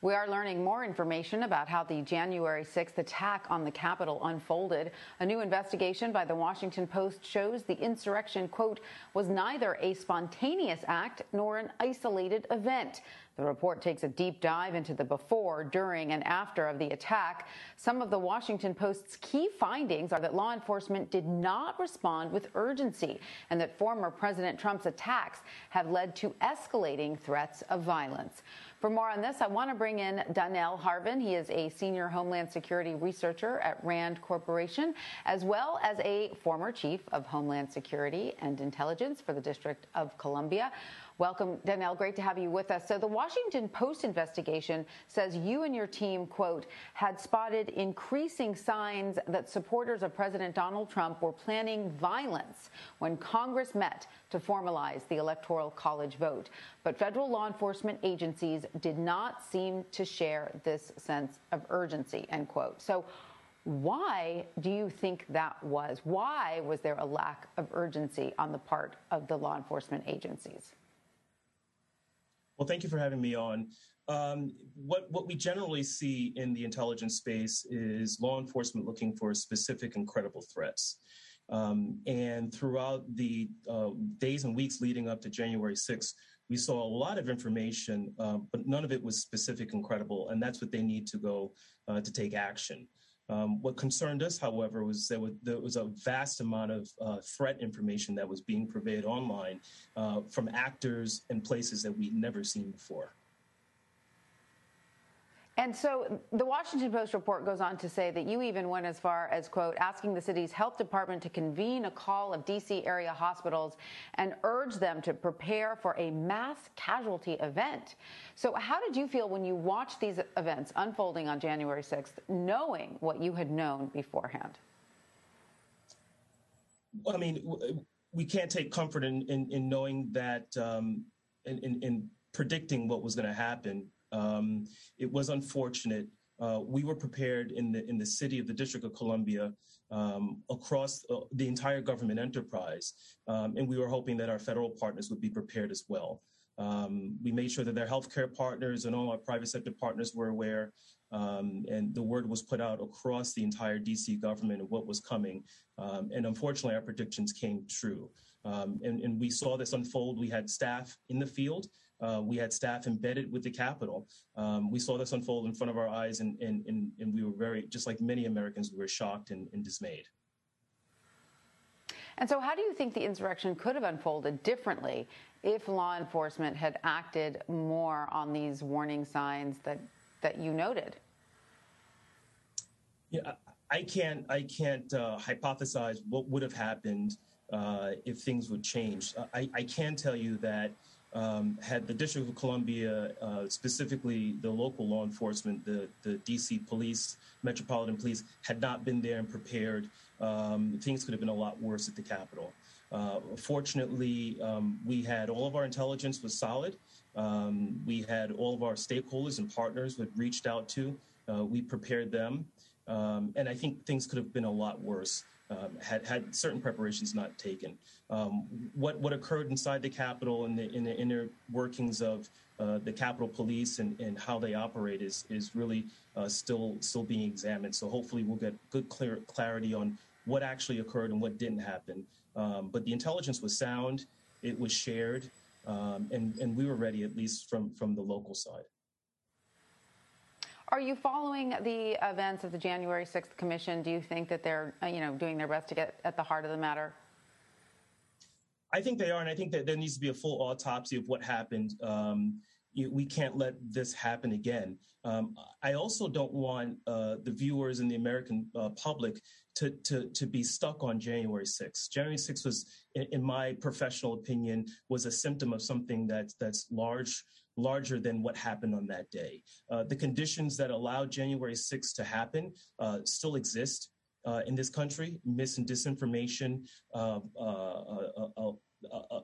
We are learning more information about how the January 6th attack on the Capitol unfolded. A new investigation by the Washington Post shows the insurrection, quote, was neither a spontaneous act nor an isolated event. The report takes a deep dive into the before, during, and after of the attack. Some of the Washington Post's key findings are that law enforcement did not respond with urgency and that former President Trump's attacks have led to escalating threats of violence. For more on this, I want to bring in Donell Harvin. He is a senior Homeland Security researcher at RAND Corporation, as well as a former chief of Homeland Security and Intelligence for the District of Columbia. Welcome, Donell. Great to have you with us. So, the Washington Post investigation says you and your team, quote, had spotted increasing signs that supporters of President Donald Trump were planning violence when Congress met to formalize the Electoral College vote. But federal law enforcement agencies did not seem to share this sense of urgency, end quote. So, why do you think that was? Why was there a lack of urgency on the part of the law enforcement agencies? Well, thank you for having me on. Um, what what we generally see in the intelligence space is law enforcement looking for specific and credible threats. Um, and throughout the uh, days and weeks leading up to January 6th, we saw a lot of information, uh, but none of it was specific and credible. And that's what they need to go uh, to take action. Um, what concerned us, however, was there was, there was a vast amount of uh, threat information that was being purveyed online uh, from actors and places that we'd never seen before. And so the Washington Post report goes on to say that you even went as far as, quote, asking the city's health department to convene a call of D.C. area hospitals and urge them to prepare for a mass casualty event. So, how did you feel when you watched these events unfolding on January 6th, knowing what you had known beforehand? Well, I mean, we can't take comfort in, in, in knowing that, um, in, in, in predicting what was going to happen um, it was unfortunate. Uh, we were prepared in the in the city of the District of Columbia um, across uh, the entire government enterprise, um, and we were hoping that our federal partners would be prepared as well. Um, we made sure that their healthcare partners and all our private sector partners were aware, um, and the word was put out across the entire DC government of what was coming. Um, and unfortunately, our predictions came true. And, and we saw this unfold. We had staff in the field. Uh, we had staff embedded with the Capitol. Um, we saw this unfold in front of our eyes, and, and, and, and, we were very, just like many Americans, we were shocked and, and dismayed. And so, how do you think the insurrection could have unfolded differently if law enforcement had acted more on these warning signs that, that you noted? Yeah, I can't. I can't uh, hypothesize what would have happened uh, if things would change. I, I can tell you that um, had the District of Columbia, uh, specifically the local law enforcement, the, the DC police, Metropolitan Police, had not been there and prepared, um, things could have been a lot worse at the Capitol. Uh, fortunately, um, we had all of our intelligence was solid. Um, we had all of our stakeholders and partners had reached out to. Uh, we prepared them. Um, and I think things could have been a lot worse um, had had certain preparations not taken. Um, what what occurred inside the Capitol and the in the inner workings of uh, the Capitol Police and, and how they operate is is really uh, still still being examined. So hopefully we'll get good clear clarity on what actually occurred and what didn't happen. Um, but the intelligence was sound, it was shared, um, and and we were ready at least from from the local side. Are you following the events of the January 6th commission? Do you think that they're, uh, you know, doing their best to get at the heart of the matter? I think they are, and I think that there needs to be a full autopsy of what happened. Um, we can't let this happen again. Um, I also don't want uh, the viewers and the American uh, public to, to, to be stuck on January 6th. January 6th was, in, in, my professional opinion, was a symptom of something that, that's large larger than what happened on that day. Uh, the conditions that allowed January 6th to happen uh, still exist uh, in this country mis and disinformation, uh, uh, a,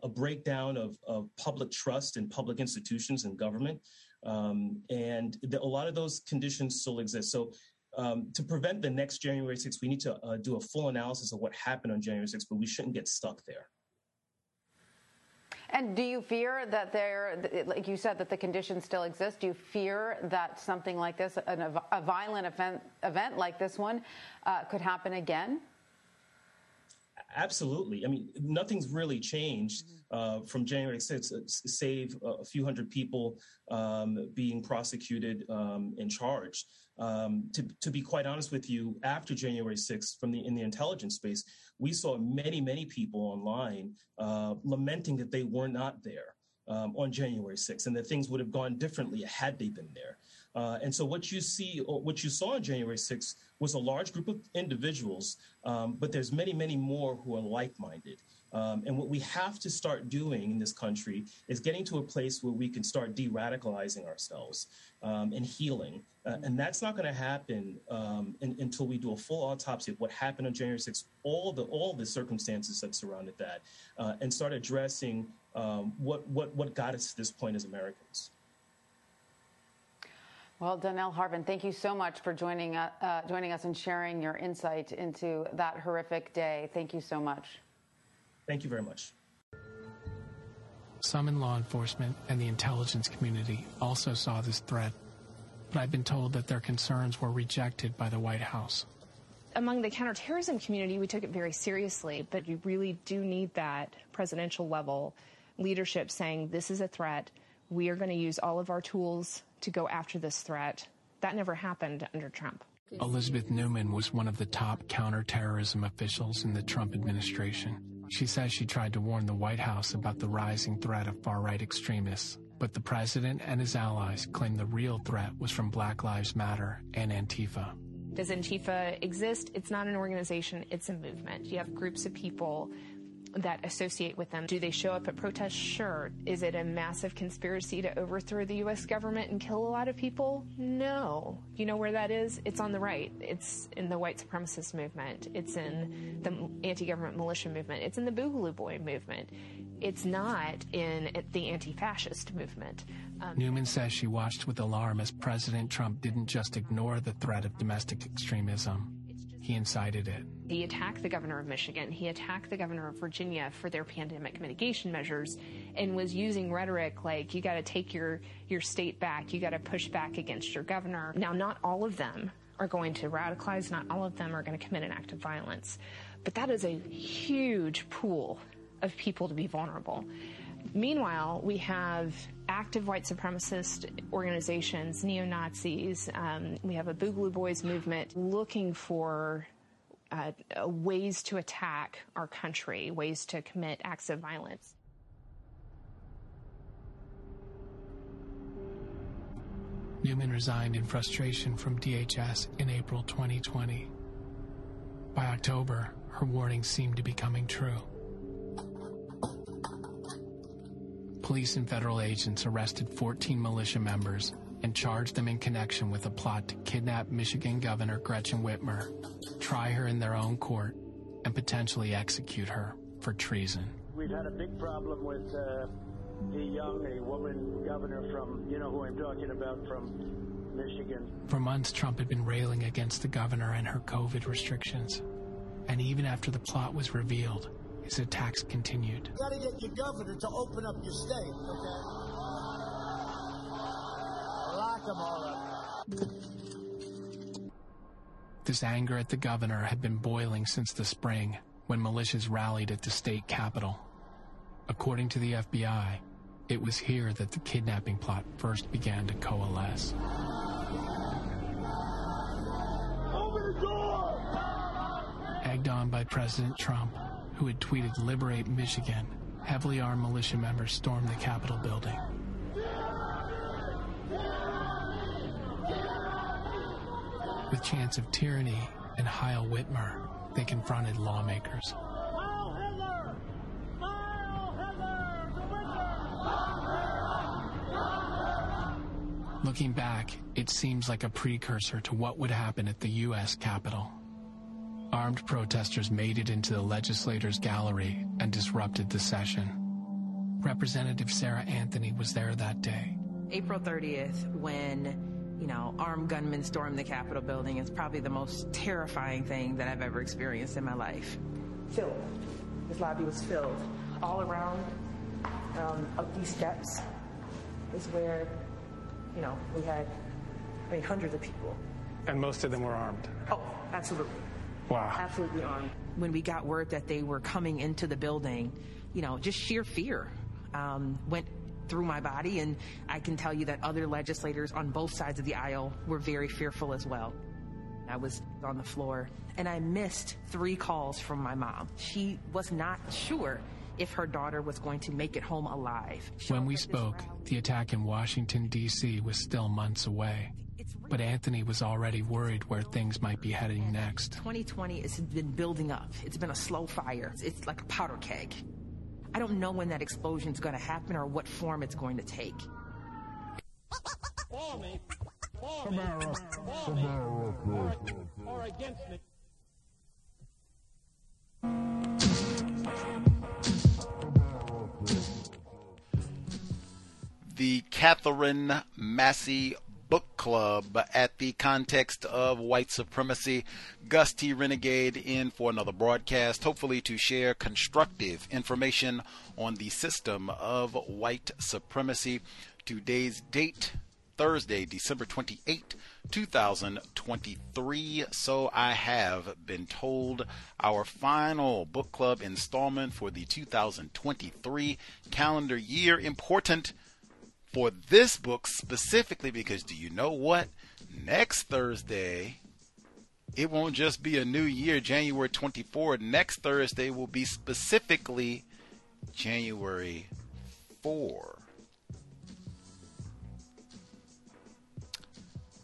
a, breakdown of, of, public trust in public institutions and government. Um, and the, a lot of those conditions still exist. So um, to prevent the next January 6th, we need to uh, do a full analysis of what happened on January 6th, but we shouldn't get stuck there. And do you fear that there, like you said, that the conditions still exist? Do you fear that something like this, a, a violent event, event like this one, uh, could happen again? Absolutely. I mean, nothing's really changed uh, from January 6th, uh, save a few hundred people um, being prosecuted um, and charged. Um, to, to be quite honest with you, after January 6th, from the in the intelligence space, we saw many, many people online uh, lamenting that they were not there um, on January 6th and that things would have gone differently had they been there. Uh, and so what you see, or what you saw on January 6th was a large group of individuals, um, but there's many, many more who are like-minded. Um, and what we have to start doing in this country is getting to a place where we can start de-radicalizing ourselves um, and healing. Uh, and that's not going to happen um, in, until we do a full autopsy of what happened on January 6th, all the all the circumstances that surrounded that, uh, and start addressing um, what what what got us to this point as Americans. Well, Donell Harvin, thank you so much for joining, uh, uh, joining us and sharing your insight into that horrific day. Thank you so much. Thank you very much. Some in law enforcement and the intelligence community also saw this threat, but I've been told that their concerns were rejected by the White House. Among the counterterrorism community, we took it very seriously, but you really do need that presidential level leadership saying this is a threat. We are going to use all of our tools to go after this threat. That never happened under Trump. Elizabeth Neumann was one of the top counterterrorism officials in the Trump administration. She says she tried to warn the White House about the rising threat of far right extremists, but the president and his allies claim the real threat was from Black Lives Matter and Antifa. Does Antifa exist? It's not an organization, it's a movement. You have groups of people that associate with them. Do they show up at protests? Sure. Is it a massive conspiracy to overthrow the U.S. government and kill a lot of people? No. You know where that is? It's on the right. It's in the white supremacist movement. It's in the anti-government militia movement. It's in the Boogaloo Boy movement. It's not in the anti-fascist movement. Um, Neumann says she watched with alarm as President Trump didn't just ignore the threat of domestic extremism he incited it. He attacked the governor of Michigan. He attacked the governor of Virginia for their pandemic mitigation measures and was using rhetoric like, you got to take your, your state back. You got to push back against your governor. Now, not all of them are going to radicalize. Not all of them are going to commit an act of violence. But that is a huge pool of people to be vulnerable. Meanwhile, we have active white supremacist organizations, neo Nazis. Um, we have a Boogaloo Boys movement looking for uh, ways to attack our country, ways to commit acts of violence. Neumann resigned in frustration from DHS in April 2020. By October, her warnings seemed to be coming true. Police and federal agents arrested 14 militia members and charged them in connection with a plot to kidnap Michigan Governor Gretchen Whitmer, try her in their own court, and potentially execute her for treason. We've had a big problem with uh, the young, a woman governor from, you know who I'm talking about, from Michigan. For months, Trump had been railing against the governor and her COVID restrictions. And even after the plot was revealed, his attacks continued. You gotta get your governor to open up your state, okay? Lock them all up. This anger at the governor had been boiling since the spring when militias rallied at the state capitol. According to the FBI, it was here that the kidnapping plot first began to coalesce. Open the door! Egged on by President Trump, who had tweeted Liberate Michigan, heavily armed militia members stormed the Capitol building. With chants of tyranny and Heil Whitmer, they confronted lawmakers. Looking back, it seems like a precursor to what would happen at the U.S. Capitol. Armed protesters made it into the legislators' gallery and disrupted the session. Representative Sarah Anthony was there that day. April 30th, when, you know, armed gunmen stormed the Capitol building, is probably the most terrifying thing that I've ever experienced in my life. Filled. This lobby was filled. All around um, up these steps is where, you know, we had, I mean, hundreds of people. And most of them were armed. Oh, absolutely. Wow. Absolutely armed. When we got word that they were coming into the building, you know, just sheer fear um, went through my body. And I can tell you that other legislators on both sides of the aisle were very fearful as well. I was on the floor and I missed three calls from my mom. She was not sure if her daughter was going to make it home alive. When we spoke, the attack in Washington, D.C. was still months away. But Anthony was already worried where things might be heading next. 2020 has been building up. It's been a slow fire. It's like a powder keg. I don't know when that explosion is going to happen or what form it's going to take. For me. For me. For me. Or, or against me. The Katherine Massey Book Club at the context of white supremacy. Gus T. Renegade in for another broadcast, hopefully to share constructive information on the system of white supremacy. Today's date, Thursday, December 28, 2023. So I have been told our final book club installment for the 2023 calendar year. Important for this book specifically because do you know what? Next Thursday, it won't just be a new year, January 24. Next Thursday will be specifically January 4.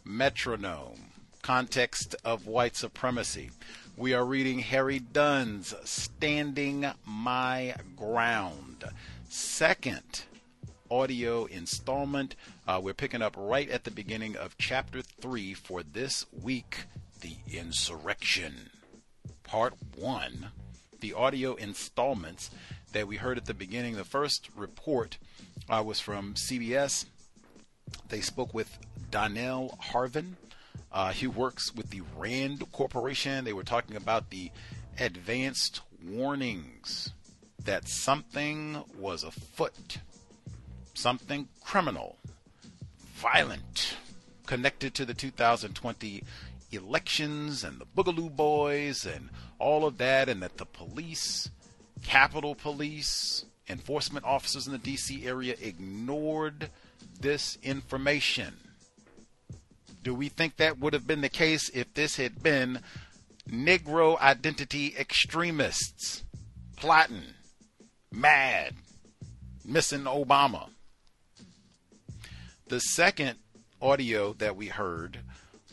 Metronome, context of white supremacy. We are reading Harry Dunn's Standing My Ground. Second, audio installment. Uh, we're picking up right at the beginning of chapter 3 for this week The Insurrection. Part 1. The audio installments that we heard at the beginning. The first report uh, was from CBS. They spoke with Donell Harvin. Uh, he works with the RAND Corporation. They were talking about the advanced warnings that something was afoot something criminal, violent, connected to the 2020 elections and the Boogaloo Boys and all of that, and that the police, Capitol Police, enforcement officers in the DC area ignored this information. Do we think that would have been the case if this had been Negro identity extremists plotting, mad, missing Obama? The second audio that we heard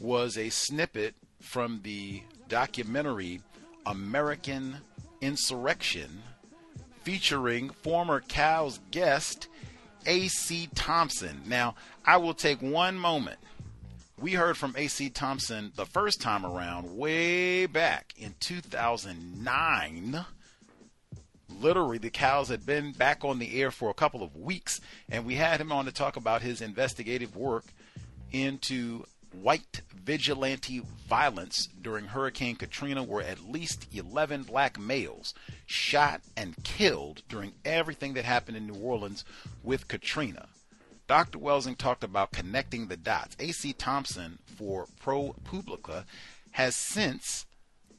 was a snippet from the documentary American Insurrection featuring former COWS guest A.C. Thompson. Now, I will take one moment. We heard from A.C. Thompson the first time around, way back in 2009 literally the cows had been back on the air for a couple of weeks, and we had him on to talk about his investigative work into white vigilante violence during Hurricane Katrina, where at least 11 black males shot and killed during everything that happened in New Orleans with Katrina. Dr. Welsing talked about connecting the dots. A.C. Thompson for ProPublica has since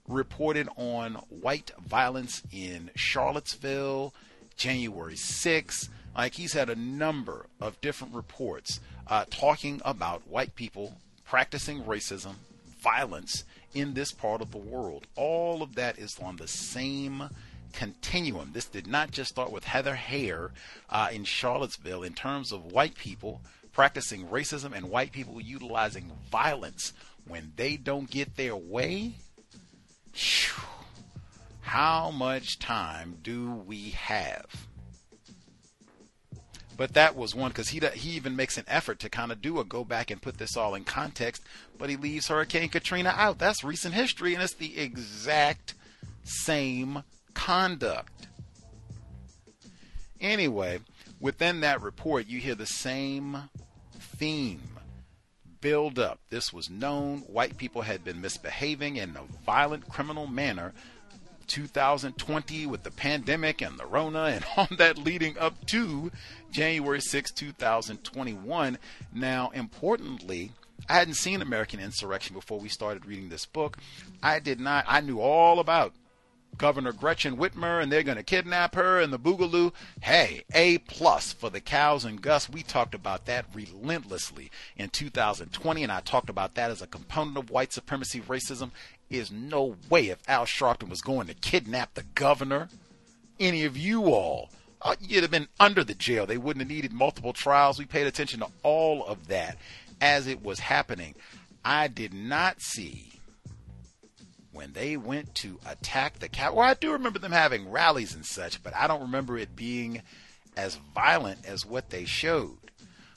reported on white violence in Charlottesville, January 6th. Like he's had a number of different reports uh, talking about white people practicing racism, violence in this part of the world. All of that is on the same continuum. This did not just start with Heather Heyer uh, in Charlottesville in terms of white people practicing racism and white people utilizing violence when they don't get their way. How much time do we have? But that was one because he he even makes an effort to kind of do a go back and put this all in context, but he leaves Hurricane Katrina out. That's recent history, and it's the exact same conduct. Anyway, within that report, you hear the same theme build up. This was known. White people had been misbehaving in a violent criminal manner 2020 with the pandemic and the Rona and all that leading up to January 6, 2021. Now, importantly, I hadn't seen American Insurrection before we started reading this book. I did not, I knew all about Governor Gretchen Whitmer and they're going to kidnap her and the Boogaloo. Hey, A plus for the cows and Gus. We talked about that relentlessly in 2020, and I talked about that as a component of white supremacy racism. Is no way if Al Sharpton was going to kidnap the governor, any of you all, uh, you'd have been under the jail. They wouldn't have needed multiple trials. We paid attention to all of that as it was happening. I did not see when they went to attack the cap. Well, I do remember them having rallies and such, but I don't remember it being as violent as what they showed.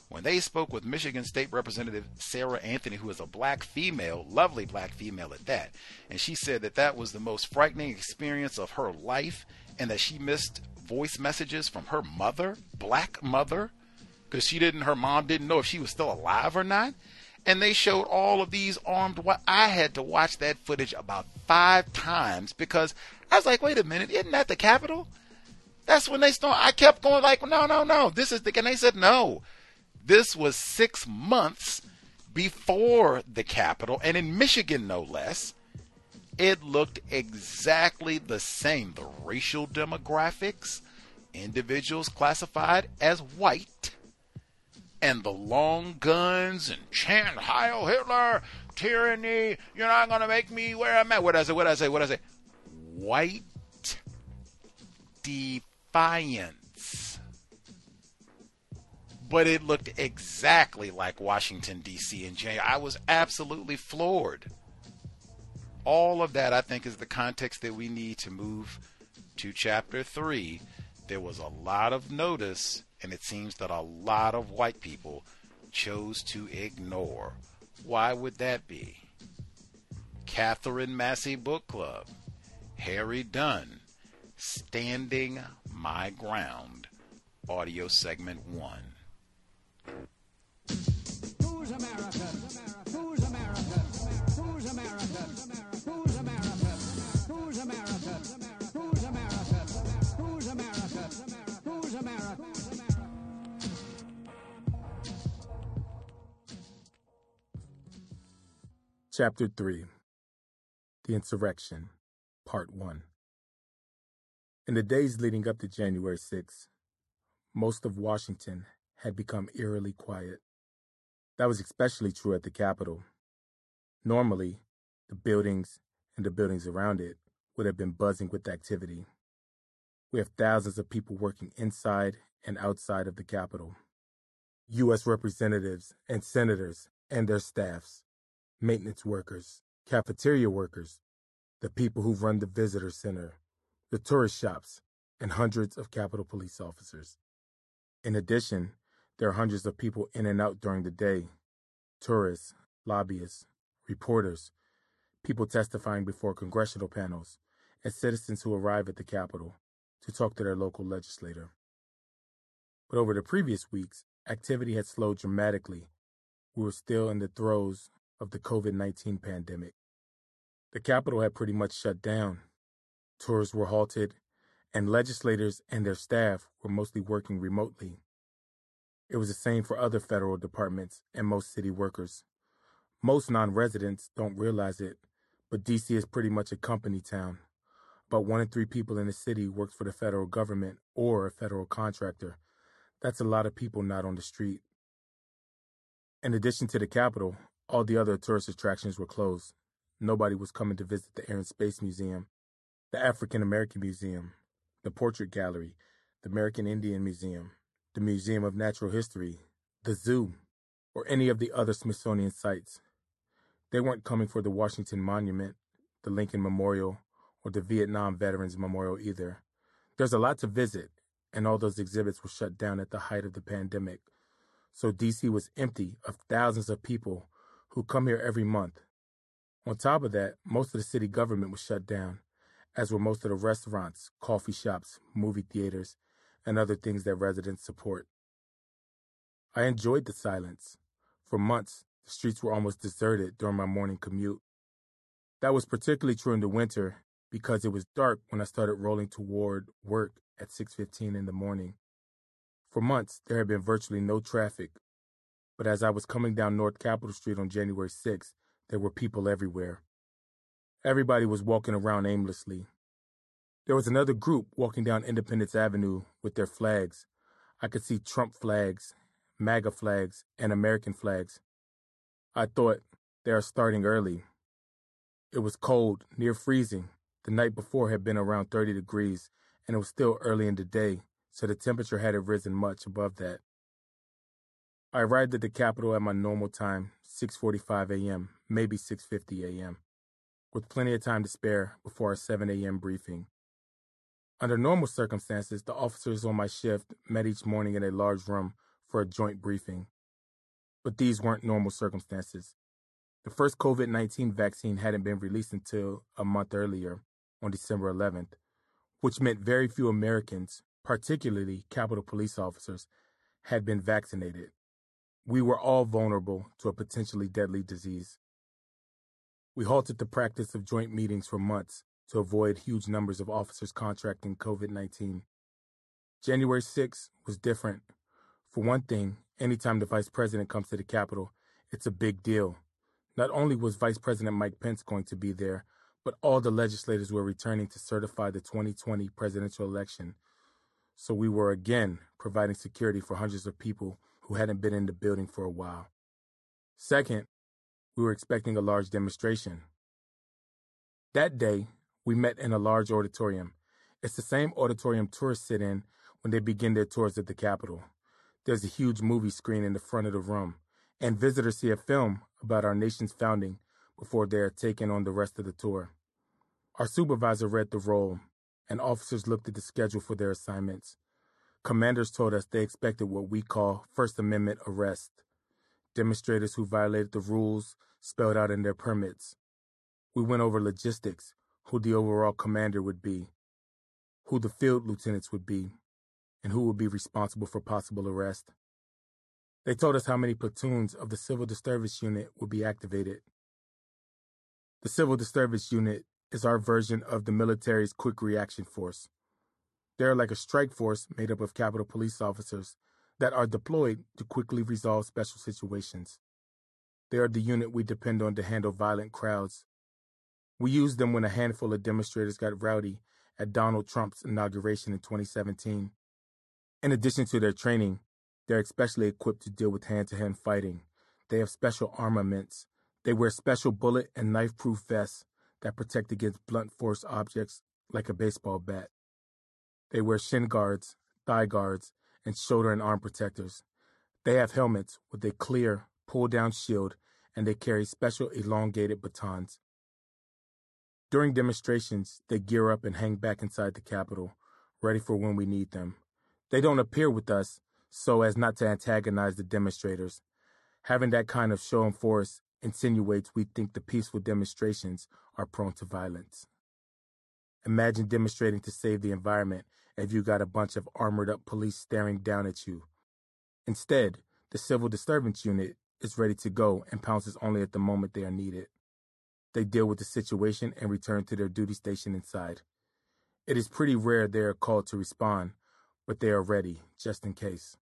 When they spoke with Michigan State Representative Sarah Anthony, who is a black female, lovely black female at that, and she said that that was the most frightening experience of her life and that she missed voice messages from her mother, black mother, because she didn't, her mom didn't know if she was still alive or not and they showed all of these armed. I had to watch that footage about five times because I was like, wait a minute, isn't that the Capitol? That's when they start. I kept going like, no, no, no, this is the. And they said no, this was six months before the Capitol, and in Michigan, no less. It looked exactly the same. The racial demographics, individuals classified as white and the long guns and chant Heil Hitler, tyranny, you're not going to make me wear a mask. What I say? What I say? What I say? White defiance. But it looked exactly like Washington, D.C. in January. I was absolutely floored. All of that, I think, is the context that we need to move to chapter 3. There was a lot of notice and it seems that a lot of white people chose to ignore. Why would that be? Katherine Massey Book Club, Harry Dunn, Standing My Ground, audio segment one. Who's America? Chapter 3 The Insurrection, Part 1 In the days leading up to January 6, most of Washington had become eerily quiet. That was especially true at the Capitol. Normally, the buildings and the buildings around it would have been buzzing with activity. We have thousands of people working inside and outside of the Capitol. U.S. representatives and senators and their staffs maintenance workers, cafeteria workers, the people who run the visitor center, the tourist shops, and hundreds of Capitol Police officers. In addition, there are hundreds of people in and out during the day tourists, lobbyists, reporters, people testifying before congressional panels, and citizens who arrive at the Capitol to talk to their local legislator. But over the previous weeks, activity had slowed dramatically. We were still in the throes of the COVID 19 pandemic. The Capitol had pretty much shut down. Tours were halted, and legislators and their staff were mostly working remotely. It was the same for other federal departments and most city workers. Most non residents don't realize it, but DC is pretty much a company town. About one in three people in the city works for the federal government or a federal contractor. That's a lot of people not on the street. In addition to the Capitol, all the other tourist attractions were closed. Nobody was coming to visit the Air and Space Museum, the African American Museum, the Portrait Gallery, the American Indian Museum, the Museum of Natural History, the zoo, or any of the other Smithsonian sites. They weren't coming for the Washington Monument, the Lincoln Memorial, or the Vietnam Veterans Memorial either. There's a lot to visit, and all those exhibits were shut down at the height of the pandemic. So DC was empty of thousands of people who come here every month. On top of that, most of the city government was shut down, as were most of the restaurants, coffee shops, movie theaters, and other things that residents support. I enjoyed the silence. For months, the streets were almost deserted during my morning commute. That was particularly true in the winter because it was dark when I started rolling toward work at 6:15 in the morning. For months, there had been virtually no traffic, but as I was coming down North Capitol Street on January 6th, there were people everywhere. Everybody was walking around aimlessly. There was another group walking down Independence Avenue with their flags. I could see Trump flags, MAGA flags, and American flags. I thought, they are starting early. It was cold, near freezing. The night before had been around 30 degrees, and it was still early in the day, so the temperature hadn't risen much above that. I arrived at the Capitol at my normal time, 6:45 a.m., maybe 6:50 a.m., with plenty of time to spare before our 7 a.m. briefing. Under normal circumstances, the officers on my shift met each morning in a large room for a joint briefing. But these weren't normal circumstances. The first COVID 19 vaccine hadn't been released until a month earlier, on December 11th, which meant very few Americans, particularly Capitol police officers, had been vaccinated. We were all vulnerable to a potentially deadly disease. We halted the practice of joint meetings for months to avoid huge numbers of officers contracting COVID 19. January 6 was different. For one thing, anytime the vice president comes to the Capitol, it's a big deal. Not only was Vice President Mike Pence going to be there, but all the legislators were returning to certify the 2020 presidential election. So we were again providing security for hundreds of people who hadn't been in the building for a while. Second, we were expecting a large demonstration. That day, we met in a large auditorium. It's the same auditorium tourists sit in when they begin their tours of the Capitol. There's a huge movie screen in the front of the room, and visitors see a film about our nation's founding before they are taken on the rest of the tour. Our supervisor read the roll, and officers looked at the schedule for their assignments. Commanders told us they expected what we call First Amendment arrest demonstrators who violated the rules spelled out in their permits. We went over logistics, who the overall commander would be, who the field lieutenants would be, and who would be responsible for possible arrest. They told us how many platoons of the Civil Disturbance Unit would be activated. The Civil Disturbance Unit is our version of the military's Quick Reaction Force. They're like a strike force made up of Capitol Police officers that are deployed to quickly resolve special situations. They are the unit we depend on to handle violent crowds. We used them when a handful of demonstrators got rowdy at Donald Trump's inauguration in 2017. In addition to their training, they're especially equipped to deal with hand to hand fighting. They have special armaments. They wear special bullet and knife proof vests that protect against blunt force objects like a baseball bat. They wear shin guards, thigh guards, and shoulder and arm protectors. They have helmets with a clear, pull down shield, and they carry special elongated batons. During demonstrations, they gear up and hang back inside the Capitol, ready for when we need them. They don't appear with us so as not to antagonize the demonstrators. Having that kind of show and force insinuates we think the peaceful demonstrations are prone to violence. Imagine demonstrating to save the environment if you got a bunch of armored up police staring down at you. Instead, the Civil Disturbance Unit is ready to go and pounces only at the moment they are needed. They deal with the situation and return to their duty station inside. It is pretty rare they are called to respond, but they are ready, just in case.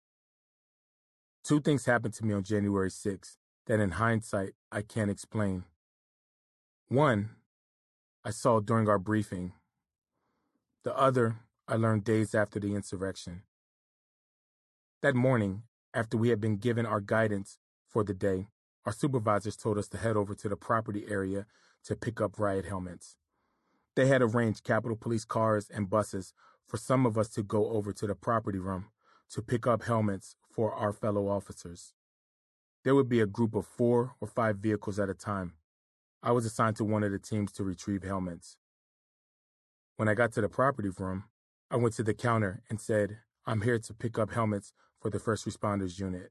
Two things happened to me on January 6th that in hindsight I can't explain. One, I saw during our briefing. The other, I learned days after the insurrection. That morning, after we had been given our guidance for the day, our supervisors told us to head over to the property area to pick up riot helmets. They had arranged Capitol Police cars and buses for some of us to go over to the property room to pick up helmets for our fellow officers. There would be a group of four or five vehicles at a time. I was assigned to one of the teams to retrieve helmets. When I got to the property room, I went to the counter and said, I'm here to pick up helmets for the first responders unit.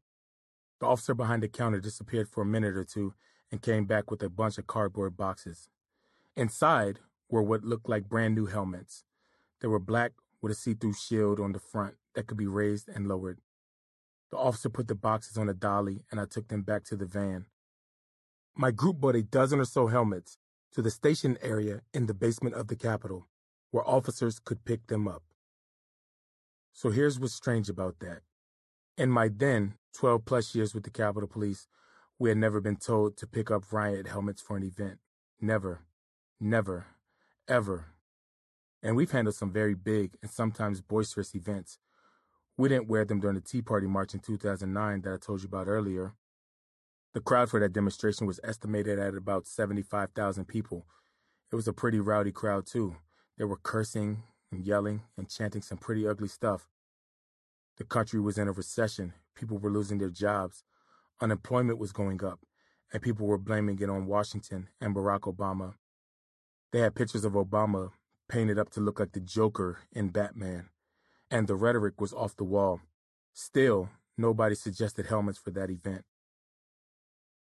The officer behind the counter disappeared for a minute or two and came back with a bunch of cardboard boxes. Inside were what looked like brand new helmets. They were black with a see through shield on the front that could be raised and lowered. The officer put the boxes on a dolly and I took them back to the van. My group brought a dozen or so helmets to the station area in the basement of the Capitol where officers could pick them up. So here's what's strange about that. In my then 12 plus years with the Capitol Police, we had never been told to pick up riot helmets for an event. Never. Never. Ever. And we've handled some very big and sometimes boisterous events. We didn't wear them during the Tea Party March in 2009 that I told you about earlier. The crowd for that demonstration was estimated at about 75,000 people. It was a pretty rowdy crowd, too. They were cursing and yelling and chanting some pretty ugly stuff. The country was in a recession. People were losing their jobs. Unemployment was going up, and people were blaming it on Washington and Barack Obama. They had pictures of Obama painted up to look like the Joker in Batman, and the rhetoric was off the wall. Still, nobody suggested helmets for that event.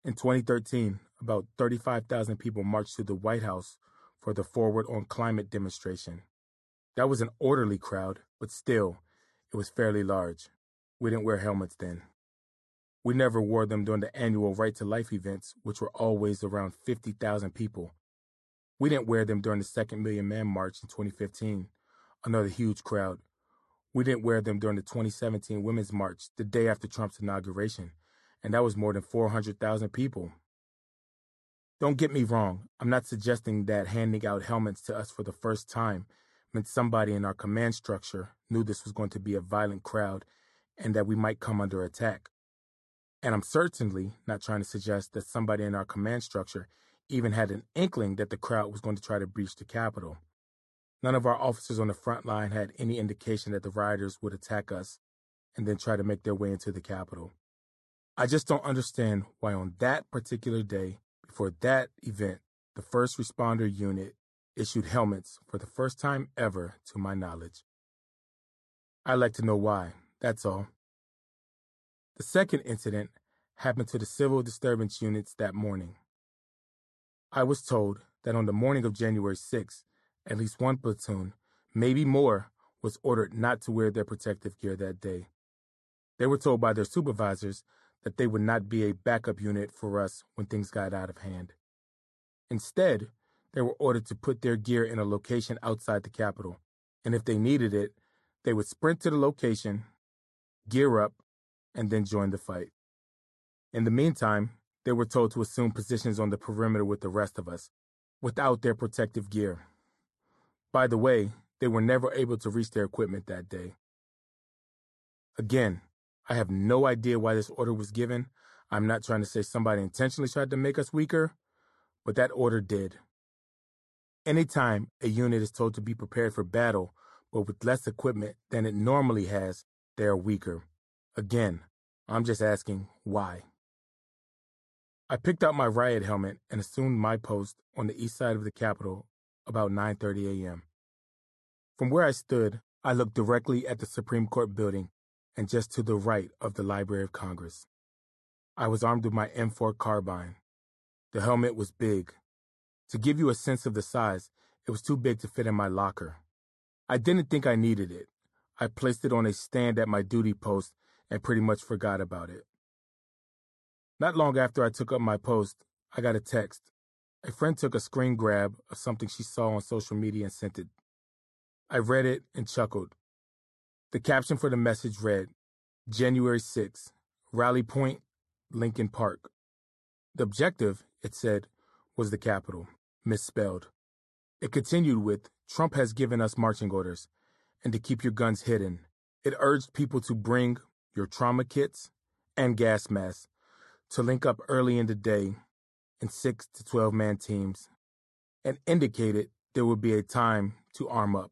In 2013, about 35,000 people marched to the White House for the Forward on Climate demonstration. That was an orderly crowd, but still, it was fairly large. We didn't wear helmets then. We never wore them during the annual Right to Life events, which were always around 50,000 people. We didn't wear them during the Second Million Man March in 2015, another huge crowd. We didn't wear them during the 2017 Women's March, the day after Trump's inauguration, and that was more than 400,000 people. Don't get me wrong, I'm not suggesting that handing out helmets to us for the first time meant somebody in our command structure knew this was going to be a violent crowd and that we might come under attack. And I'm certainly not trying to suggest that somebody in our command structure even had an inkling that the crowd was going to try to breach the Capitol. None of our officers on the front line had any indication that the rioters would attack us and then try to make their way into the Capitol. I just don't understand why on that particular day, before that event, the first responder unit issued helmets for the first time ever to my knowledge. I'd like to know why, that's all. The second incident happened to the civil disturbance units that morning. I was told that on the morning of January 6th, at least one platoon, maybe more, was ordered not to wear their protective gear that day. They were told by their supervisors that they would not be a backup unit for us when things got out of hand. Instead, they were ordered to put their gear in a location outside the Capitol, and if they needed it, they would sprint to the location, gear up, and then join the fight. In the meantime, they were told to assume positions on the perimeter with the rest of us, without their protective gear. By the way, they were never able to reach their equipment that day. Again, I have no idea why this order was given. I'm not trying to say somebody intentionally tried to make us weaker, but that order did. Anytime a unit is told to be prepared for battle, but with less equipment than it normally has, they are weaker. Again, I'm just asking why. I picked out my riot helmet and assumed my post on the east side of the Capitol about 9:30 a.m. From where I stood, I looked directly at the Supreme Court building and just to the right of the Library of Congress. I was armed with my M4 carbine. The helmet was big, to give you a sense of the size, it was too big to fit in my locker. I didn't think I needed it. I placed it on a stand at my duty post and pretty much forgot about it. Not long after I took up my post, I got a text. A friend took a screen grab of something she saw on social media and sent it. I read it and chuckled. The caption for the message read, January 6, Rally Point, Lincoln Park. The objective, it said, was the Capitol misspelled. It continued with Trump has given us marching orders and to keep your guns hidden. It urged people to bring your trauma kits and gas masks to link up early in the day in 6 to 12 man teams and indicated there would be a time to arm up.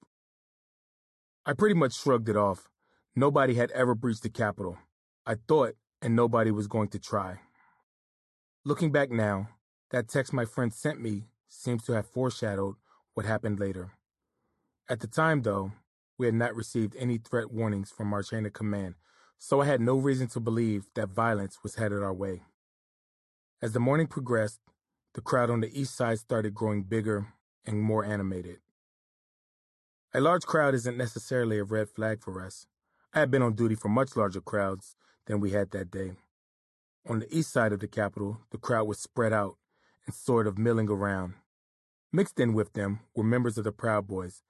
I pretty much shrugged it off. Nobody had ever breached the Capitol. I thought, and nobody was going to try. Looking back now, that text my friend sent me seems to have foreshadowed what happened later. At the time, though, we had not received any threat warnings from our chain of command, so I had no reason to believe that violence was headed our way. As the morning progressed, the crowd on the east side started growing bigger and more animated. A large crowd isn't necessarily a red flag for us. I had been on duty for much larger crowds than we had that day. On the east side of the Capitol, the crowd was spread out and sort of milling around. Mixed in with them were members of the Proud Boys.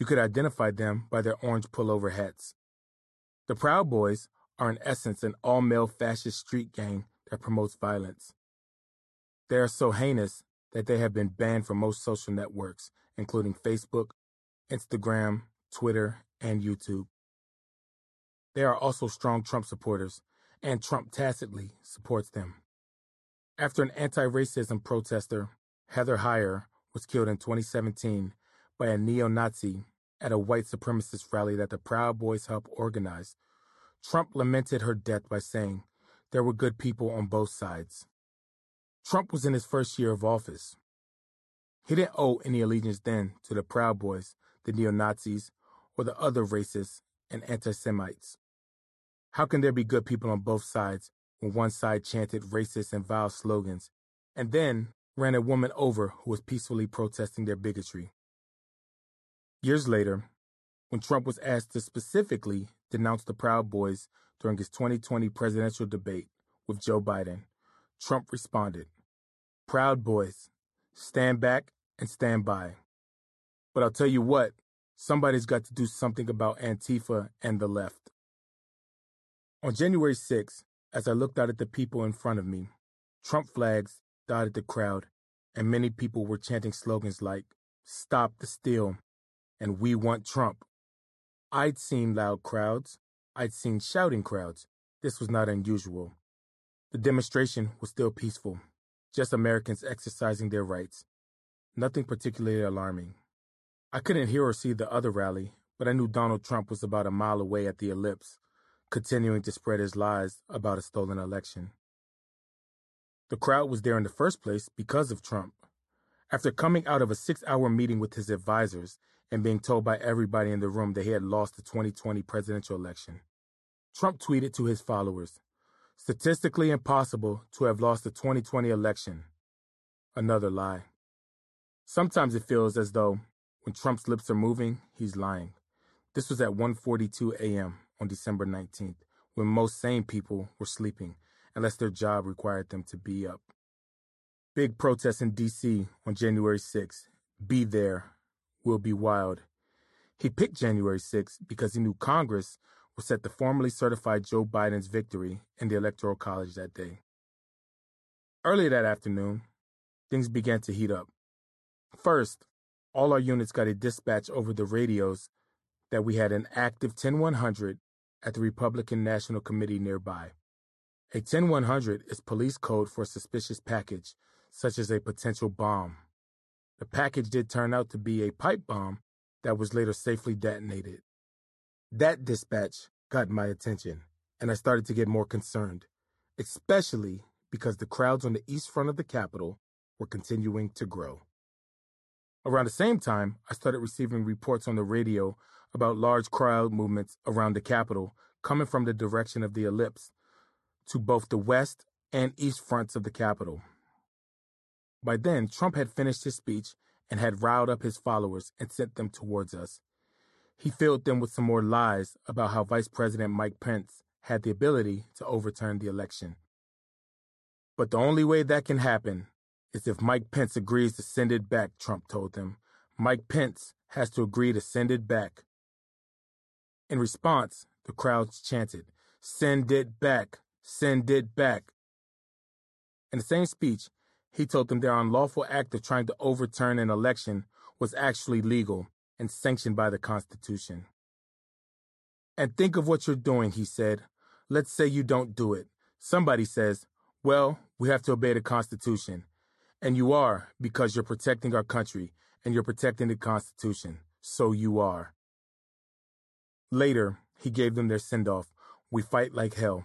You could identify them by their orange pullover hats. The Proud Boys are in essence an all-male fascist street gang that promotes violence. They are so heinous that they have been banned from most social networks, including Facebook, Instagram, Twitter, and YouTube. They are also strong Trump supporters, and Trump tacitly supports them. After an anti racism protester, Heather Heyer, was killed in 2017 by a neo Nazi at a white supremacist rally that the Proud Boys helped organize, Trump lamented her death by saying there were good people on both sides. Trump was in his first year of office. He didn't owe any allegiance then to the Proud Boys, the neo Nazis, or the other racists and anti Semites. How can there be good people on both sides when one side chanted racist and vile slogans and then ran a woman over who was peacefully protesting their bigotry? Years later, when Trump was asked to specifically denounce the Proud Boys during his 2020 presidential debate with Joe Biden, Trump responded, Proud Boys, stand back and stand by. But I'll tell you what, somebody's got to do something about Antifa and the left. On January 6, as I looked out at the people in front of me, Trump flags dotted the crowd, and many people were chanting slogans like, Stop the steal, and We want Trump. I'd seen loud crowds. I'd seen shouting crowds. This was not unusual. The demonstration was still peaceful, just Americans exercising their rights. Nothing particularly alarming. I couldn't hear or see the other rally, but I knew Donald Trump was about a mile away at the ellipse, continuing to spread his lies about a stolen election. The crowd was there in the first place because of Trump. After coming out of a six hour meeting with his advisors and being told by everybody in the room that he had lost the 2020 presidential election, Trump tweeted to his followers, statistically impossible to have lost the 2020 election. Another lie. Sometimes it feels as though when Trump's lips are moving, he's lying. This was at 1:42 a.m. on December 19th, when most sane people were sleeping unless their job required them to be up. Big protests in D.C. on January 6th. Be there. Will be wild. He picked January 6th because he knew Congress was set to formally certify Joe Biden's victory in the Electoral College that day. Early that afternoon, things began to heat up. First, all our units got a dispatch over the radios that we had an active 10100 at the Republican National Committee nearby. A 10100 is police code for a suspicious package such as a potential bomb. The package did turn out to be a pipe bomb that was later safely detonated. That dispatch got my attention, and I started to get more concerned, especially because the crowds on the east front of the Capitol were continuing to grow. Around the same time, I started receiving reports on the radio about large crowd movements around the Capitol coming from the direction of the ellipse to both the west and east fronts of the Capitol. By then, Trump had finished his speech and had riled up his followers and sent them towards us. He filled them with some more lies about how Vice President Mike Pence had the ability to overturn the election. But the only way that can happen is if Mike Pence agrees to send it back, Trump told them. Mike Pence has to agree to send it back. In response, the crowds chanted, Send it back! Send it back! In the same speech, he told them their unlawful act of trying to overturn an election was actually legal and sanctioned by the Constitution. And think of what you're doing, he said. Let's say you don't do it. Somebody says, well, we have to obey the Constitution. And you are, because you're protecting our country and you're protecting the Constitution. So you are. Later, he gave them their send off. We fight like hell.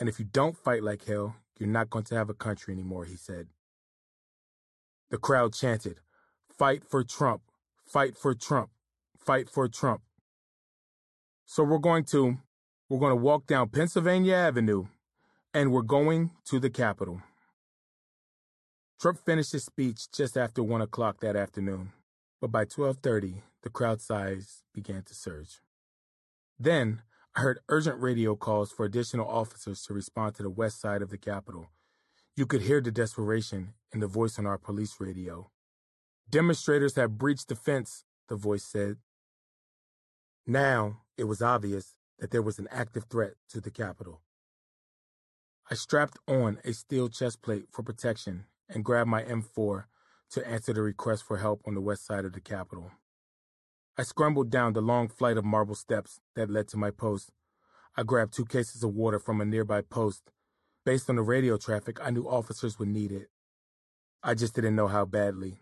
And if you don't fight like hell, you're not going to have a country anymore, he said. The crowd chanted, Fight for Trump! Fight for Trump! Fight for Trump! So we're going to we're going to walk down Pennsylvania Avenue and we're going to the Capitol. Trump finished his speech just after one o'clock that afternoon, but by 1230, the crowd size began to surge. Then I heard urgent radio calls for additional officers to respond to the west side of the Capitol. You could hear the desperation in the voice on our police radio. Demonstrators have breached the fence, the voice said. Now it was obvious that there was an active threat to the Capitol. I strapped on a steel chest plate for protection and grabbed my M4 to answer the request for help on the west side of the Capitol. I scrambled down the long flight of marble steps that led to my post. I grabbed two cases of water from a nearby post. Based on the radio traffic, I knew officers would need it. I just didn't know how badly.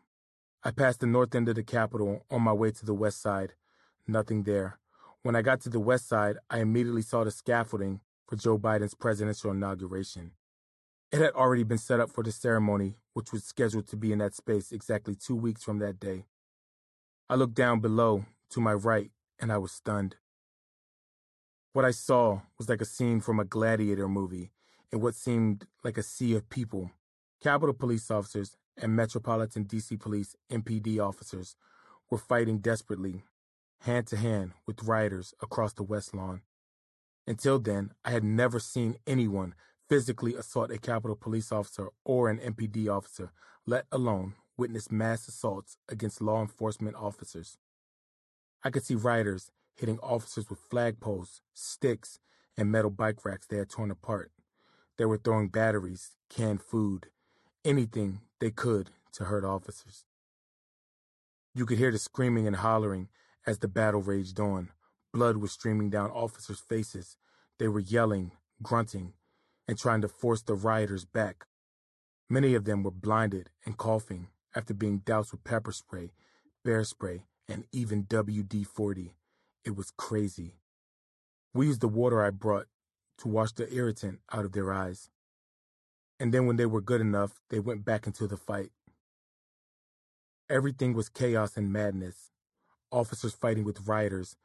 I passed the north end of the Capitol on my way to the west side. Nothing there. When I got to the west side, I immediately saw the scaffolding for Joe Biden's presidential inauguration. It had already been set up for the ceremony, which was scheduled to be in that space exactly two weeks from that day. I looked down below to my right and I was stunned. What I saw was like a scene from a gladiator movie in what seemed like a sea of people. Capitol police officers and Metropolitan DC Police MPD officers were fighting desperately, hand to hand with rioters across the West Lawn. Until then, I had never seen anyone physically assault a Capitol police officer or an MPD officer, let alone witness mass assaults against law enforcement officers. I could see rioters hitting officers with flagpoles, sticks, and metal bike racks they had torn apart. They were throwing batteries, canned food, anything they could to hurt officers. You could hear the screaming and hollering as the battle raged on. Blood was streaming down officers' faces. They were yelling, grunting, and trying to force the rioters back. Many of them were blinded and coughing after being doused with pepper spray, bear spray, and even WD 40. It was crazy. We used the water I brought to wash the irritant out of their eyes. And then when they were good enough, they went back into the fight. Everything was chaos and madness. Officers fighting with rioters,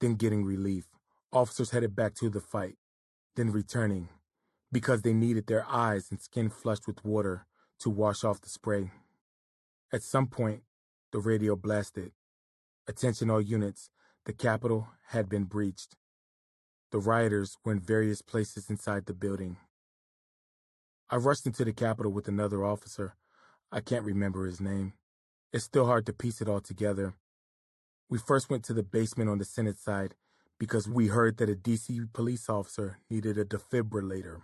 then getting relief. Officers headed back to the fight, then returning because they needed their eyes and skin flushed with water to wash off the spray. At some point, the radio blasted. Attention all units, the Capitol had been breached. The rioters were in various places inside the building. I rushed into the Capitol with another officer. I can't remember his name. It's still hard to piece it all together. We first went to the basement on the Senate side because we heard that a DC police officer needed a defibrillator.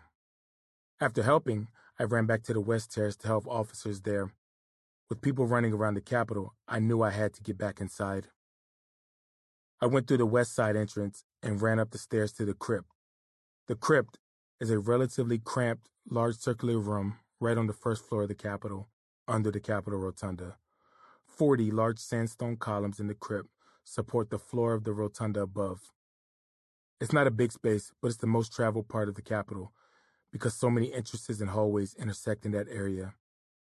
After helping, I ran back to the West Terrace to help officers there. With people running around the Capitol, I knew I had to get back inside. I went through the west side entrance and ran up the stairs to the crypt. The crypt is a relatively cramped, large circular room right on the first floor of the Capitol, under the Capitol Rotunda. Forty large sandstone columns in the crypt support the floor of the rotunda above. It's not a big space, but it's the most traveled part of the Capitol because so many entrances and hallways intersect in that area.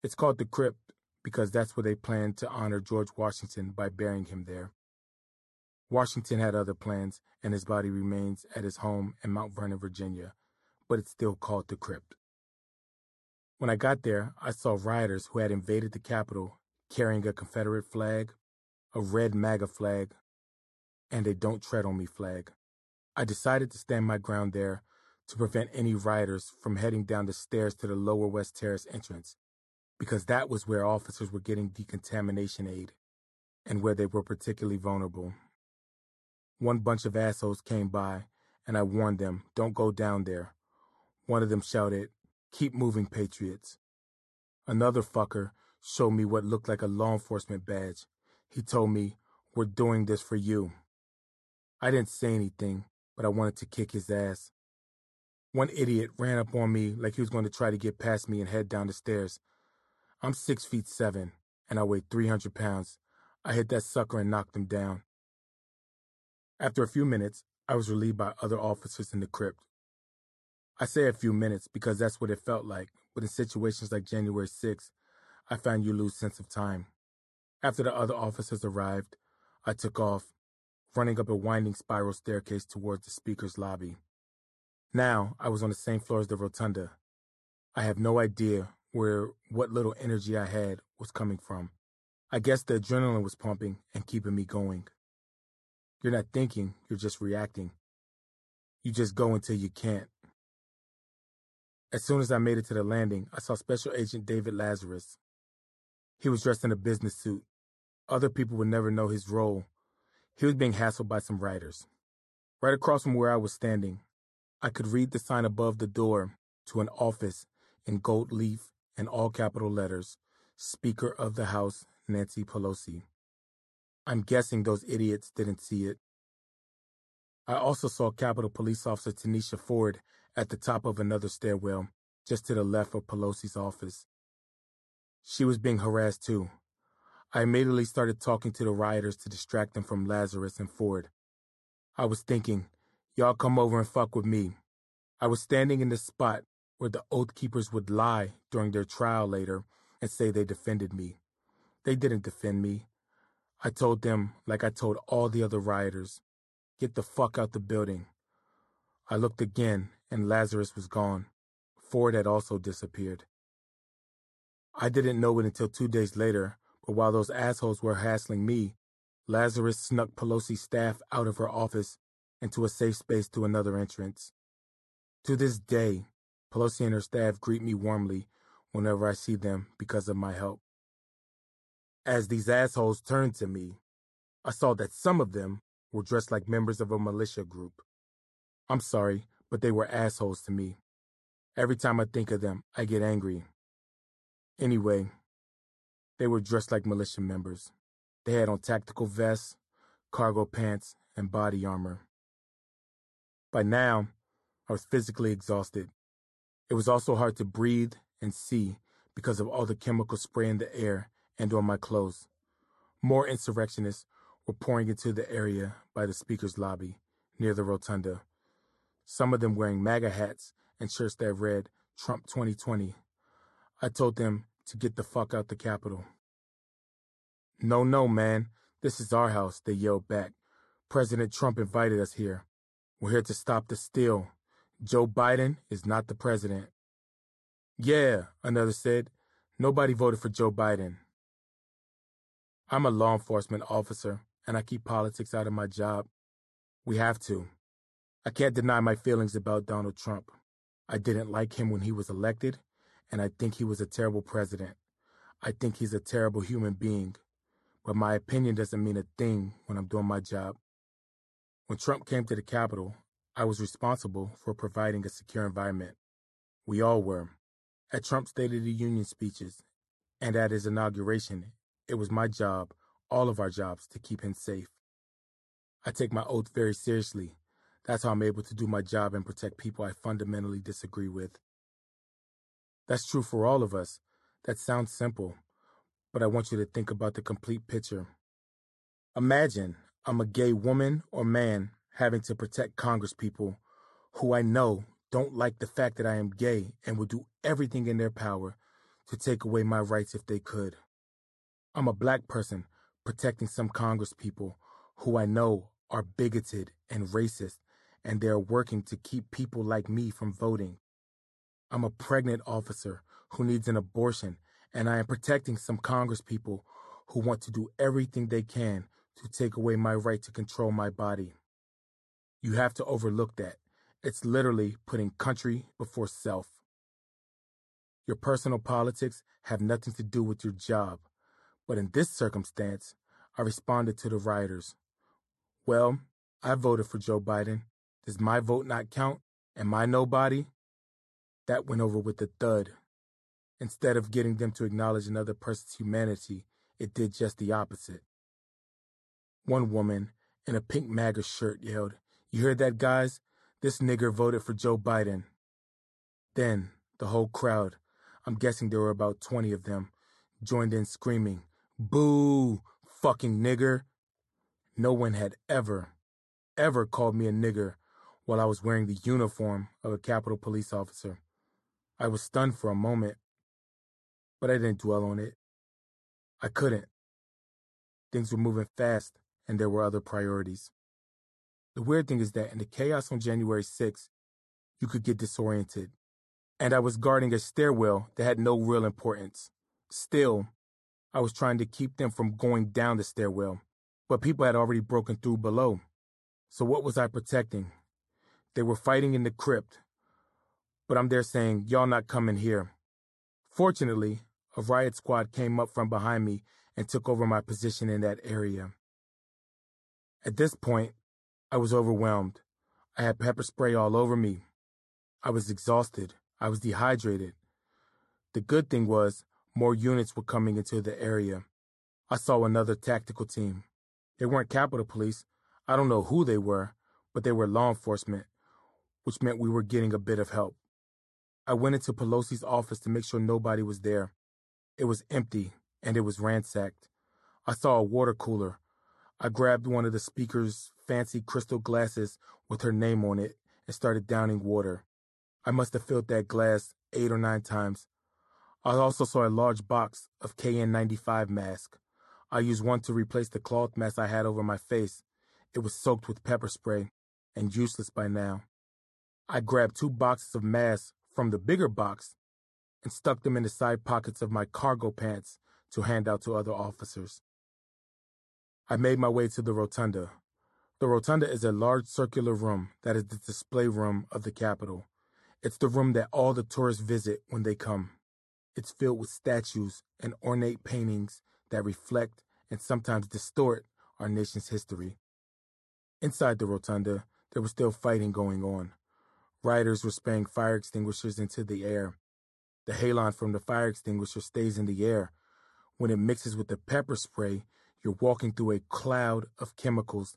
It's called the crypt because that's where they planned to honor George Washington by burying him there. Washington had other plans, and his body remains at his home in Mount Vernon, Virginia, but it's still called the crypt. When I got there, I saw rioters who had invaded the Capitol carrying a Confederate flag, a red MAGA flag, and a Don't Tread on Me flag. I decided to stand my ground there to prevent any rioters from heading down the stairs to the lower West Terrace entrance, because that was where officers were getting decontamination aid and where they were particularly vulnerable. One bunch of assholes came by, and I warned them, don't go down there. One of them shouted, keep moving, patriots. Another fucker showed me what looked like a law enforcement badge. He told me, we're doing this for you. I didn't say anything, but I wanted to kick his ass. One idiot ran up on me like he was going to try to get past me and head down the stairs. I'm six feet seven, and I weigh 300 pounds. I hit that sucker and knocked him down. After a few minutes, I was relieved by other officers in the crypt. I say a few minutes because that's what it felt like, but in situations like January 6th, I found you lose sense of time. After the other officers arrived, I took off. running up a winding spiral staircase towards the speaker's lobby. Now I was on the same floor as the rotunda. I have no idea where what little energy I had was coming from. I guess the adrenaline was pumping and keeping me going. You're not thinking, you're just reacting. You just go until you can't. As soon as I made it to the landing, I saw Special Agent David Lazarus. He was dressed in a business suit. Other people would never know his role. He was being hassled by some writers. Right across from where I was standing, I could read the sign above the door to an office in gold leaf and all capital letters Speaker of the House Nancy Pelosi. I'm guessing those idiots didn't see it. I also saw Capitol Police Officer Tanisha Ford at the top of another stairwell, just to the left of Pelosi's office. She was being harassed too. I immediately started talking to the rioters to distract them from Lazarus and Ford. I was thinking, y'all come over and fuck with me. I was standing in the spot where the Oath Keepers would lie during their trial later and say they defended me. They didn't defend me. I told them, like I told all the other rioters, get the fuck out the building. I looked again, and Lazarus was gone. Ford had also disappeared. I didn't know it until two days later, but while those assholes were hassling me, Lazarus snuck Pelosi's staff out of her office into a safe space to another entrance. To this day, Pelosi and her staff greet me warmly whenever I see them because of my help. As these assholes turned to me, I saw that some of them were dressed like members of a militia group. I'm sorry, but they were assholes to me. Every time I think of them, I get angry. Anyway, they were dressed like militia members. They had on tactical vests, cargo pants, and body armor. By now, I was physically exhausted. It was also hard to breathe and see because of all the chemical spray in the air and on my clothes. More insurrectionists were pouring into the area by the speaker's lobby near the rotunda. Some of them wearing MAGA hats and shirts that read Trump 2020. I told them to get the fuck out the Capitol. No, no, man. This is our house, they yelled back. President Trump invited us here. We're here to stop the steal. Joe Biden is not the president. Yeah, another said. Nobody voted for Joe Biden. I'm a law enforcement officer, and I keep politics out of my job. We have to. I can't deny my feelings about Donald Trump. I didn't like him when he was elected, and I think he was a terrible president. I think he's a terrible human being. But my opinion doesn't mean a thing when I'm doing my job. When Trump came to the Capitol, I was responsible for providing a secure environment. We all were. At Trump's State of the Union speeches and at his inauguration, it was my job, all of our jobs, to keep him safe. I take my oath very seriously. That's how I'm able to do my job and protect people I fundamentally disagree with. That's true for all of us. That sounds simple, but I want you to think about the complete picture. Imagine I'm a gay woman or man having to protect congresspeople who I know don't like the fact that I am gay and would do everything in their power to take away my rights if they could. I'm a black person protecting some congresspeople who I know are bigoted and racist, and they are working to keep people like me from voting. I'm a pregnant officer who needs an abortion and I am protecting some congresspeople who want to do everything they can to take away my right to control my body. You have to overlook that. It's literally putting country before self. Your personal politics have nothing to do with your job. But in this circumstance, I responded to the rioters. Well, I voted for Joe Biden. Does my vote not count? Am I nobody? That went over with a thud. Instead of getting them to acknowledge another person's humanity, it did just the opposite. One woman in a pink MAGA shirt yelled, You heard that, guys? This nigger voted for Joe Biden. Then the whole crowd, I'm guessing there were about 20 of them, joined in screaming, Boo! Fucking nigger! No one had ever, ever called me a nigger while I was wearing the uniform of a Capitol police officer. I was stunned for a moment but I didn't dwell on it. I couldn't. Things were moving fast, and there were other priorities. The weird thing is that in the chaos on January 6th, you could get disoriented. And I was guarding a stairwell that had no real importance. Still, I was trying to keep them from going down the stairwell, but people had already broken through below. So what was I protecting? They were fighting in the crypt, but I'm there saying, y'all not coming here. Fortunately, a riot squad came up from behind me and took over my position in that area. At this point, I was overwhelmed. I had pepper spray all over me. I was exhausted. I was dehydrated. The good thing was, more units were coming into the area. I saw another tactical team. They weren't Capitol Police. I don't know who they were, but they were law enforcement, which meant we were getting a bit of help. I went into Pelosi's office to make sure nobody was there. It was empty, and it was ransacked. I saw a water cooler. I grabbed one of the speaker's fancy crystal glasses with her name on it and started downing water. I must have filled that glass eight or nine times. I also saw a large box of KN95 mask. I used one to replace the cloth mask I had over my face. It was soaked with pepper spray and useless by now. I grabbed two boxes of masks from the bigger box and stuck them in the side pockets of my cargo pants to hand out to other officers. I made my way to the rotunda. The rotunda is a large circular room that is the display room of the Capitol. It's the room that all the tourists visit when they come. It's filled with statues and ornate paintings that reflect and sometimes distort our nation's history. Inside the rotunda, there was still fighting going on. Riders were spraying fire extinguishers into the air. The halon from the fire extinguisher stays in the air. When it mixes with the pepper spray, you're walking through a cloud of chemicals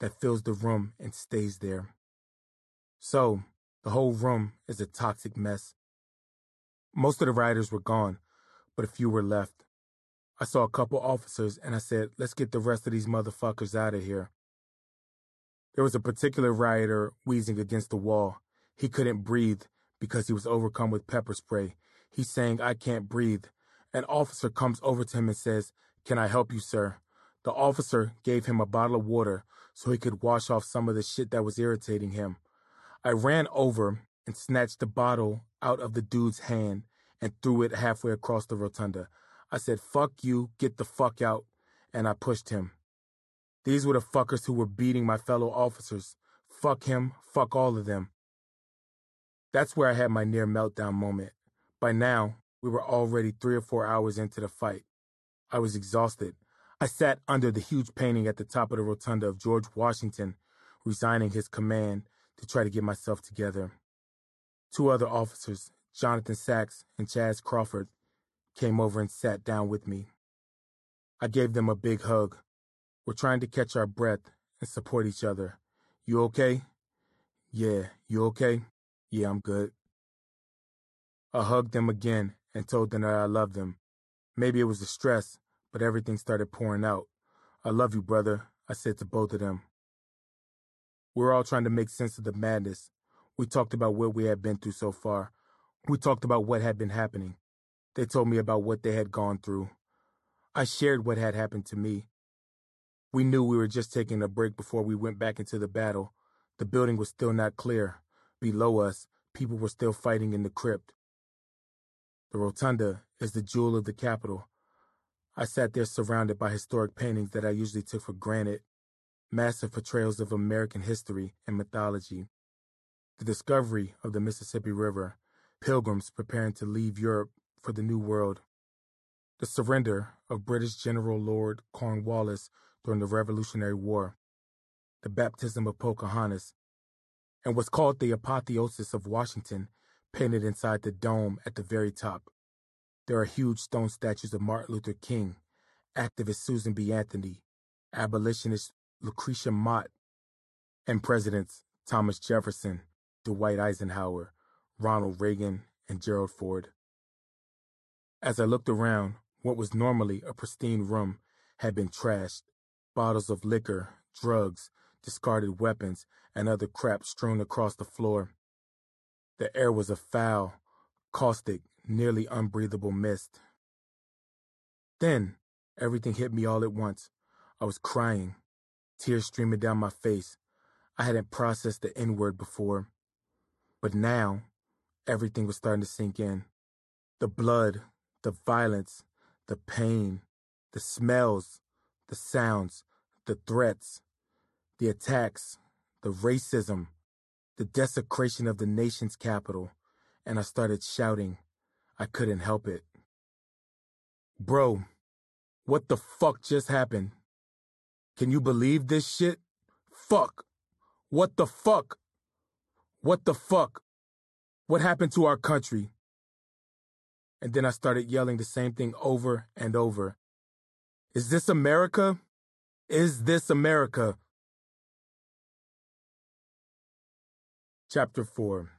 that fills the room and stays there. So, the whole room is a toxic mess. Most of the riders were gone, but a few were left. I saw a couple officers and I said, let's get the rest of these motherfuckers out of here. There was a particular rioter wheezing against the wall. He couldn't breathe because he was overcome with pepper spray. He's saying, I can't breathe. An officer comes over to him and says, Can I help you, sir? The officer gave him a bottle of water so he could wash off some of the shit that was irritating him. I ran over and snatched the bottle out of the dude's hand and threw it halfway across the rotunda. I said, Fuck you, get the fuck out, and I pushed him. These were the fuckers who were beating my fellow officers. Fuck him, fuck all of them. That's where I had my near meltdown moment. By now, we were already three or four hours into the fight. I was exhausted. I sat under the huge painting at the top of the rotunda of George Washington, resigning his command to try to get myself together. Two other officers, Jonathan Sacks and Chaz Crawford, came over and sat down with me. I gave them a big hug. We're trying to catch our breath and support each other. You okay? Yeah, you okay? Yeah, I'm good. I hugged them again and told them that I loved them. Maybe it was the stress, but everything started pouring out. I love you, brother, I said to both of them. We were all trying to make sense of the madness. We talked about what we had been through so far. We talked about what had been happening. They told me about what they had gone through. I shared what had happened to me. We knew we were just taking a break before we went back into the battle. The building was still not clear. Below us, people were still fighting in the crypt. The rotunda is the jewel of the Capitol. I sat there surrounded by historic paintings that I usually took for granted, massive portrayals of American history and mythology. The discovery of the Mississippi River, pilgrims preparing to leave Europe for the New World. The surrender of British General Lord Cornwallis during the Revolutionary War. The baptism of Pocahontas and was called the apotheosis of Washington, painted inside the dome at the very top. There are huge stone statues of Martin Luther King, activist Susan B. Anthony, abolitionist Lucretia Mott, and presidents Thomas Jefferson, Dwight Eisenhower, Ronald Reagan, and Gerald Ford. As I looked around, what was normally a pristine room had been trashed. Bottles of liquor, drugs, discarded weapons, and other crap strewn across the floor. The air was a foul, caustic, nearly unbreathable mist. Then, everything hit me all at once. I was crying, tears streaming down my face. I hadn't processed the N word before. But now, everything was starting to sink in. The blood, the violence, the pain, the smells, the sounds, the threats, the attacks, the racism, the desecration of the nation's capital, and I started shouting. I couldn't help it. Bro, what the fuck just happened? Can you believe this shit? Fuck. What the fuck? What the fuck? What happened to our country? And then I started yelling the same thing over and over. Is this America? Is this America? Chapter 4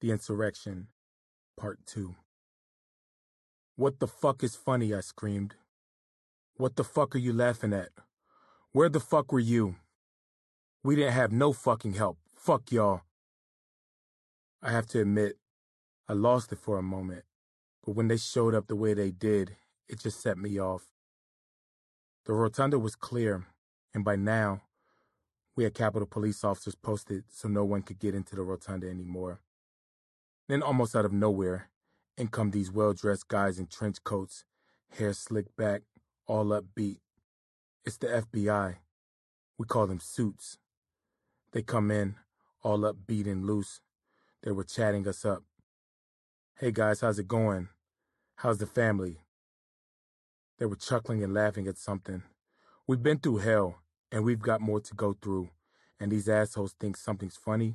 The Insurrection, Part 2 What the fuck is funny? I screamed. What the fuck are you laughing at? Where the fuck were you? We didn't have no fucking help. Fuck y'all. I have to admit, I lost it for a moment, but when they showed up the way they did, it just set me off. The rotunda was clear, and by now, we had Capitol police officers posted so no one could get into the rotunda anymore. Then, almost out of nowhere, in come these well dressed guys in trench coats, hair slicked back, all upbeat. It's the FBI. We call them suits. They come in, all upbeat and loose. They were chatting us up. Hey guys, how's it going? How's the family? They were chuckling and laughing at something. We've been through hell, and we've got more to go through, and these assholes think something's funny.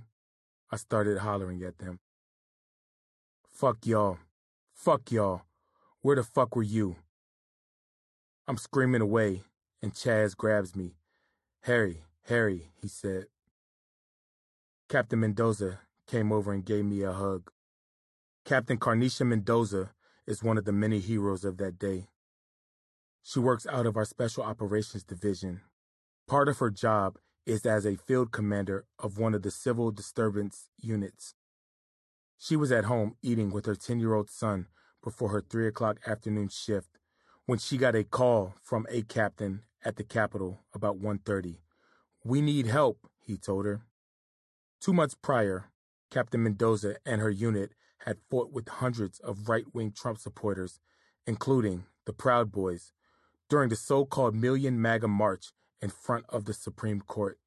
I started hollering at them. Fuck y'all. Fuck y'all. Where the fuck were you? I'm screaming away, and Chaz grabs me. Harry, Harry, he said. Captain Mendoza came over and gave me a hug. Captain Carneysha Mendoza is one of the many heroes of that day. She works out of our Special Operations Division. Part of her job is as a field commander of one of the civil disturbance units. She was at home eating with her 10 year old son before her 3 o'clock afternoon shift when she got a call from a captain at the Capitol about 1.30. We need help, he told her. Two months prior, Captain Mendoza and her unit had fought with hundreds of right wing Trump supporters, including the Proud Boys, during the so called Million MAGA March in front of the Supreme Court.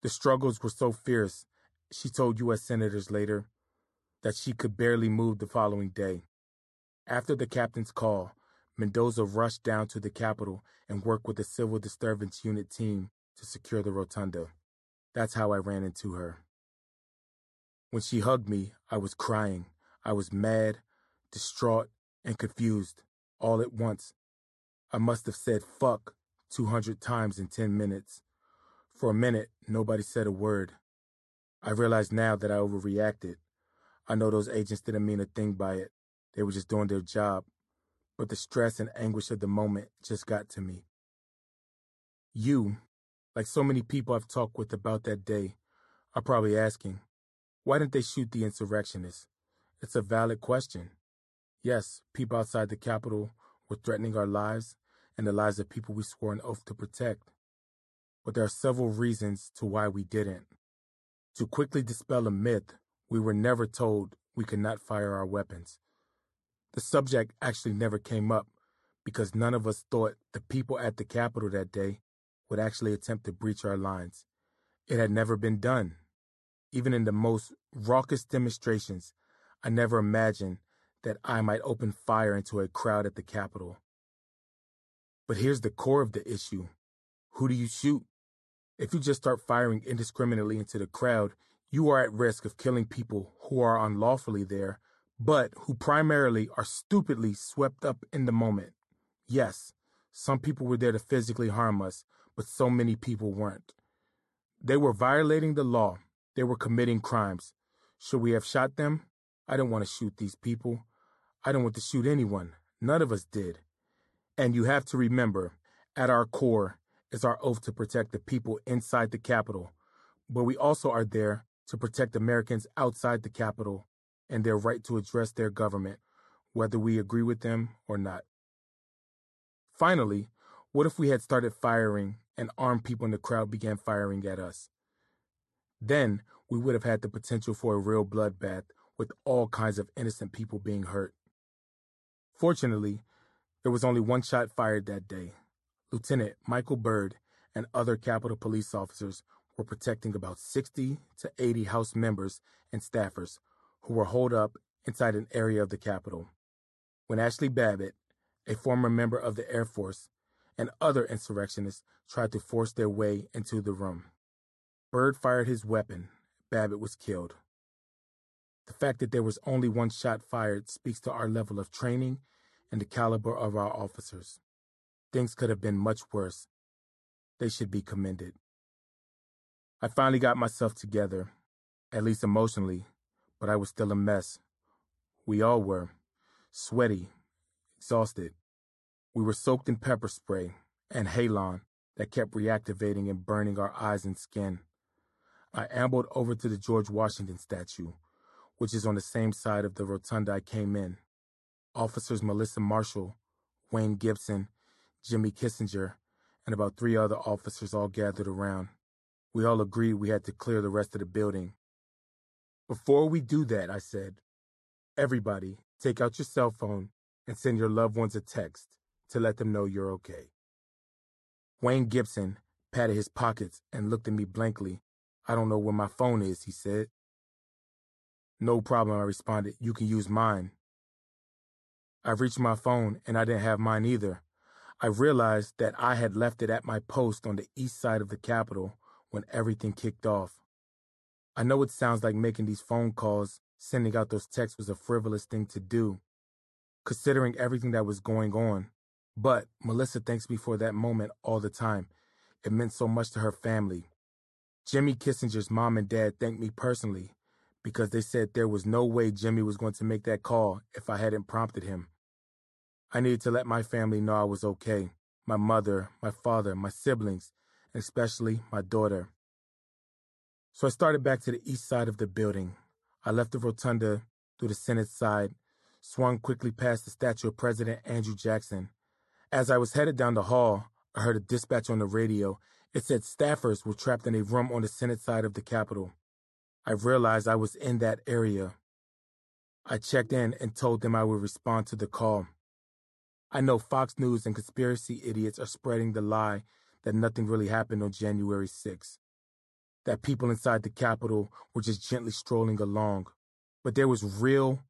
The struggles were so fierce, she told U.S. senators later, that she could barely move the following day. After the captain's call, Mendoza rushed down to the Capitol and worked with the Civil Disturbance Unit team to secure the rotunda. That's how I ran into her. When she hugged me, I was crying. I was mad, distraught, and confused all at once. I must have said fuck 200 times in 10 minutes. For a minute, nobody said a word. I realize now that I overreacted. I know those agents didn't mean a thing by it. They were just doing their job. But the stress and anguish of the moment just got to me. You, like so many people I've talked with about that day, are probably asking, why didn't they shoot the insurrectionists? It's a valid question. Yes, people outside the Capitol were threatening our lives and the lives of people we swore an oath to protect. But there are several reasons to why we didn't. To quickly dispel a myth, we were never told we could not fire our weapons. The subject actually never came up because none of us thought the people at the Capitol that day would actually attempt to breach our lines. It had never been done. Even in the most raucous demonstrations, I never imagined that I might open fire into a crowd at the Capitol. But here's the core of the issue. Who do you shoot? If you just start firing indiscriminately into the crowd, you are at risk of killing people who are unlawfully there, but who primarily are stupidly swept up in the moment. Yes, some people were there to physically harm us, but so many people weren't. They were violating the law. They were committing crimes. Should we have shot them? I don't want to shoot these people. I don't want to shoot anyone. None of us did. And you have to remember, at our core is our oath to protect the people inside the Capitol, but we also are there to protect Americans outside the Capitol and their right to address their government, whether we agree with them or not. Finally, what if we had started firing and armed people in the crowd began firing at us? Then we would have had the potential for a real bloodbath with all kinds of innocent people being hurt. Fortunately, there was only one shot fired that day. Lieutenant Michael Byrd and other Capitol police officers were protecting about 60 to 80 House members and staffers who were holed up inside an area of the Capitol. When Ashli Babbitt, a former member of the Air Force, and other insurrectionists tried to force their way into the room. Byrd fired his weapon. Babbitt was killed. The fact that there was only one shot fired speaks to our level of training and the caliber of our officers. Things could have been much worse. They should be commended. I finally got myself together, at least emotionally, but I was still a mess. We all were. Sweaty, exhausted. We were soaked in pepper spray and halon that kept reactivating and burning our eyes and skin. I ambled over to the George Washington statue, which is on the same side of the rotunda I came in. Officers Melissa Marshall, Wayne Gibson, Jimmy Kissinger, and about three other officers all gathered around. We all agreed we had to clear the rest of the building. Before we do that, I said, everybody take out your cell phone and send your loved ones a text to let them know you're okay. Wayne Gibson patted his pockets and looked at me blankly. I don't know where my phone is, he said. No problem, I responded. You can use mine. I reached my phone and I didn't have mine either. I realized that I had left it at my post on the east side of the Capitol when everything kicked off. I know it sounds like making these phone calls, sending out those texts was a frivolous thing to do, considering everything that was going on. But Melissa thanks me for that moment all the time. It meant so much to her family. Jimmy Kissinger's mom and dad thanked me personally because they said there was no way Jimmy was going to make that call if I hadn't prompted him. I needed to let my family know I was okay my mother, my father, my siblings, especially my daughter. So I started back to the east side of the building. I left the rotunda through the Senate side, swung quickly past the statue of President Andrew Jackson. As I was headed down the hall, I heard a dispatch on the radio. It said staffers were trapped in a room on the Senate side of the Capitol. I realized I was in that area. I checked in and told them I would respond to the call. I know Fox News and conspiracy idiots are spreading the lie that nothing really happened on January 6th, that people inside the Capitol were just gently strolling along. But there was real,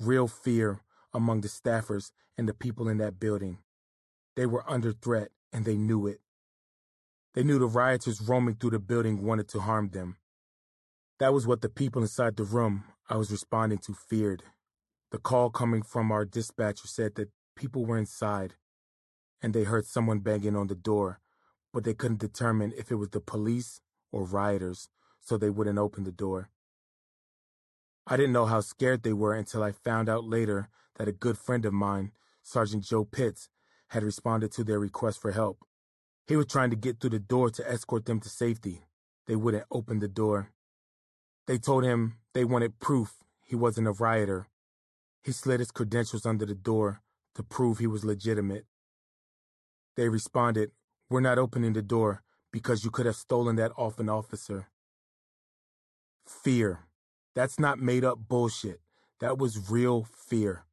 real fear among the staffers and the people in that building. They were under threat and they knew it. They knew the rioters roaming through the building wanted to harm them. That was what the people inside the room I was responding to feared. The call coming from our dispatcher said that People were inside, and they heard someone banging on the door, but they couldn't determine if it was the police or rioters, so they wouldn't open the door. I didn't know how scared they were until I found out later that a good friend of mine, Sergeant Joe Pitts, had responded to their request for help. He was trying to get through the door to escort them to safety. They wouldn't open the door. They told him they wanted proof he wasn't a rioter. He slid his credentials under the door to prove he was legitimate. They responded, We're not opening the door because you could have stolen that off an officer. Fear. That's not made up bullshit. That was real fear.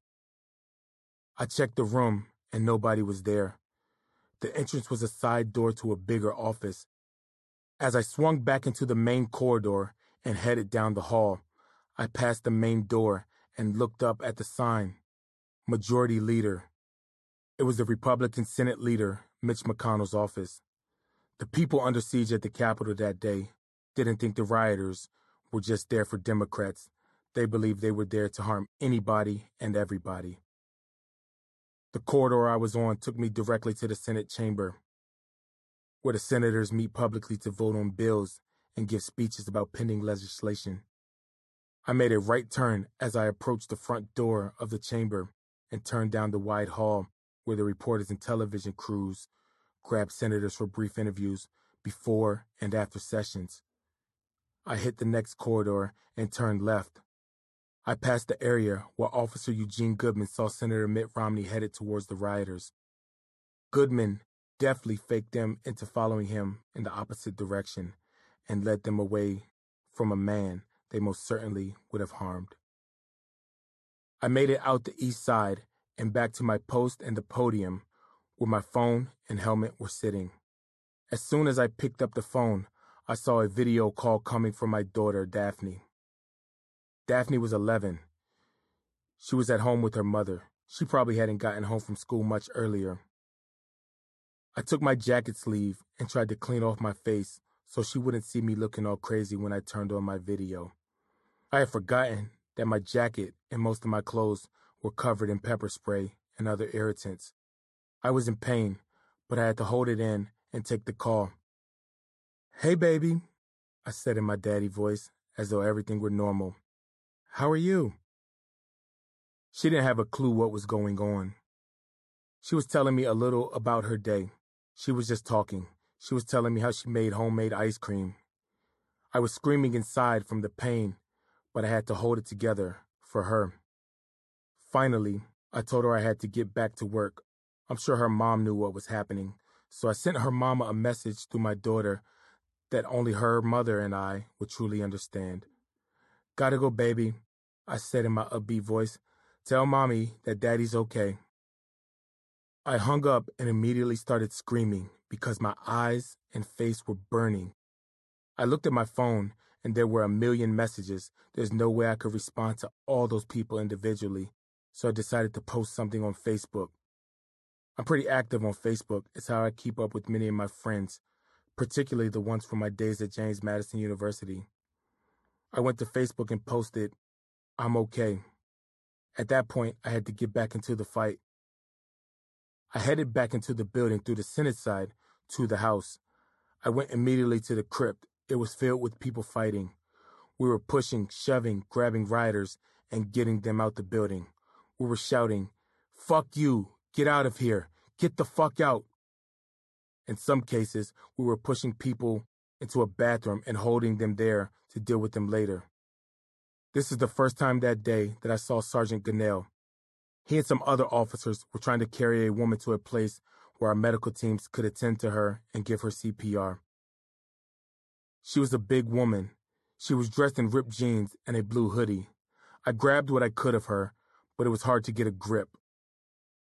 I checked the room and nobody was there. The entrance was a side door to a bigger office. As I swung back into the main corridor and headed down the hall, I passed the main door and looked up at the sign Majority Leader. It was the Republican Senate leader, Mitch McConnell's office. The people under siege at the Capitol that day didn't think the rioters were just there for Democrats. They believed they were there to harm anybody and everybody. The corridor I was on took me directly to the Senate chamber, where the senators meet publicly to vote on bills and give speeches about pending legislation. I made a right turn as I approached the front door of the chamber and turned down the wide hall where the reporters and television crews grabbed senators for brief interviews before and after sessions. I hit the next corridor and turned left. I passed the area where Officer Eugene Goodman saw Senator Mitt Romney headed towards the rioters. Goodman deftly faked them into following him in the opposite direction and led them away from a man they most certainly would have harmed. I made it out the east side and back to my post and the podium where my phone and helmet were sitting. As soon as I picked up the phone, I saw a video call coming from my daughter, Daphne. Daphne was 11. She was at home with her mother. She probably hadn't gotten home from school much earlier. I took my jacket sleeve and tried to clean off my face so she wouldn't see me looking all crazy when I turned on my video. I had forgotten that my jacket and most of my clothes were covered in pepper spray and other irritants. I was in pain, but I had to hold it in and take the call. Hey, baby, I said in my daddy voice as though everything were normal. How are you? She didn't have a clue what was going on. She was telling me a little about her day. She was just talking. She was telling me how she made homemade ice cream. I was screaming inside from the pain, but I had to hold it together for her. Finally, I told her I had to get back to work. I'm sure her mom knew what was happening, so I sent her mama a message through my daughter that only her mother and I would truly understand. Gotta go, baby, I said in my upbeat voice. Tell mommy that daddy's okay. I hung up and immediately started screaming because my eyes and face were burning. I looked at my phone and there were a million messages. There's no way I could respond to all those people individually, so I decided to post something on Facebook. I'm pretty active on Facebook. It's how I keep up with many of my friends, particularly the ones from my days at James Madison University. I went to Facebook and posted, I'm okay. At that point, I had to get back into the fight. I headed back into the building through the Senate side to the house. I went immediately to the crypt. It was filled with people fighting. We were pushing, shoving, grabbing riders, and getting them out the building. We were shouting, Fuck you! Get out of here! Get the fuck out! In some cases, we were pushing people into a bathroom and holding them there to deal with them later. This is the first time that day that I saw Sergeant Gonell. He and some other officers were trying to carry a woman to a place where our medical teams could attend to her and give her CPR. She was a big woman. She was dressed in ripped jeans and a blue hoodie. I grabbed what I could of her, but it was hard to get a grip.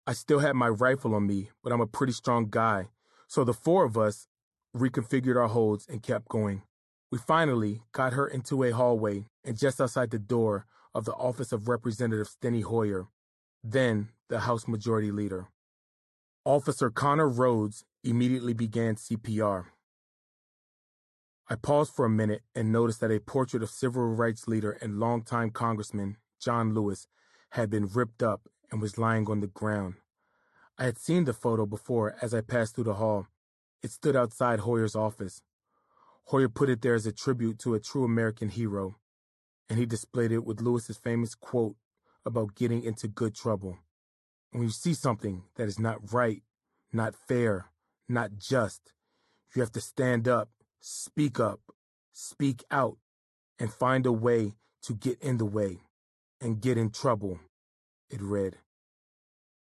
I still had my rifle on me, but I'm a pretty strong guy, so the four of us reconfigured our holds and kept going. We finally got her into a hallway and just outside the door of the office of Representative Steny Hoyer, then the House Majority Leader. Officer Connor Rhodes immediately began CPR. I paused for a minute and noticed that a portrait of civil rights leader and longtime Congressman John Lewis had been ripped up and was lying on the ground. I had seen the photo before as I passed through the hall. It stood outside Hoyer's office. Hoyer put it there as a tribute to a true American hero, and he displayed it with Lewis's famous quote about getting into good trouble. When you see something that is not right, not fair, not just, you have to stand up, speak up, speak out, and find a way to get in the way and get in trouble. It read,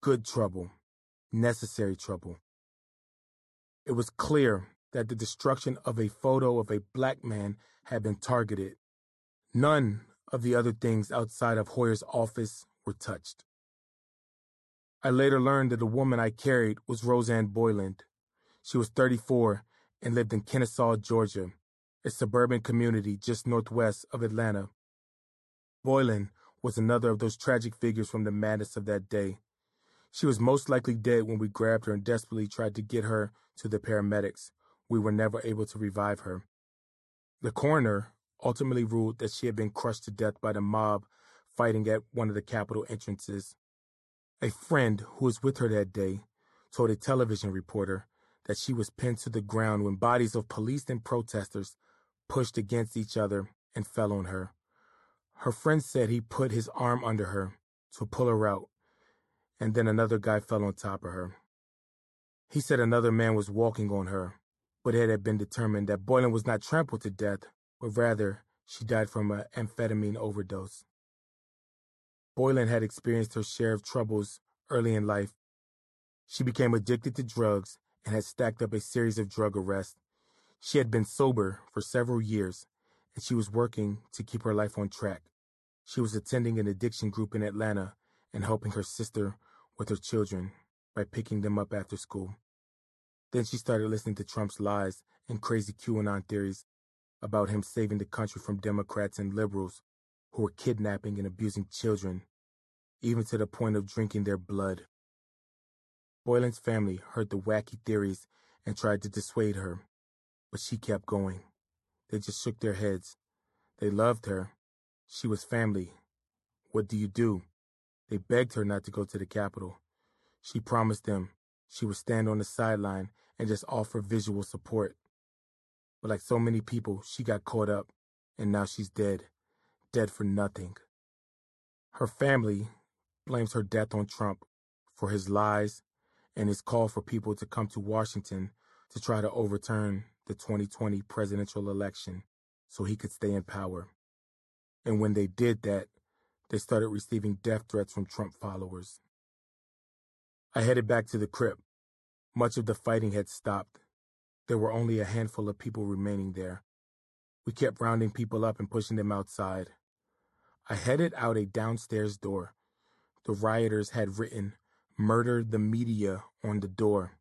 good trouble, necessary trouble. It was clear that the destruction of a photo of a black man had been targeted. None of the other things outside of Hoyer's office were touched. I later learned that the woman I carried was Roseanne Boyland. She was 34 and lived in Kennesaw, Georgia, a suburban community just northwest of Atlanta. Boyland was another of those tragic figures from the madness of that day. She was most likely dead when we grabbed her and desperately tried to get her to the paramedics. We were never able to revive her. The coroner ultimately ruled that she had been crushed to death by the mob fighting at one of the Capitol entrances. A friend who was with her that day told a television reporter that she was pinned to the ground when bodies of police and protesters pushed against each other and fell on her. Her friend said he put his arm under her to pull her out, and then another guy fell on top of her. He said another man was walking on her, but it had been determined that Boyland was not trampled to death, but rather she died from an amphetamine overdose. Boyland had experienced her share of troubles early in life. She became addicted to drugs and had stacked up a series of drug arrests. She had been sober for several years, and she was working to keep her life on track. She was attending an addiction group in Atlanta and helping her sister with her children by picking them up after school. Then she started listening to Trump's lies and crazy QAnon theories about him saving the country from Democrats and liberals who were kidnapping and abusing children, even to the point of drinking their blood. Boyland's family heard the wacky theories and tried to dissuade her, but she kept going. They just shook their heads. They loved her. She was family. What do you do? They begged her not to go to the Capitol. She promised them she would stand on the sideline and just offer visual support. But like so many people, she got caught up, and now she's dead. Dead for nothing. Her family blames her death on Trump for his lies and his call for people to come to Washington to try to overturn the 2020 presidential election so he could stay in power. And when they did that, they started receiving death threats from Trump followers. I headed back to the crypt. Much of the fighting had stopped. There were only a handful of people remaining there. We kept rounding people up and pushing them outside. I headed out a downstairs door. The rioters had written, Murder the Media on the door.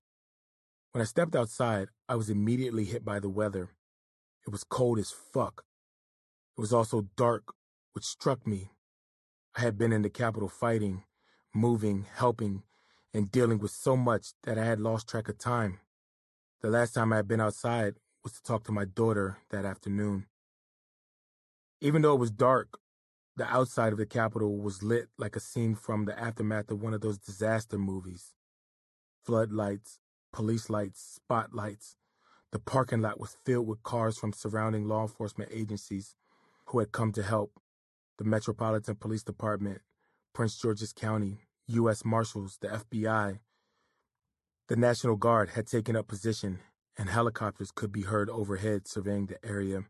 When I stepped outside, I was immediately hit by the weather. It was cold as fuck. It was also dark, which struck me. I had been in the Capitol fighting, moving, helping, and dealing with so much that I had lost track of time. The last time I had been outside was to talk to my daughter that afternoon. Even though it was dark, the outside of the Capitol was lit like a scene from the aftermath of one of those disaster movies. Floodlights, police lights, spotlights. The parking lot was filled with cars from surrounding law enforcement agencies who had come to help the Metropolitan Police Department, Prince George's County, U.S. Marshals, the FBI. The National Guard had taken up position, and helicopters could be heard overhead surveying the area.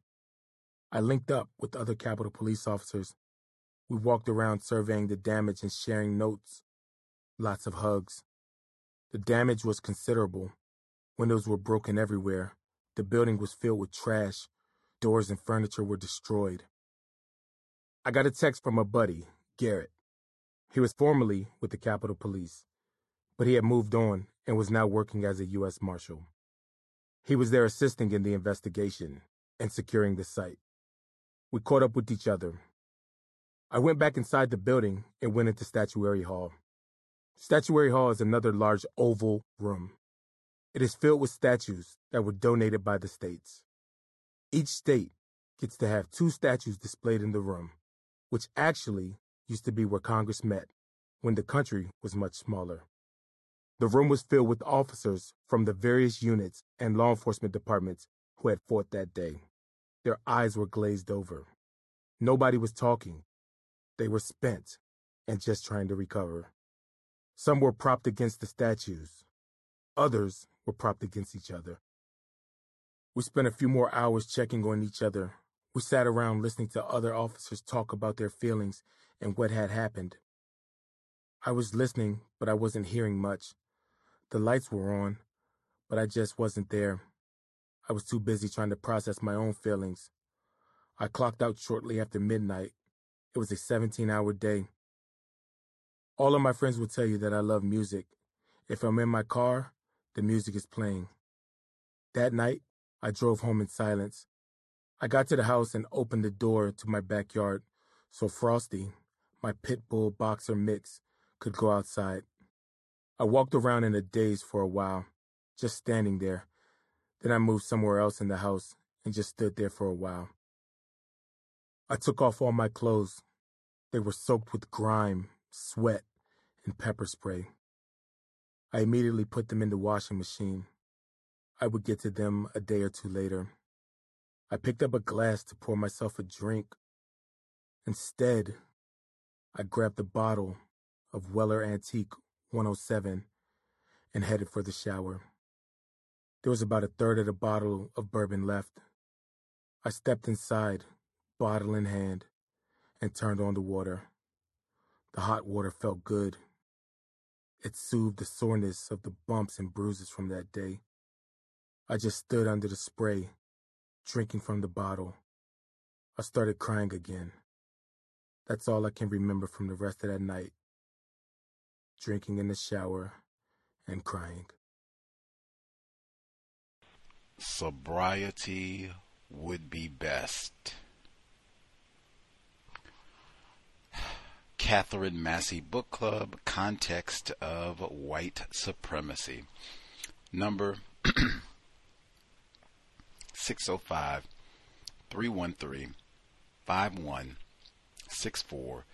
I linked up with other Capitol police officers. We walked around surveying the damage and sharing notes. Lots of hugs. The damage was considerable. Windows were broken everywhere. The building was filled with trash. Doors and furniture were destroyed. I got a text from a buddy, Garrett. He was formerly with the Capitol Police, but he had moved on and was now working as a U.S. Marshal. He was there assisting in the investigation and securing the site. We caught up with each other. I went back inside the building and went into Statuary Hall. Statuary Hall is another large oval room. It is filled with statues that were donated by the states. Each state gets to have two statues displayed in the room, which actually used to be where Congress met when the country was much smaller. The room was filled with officers from the various units and law enforcement departments who had fought that day. Their eyes were glazed over. Nobody was talking. They were spent and just trying to recover. Some were propped against the statues. Others were propped against each other. We spent a few more hours checking on each other. We sat around listening to other officers talk about their feelings and what had happened. I was listening, but I wasn't hearing much. The lights were on, but I just wasn't there. I was too busy trying to process my own feelings. I clocked out shortly after midnight. It was a 17 hour day. All of my friends will tell you that I love music. If I'm in my car, the music is playing. That night, I drove home in silence. I got to the house and opened the door to my backyard so Frosty, my pit bull boxer mix, could go outside. I walked around in a daze for a while, just standing there. Then I moved somewhere else in the house and just stood there for a while. I took off all my clothes. They were soaked with grime, sweat, and pepper spray. I immediately put them in the washing machine. I would get to them a day or two later. I picked up a glass to pour myself a drink. Instead, I grabbed a bottle of Weller Antique 107 and headed for the shower. There was about a third of the bottle of bourbon left. I stepped inside, bottle in hand, and turned on the water. The hot water felt good. It soothed the soreness of the bumps and bruises from that day. I just stood under the spray, drinking from the bottle, I started crying again. That's all I can remember from the rest of that night. Drinking in the shower and crying. Sobriety would be best. Katherine Massey Book Club Context of White Supremacy. Number 605 313 5164.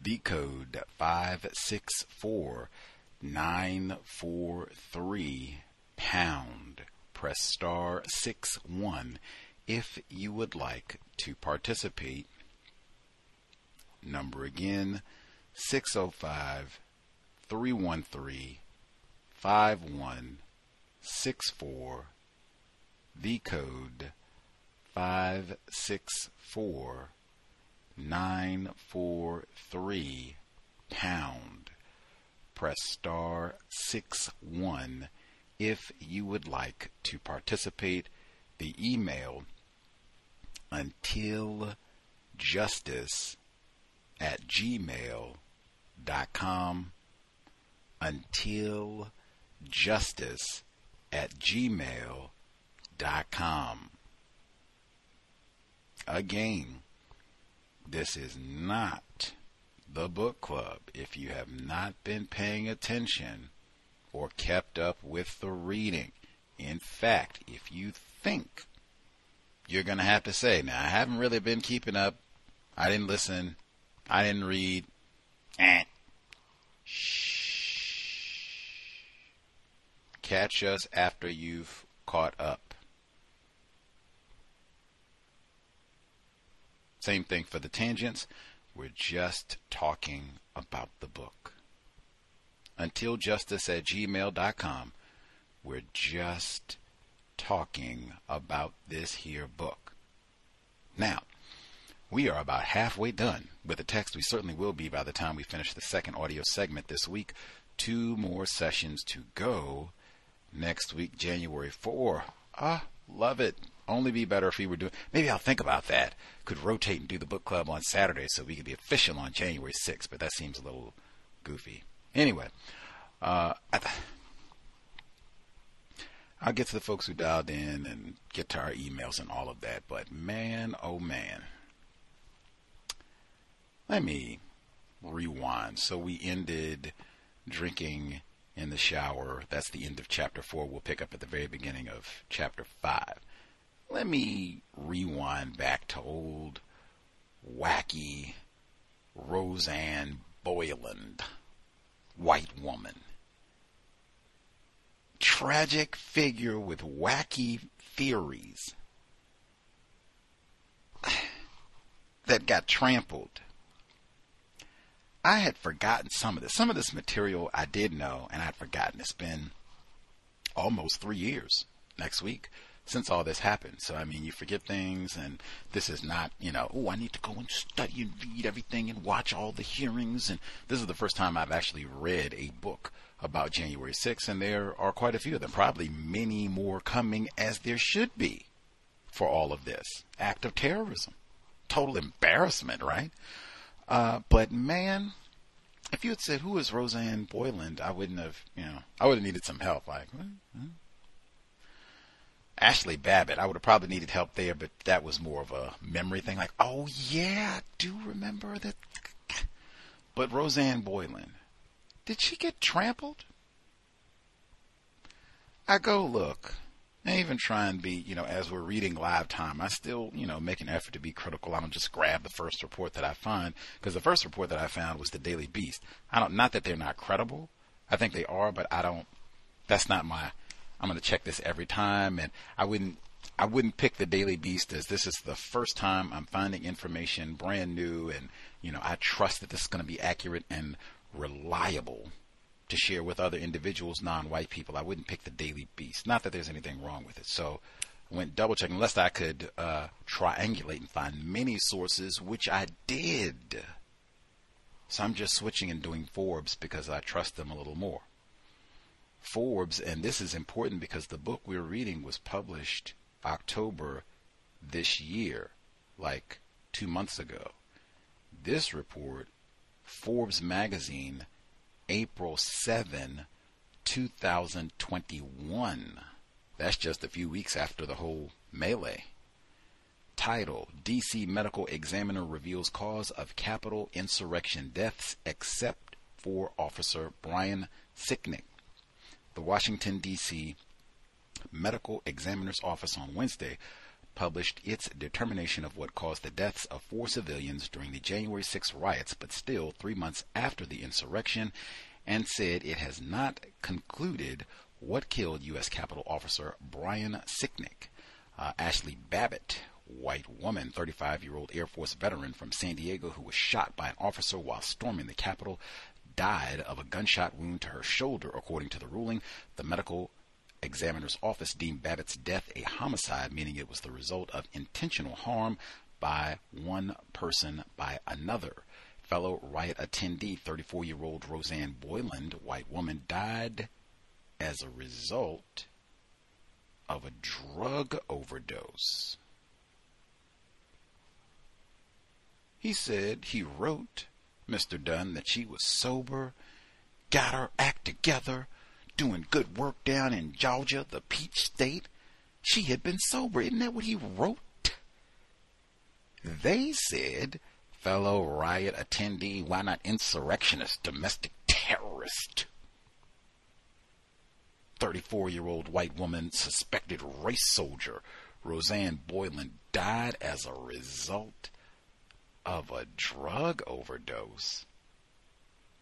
The code 564943 pound. Press star 6 1 if you would like to participate Number again 605 313 5164. The code 564 943 pound. Press star 6 1 if you would like to participate. The email until justice at gmail.com until justice at gmail.com. Again, this is not the book club. If you have not been paying attention or kept up with the reading, in fact, if you think you're going to have to say, now I haven't really been keeping up, I didn't listen, I didn't read. Eh. Shh. Catch us after you've caught up. Same thing for the tangents. We're just talking about the book. Until justice at gmail.com, we're just talking about this here book. Now, we are about halfway done with the text. We certainly will be by the time we finish the second audio segment this week. Two more sessions to go next week, January 4. Ah, love it. Only be better if we were doing. Maybe I'll think about that. Could rotate and do the book club on Saturday so we could be official on January 6th, but that seems a little goofy. Anyway, uh, th- I'll get to the folks who dialed in and get to our emails and all of that. But man, oh man, let me rewind. So we ended drinking in the shower. That's the end of chapter 4. We'll pick up at the very beginning of chapter 5. Let me rewind back to old wacky Roseanne Boyland, white woman. Tragic figure with wacky theories that got trampled I had forgotten some of this. Some of this material I did know, and I'd forgotten. It's been almost three years next week since all this happened. So, I mean, you forget things, and this is not, you know, oh, I need to go and study and read everything and watch all the hearings. And this is the first time I've actually read a book about January 6th, and there are quite a few of them, probably many more coming as there should be for all of this. Act of terrorism. Total embarrassment, right? Uh, but man, if you had said who is Roseanne Boyland, I wouldn't have, you know, I would have needed some help. Like Ashli Babbitt, I would have probably needed help there, but that was more of a memory thing. Like, oh yeah, I do remember that. But Roseanne Boyland, did she get trampled? I go look and even try and be, you know, as we're reading live time, I still, you know, make an effort to be critical. I don't just grab the first report that I find because the first report that I found was the Daily Beast. I don't, not that they're not credible. I think they are, but I don't, that's not my, I'm going to check this every time. And I wouldn't, I wouldn't pick the Daily Beast as this is the first time I'm finding information brand new. And, you know, I trust that this is going to be accurate and reliable to share with other individuals, non-white people. I wouldn't pick the Daily Beast. Not that there's anything wrong with it. So I went double checking, lest I could uh, triangulate and find many sources, which I did. So I'm just switching and doing Forbes because I trust them a little more. Forbes, and this is important because the book we're reading was published October this year, like two months ago. This report, Forbes magazine, April 7, 2021. That's just a few weeks after the whole melee. Title DC Medical Examiner reveals cause of Capitol insurrection deaths except for Officer Brian Sicknick. The Washington, D.C. Medical Examiner's Office on Wednesday published its determination of what caused the deaths of four civilians during the January 6 riots, but still three months after the insurrection, and said it has not concluded what killed U.S. Capitol Officer Brian Sicknick. Uh, Ashli Babbitt white woman, 35 year old Air Force veteran from San Diego, who was shot by an officer while storming the Capitol, died of a gunshot wound to her shoulder, according to the ruling. The medical examiner's office deemed Babbitt's death a homicide, meaning it was the result of intentional harm by one person by another. Fellow riot attendee, 34 year old Roseanne Boyland, white woman, died as a result of a drug overdose. He said he wrote Mr. Dunn that she was sober, got her act together, doing good work down in Georgia, the peach state. She had been sober. Isn't that what he wrote? They said, fellow riot attendee, why not insurrectionist, domestic terrorist? 34 year old white woman, suspected race soldier, Roseanne Boyland, died as a result of a drug overdose.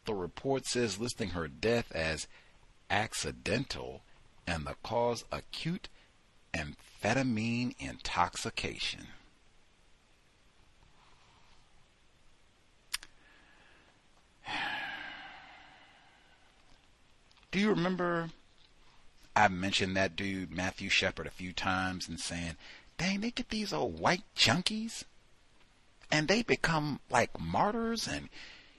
The report says listing her death as accidental and the cause acute amphetamine intoxication. Do you remember I mentioned that dude Matthew Shepard a few times and saying, dang, they get these old white junkies and they become like martyrs and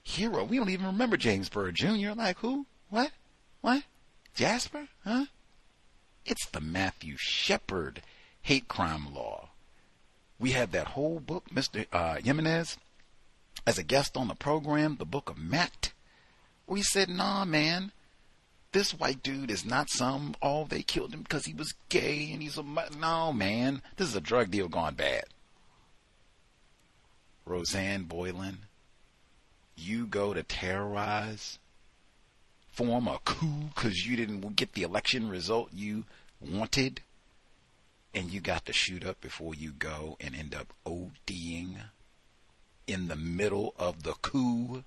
hero. We don't even remember James Byrd Jr. Like who? What? What? Jasper? Huh? It's the Matthew Shepard hate crime law. We had that whole book, Mr. Uh, Jimenez, as a guest on the program, the book of Matt. We said, nah, man, this white dude is not some, oh, they killed him because he was gay and he's a, no, man, this is a drug deal gone bad. Roseanne Boyland, you go to terrorize, form a coup because you didn't get the election result you wanted, and you got to shoot up before you go and end up ODing in the middle of the coup.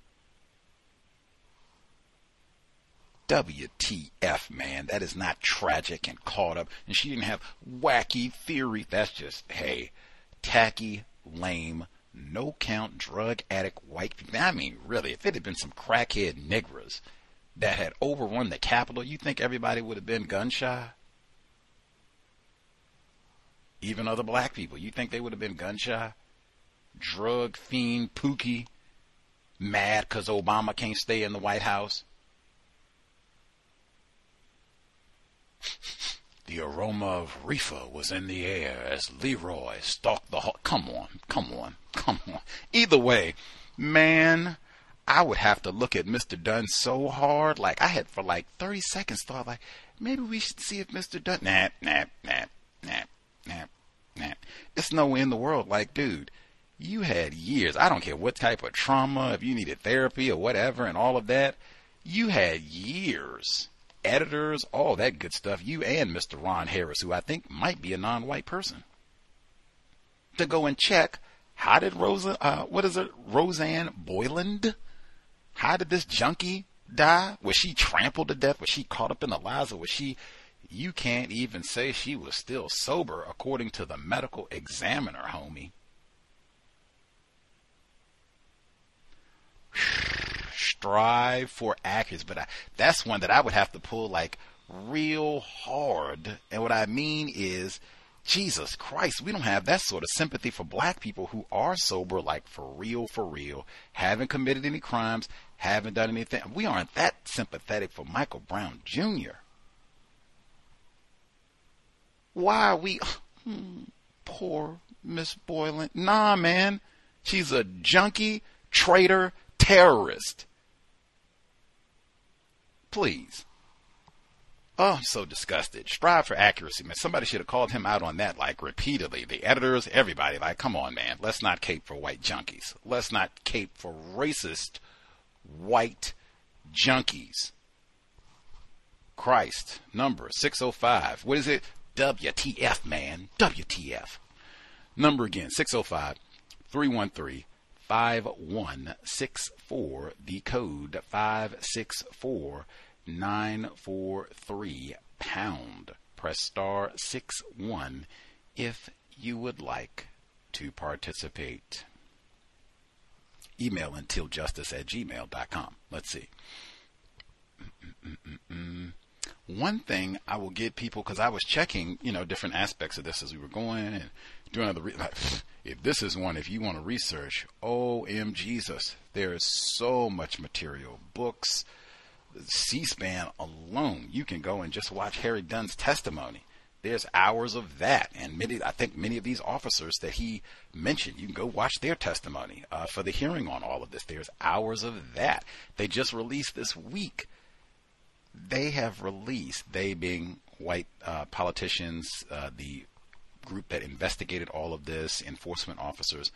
WTF, man. That is not tragic and caught up. And she didn't have wacky theory. That's just, hey, tacky, lame no count drug addict white people. I mean, really, if it had been some crackhead niggers that had overrun the Capitol, you think everybody would have been gun shy? Even other black people, you think they would have been gun shy? Drug fiend Pookie, mad because Obama can't stay in the White House? The aroma of reefer was in the air as Leroy stalked the hall. Come on, come on, come on. Either way, man, I would have to look at Mr. Dunn so hard. Like I had for like 30 seconds thought like, maybe we should see if Mr. Dunn, nah, nah, nah, nah, nah, nah. It's no way in the world. Like, dude, you had years. I don't care what type of trauma, if you needed therapy or whatever and all of that. You had years editors, all that good stuff, you and Mr. Ron Harris, who I think might be a non white person, to go and check how did Rosa, uh, what is it, Roseanne Boyland? How did this junkie die? Was she trampled to death? Was she caught up in the lies? Or was she, you can't even say she was still sober according to the medical examiner, homie. strive for accuracy, but I, that's one that I would have to pull like real hard. And what I mean is, Jesus Christ, we don't have that sort of sympathy for black people who are sober, like for real, for real, haven't committed any crimes, haven't done anything. We aren't that sympathetic for Michael Brown Jr. Why are we, hmm, poor Miss Boyland? Nah, man, She's a junkie, traitor, terrorist. Please. Oh, I'm so disgusted. Strive for accuracy, man. Somebody should have called him out on that, like, repeatedly. The editors, everybody. Like, come on, man. Let's not cape for white junkies. Let's not cape for racist white junkies. Christ. Number 605. What is it? WTF, man. WTF. Number again, 605 313 5164. The code 564 943 pound. Press star 6 1 if you would like to participate. Email untiljustice at gmail.com. Let's see. Mm-mm-mm. One thing I will give people, because I was checking, you know, different aspects of this as we were going and doing other, re- like, if this is one, if you want to research, oh, OM Jesus, there is so much material, books, C-SPAN alone, you can go and just watch Harry Dunn's testimony. There's hours of that, and many, I think many of these officers that he mentioned, you can go watch their testimony uh, for the hearing on all of this. There's hours of that. They just released this week. They have released, they being white uh, politicians, uh, the group that investigated all of this, enforcement officers,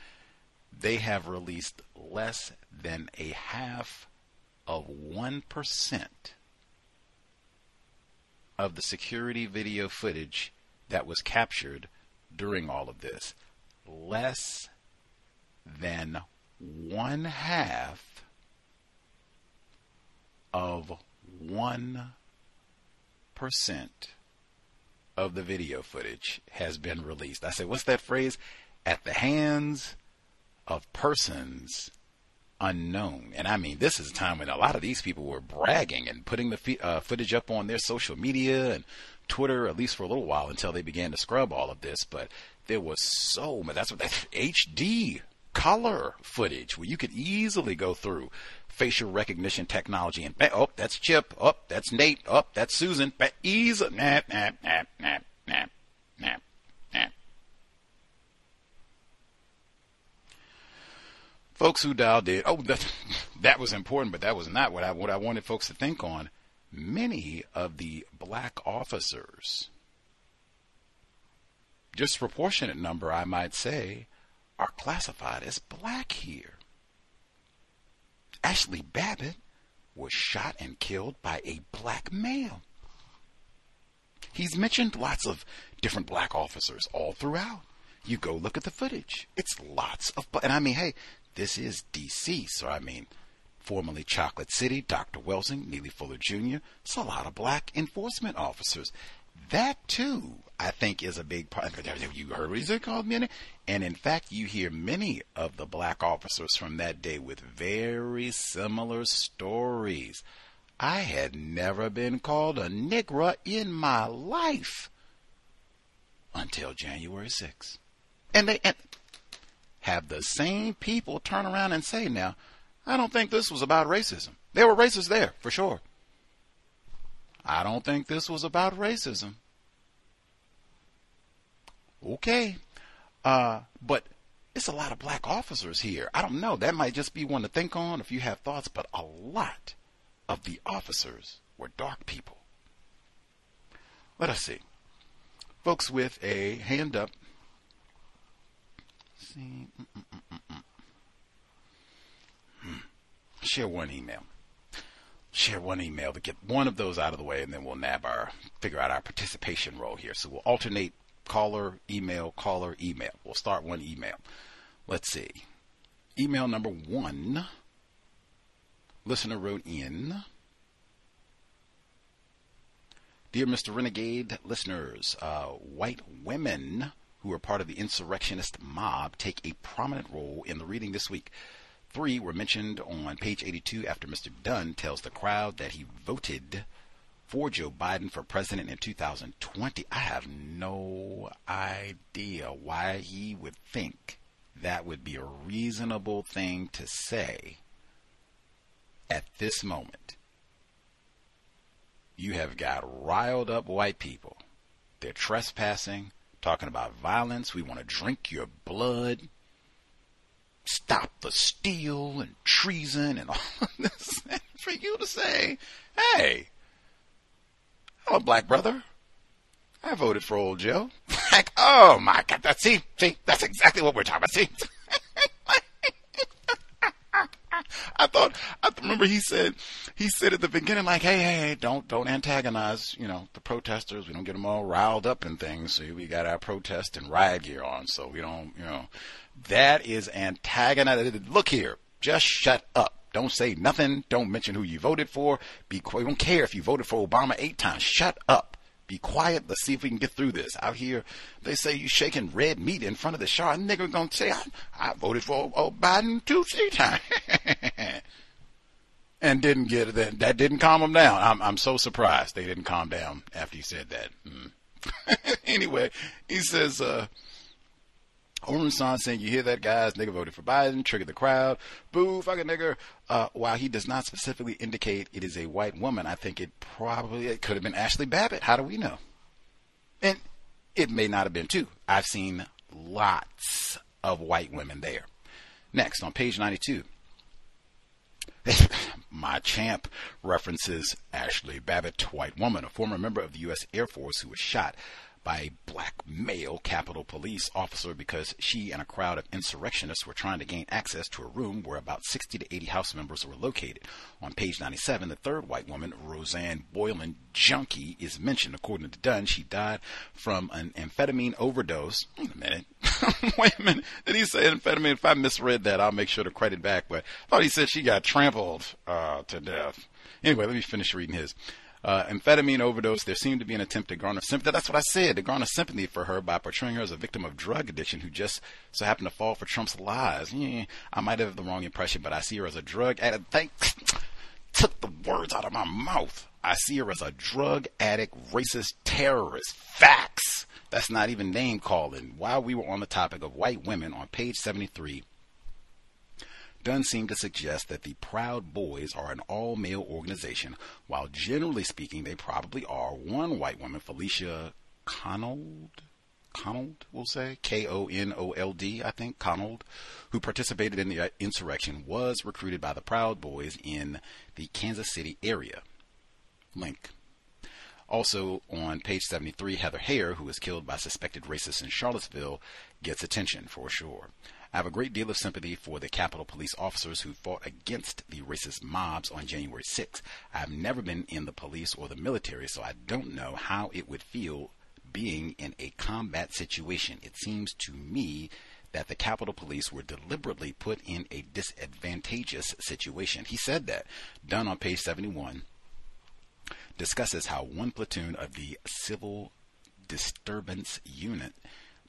they have released less than a half of 1% of the security video footage that was captured during all of this. Less than one half of 1% of the video footage has been released. I said, what's that phrase? At the hands of persons unknown. And I mean, this is a time when a lot of these people were bragging and putting the uh, footage up on their social media and Twitter, at least for a little while until they began to scrub all of this. But there was so much. That's what that HD color footage where you could easily go through facial recognition technology and oh, that's Chip. Oh, that's Nate. Oh, that's Susan. Easy. Nah, nah, nah, nah, nah, nah. Folks who dialed in, oh, that, that was important, but that was not what I, what I wanted folks to think on. Many of the black officers, disproportionate number, I might say, are classified as black here. Ashli Babbitt was shot and killed by a black male. He's mentioned lots of different black officers all throughout. You go look at the footage. It's lots of, and I mean, hey, this is DC, so I mean, formerly Chocolate City, Dr. Welsing, Neely Fuller Jr. It's a lot of black enforcement officers. That too, I think, is a big part. You heard what he called me, and in fact, you hear many of the black officers from that day with very similar stories. I had never been called a nigger in my life until January 6th. And they, and have the same people turn around and say, now, I don't think this was about racism. There were racists there, for sure. I don't think this was about racism. Okay. Uh, but it's a lot of black officers here. I don't know. That might just be one to think on if you have thoughts, but a lot of the officers were dark people. Let us see. Folks with a hand up see. Hmm. Share one email. Share one email to get one of those out of the way, and then we'll nab our figure out our participation role here. So we'll alternate caller, email, caller, email. We'll start one email. Let's see. Email number one. Listener wrote in. Dear Mr. Renegade listeners, uh, white women who were part of the insurrectionist mob, take a prominent role in the reading this week. Three were mentioned on page 82 after Mr. Dunn tells the crowd that he voted for Joe Biden for president in 2020. I have no idea why he would think that would be a reasonable thing to say at this moment. You have got riled up white people. They're trespassing talking about violence. We want to drink your blood. stop the steal and treason and all of this. And for you to say, hey, I'm a black brother. I voted for old Joe. like, oh my God, that's, see, see, that's exactly what we're talking about. See? I thought I remember he said he said at the beginning like, hey, hey, don't don't antagonize, you know, the protesters. We don't get them all riled up and things. So we got our protest and riot gear on, so we don't, you know, that is antagonizing. Look here, just shut up. Don't say nothing. Don't mention who you voted for. Be quiet. We don't care if you voted for Obama eight times. Shut up. Be quiet. Let's see if we can get through this. Out here, they say you shaking red meat in front of the shower. Nigga gonna say I, I voted for oh, Biden two, three times, and didn't get that. That didn't calm him down. I'm I'm so surprised they didn't calm down after he said that. Mm. anyway, he says. uh Oren Son saying, you hear that, guys? Nigga voted for Biden, trigger the crowd. Boo, fucking nigger. Uh, while he does not specifically indicate it is a white woman, I think it probably, it could have been Ashli Babbitt. How do we know? And it may not have been too. I've seen lots of white women there. Next, on page 92. My champ references Ashli Babbitt, white woman, a former member of the U.S. Air Force who was shot by a black male Capitol Police officer because she and a crowd of insurrectionists were trying to gain access to a room where about 60 to 80 House members were located. On page 97, the third white woman, Roseanne Boyland Junkie, is mentioned. According to Dunn, she died from an amphetamine overdose. Wait a minute. Wait a minute. Did he say amphetamine? If I misread that, I'll make sure to credit back. But I thought he said she got trampled uh, to death. Anyway, let me finish reading his uh, amphetamine overdose. There seemed to be an attempt to garner sympathy. That's what I said, to garner sympathy for her by portraying her as a victim of drug addiction who just so happened to fall for Trump's lies. Yeah, I might have the wrong impression, but I see her as a drug addict. Thanks. Took the words out of my mouth. I see her as a drug addict, racist terrorist. Facts. That's not even name calling. While we were on the topic of white women on page 73, Dunn seemed to suggest that the Proud Boys are an all male organization, while generally speaking, they probably are. One white woman, Felicia Konold, Konold, we'll say, K O N O L D, I think, Konold, who participated in the uh, insurrection, was recruited by the Proud Boys in the Kansas City area. Link. Also on page 73, Heather Heyer, who was killed by suspected racists in Charlottesville, gets attention for sure. I have a great deal of sympathy for the Capitol Police officers who fought against the racist mobs on January 6th. I have never been in the police or the military, so I don't know how it would feel being in a combat situation. It seems to me that the Capitol Police were deliberately put in a disadvantageous situation. He said that. Dunn on page 71 discusses how one platoon of the Civil Disturbance Unit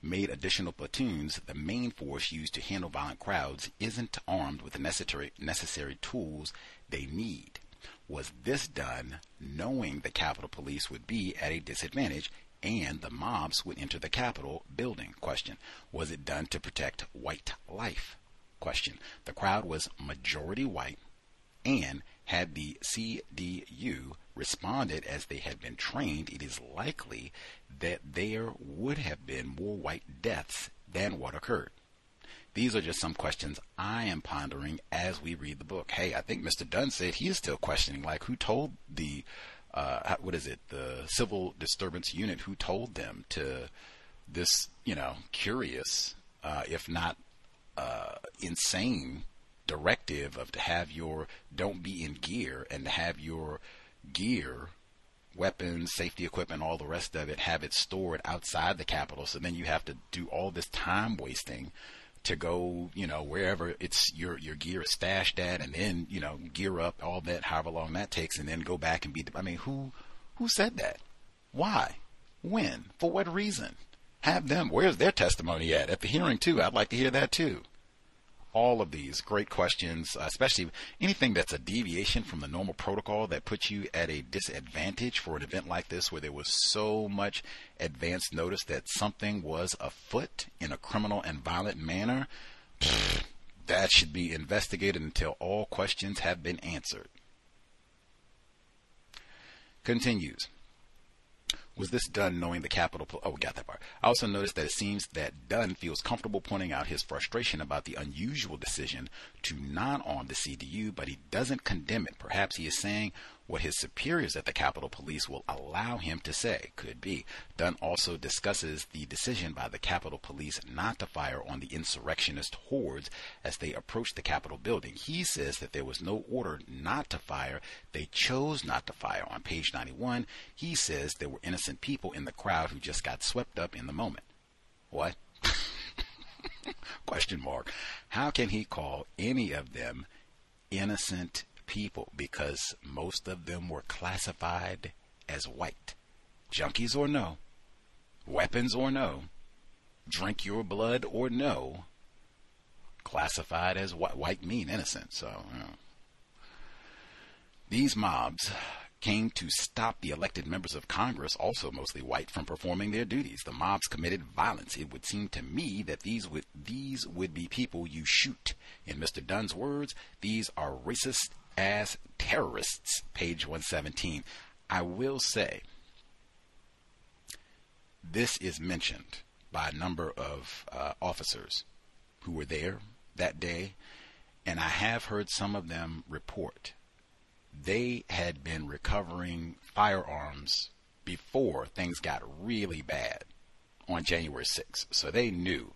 made additional platoons, the main force used to handle violent crowds isn't armed with the necessary, necessary tools they need. Was this done knowing the Capitol Police would be at a disadvantage and the mobs would enter the Capitol building? Question. Was it done to protect white life? Question. The crowd was majority white and had the CDU responded as they had been trained, it is likely that there would have been more white deaths than what occurred. These are just some questions I am pondering as we read the book. Hey, I think Mr. Dunn said he is still questioning, like, who told the, uh, what is it, the civil disturbance unit, who told them to this, you know, curious, uh, if not uh, insane directive of to have your, don't be in gear and to have your gear weapons, safety equipment, all the rest of it, have it stored outside the Capitol So then you have to do all this time wasting to go, you know, wherever it's your your gear is stashed at, and then you know gear up all that, however long that takes, and then go back and be. I mean, who who said that? Why? When? For what reason? Have them. Where's their testimony at at the hearing too? I'd like to hear that too all of these great questions, especially anything that's a deviation from the normal protocol that puts you at a disadvantage for an event like this where there was so much advance notice that something was afoot in a criminal and violent manner. that should be investigated until all questions have been answered. Continues. Was this done knowing the Capitol? Oh, we got that part. I also noticed that it seems that Dunn feels comfortable pointing out his frustration about the unusual decision to non-arm the CDU, but he doesn't condemn it. Perhaps he is saying what his superiors at the Capitol Police will allow him to say. Could be. Dunn also discusses the decision by the Capitol Police not to fire on the insurrectionist hordes as they approached the Capitol building. He says that there was no order not to fire. They chose not to fire. On page 91, he says there were innocent people in the crowd who just got swept up in the moment. What? Question mark. How can he call any of them innocent people because most of them were classified as white. Junkies or no, weapons or no, drink your blood or no, classified as white, white mean innocent. So, you know. these mobs came to stop the elected members of Congress, also mostly white, from performing their duties. The mobs committed violence. It would seem to me that these would these would be people you shoot. In Mr. Dunn's words, these are racist as terrorists, page 117. I will say this is mentioned by a number of uh, officers who were there that day, and I have heard some of them report they had been recovering firearms before things got really bad on January 6th. So they knew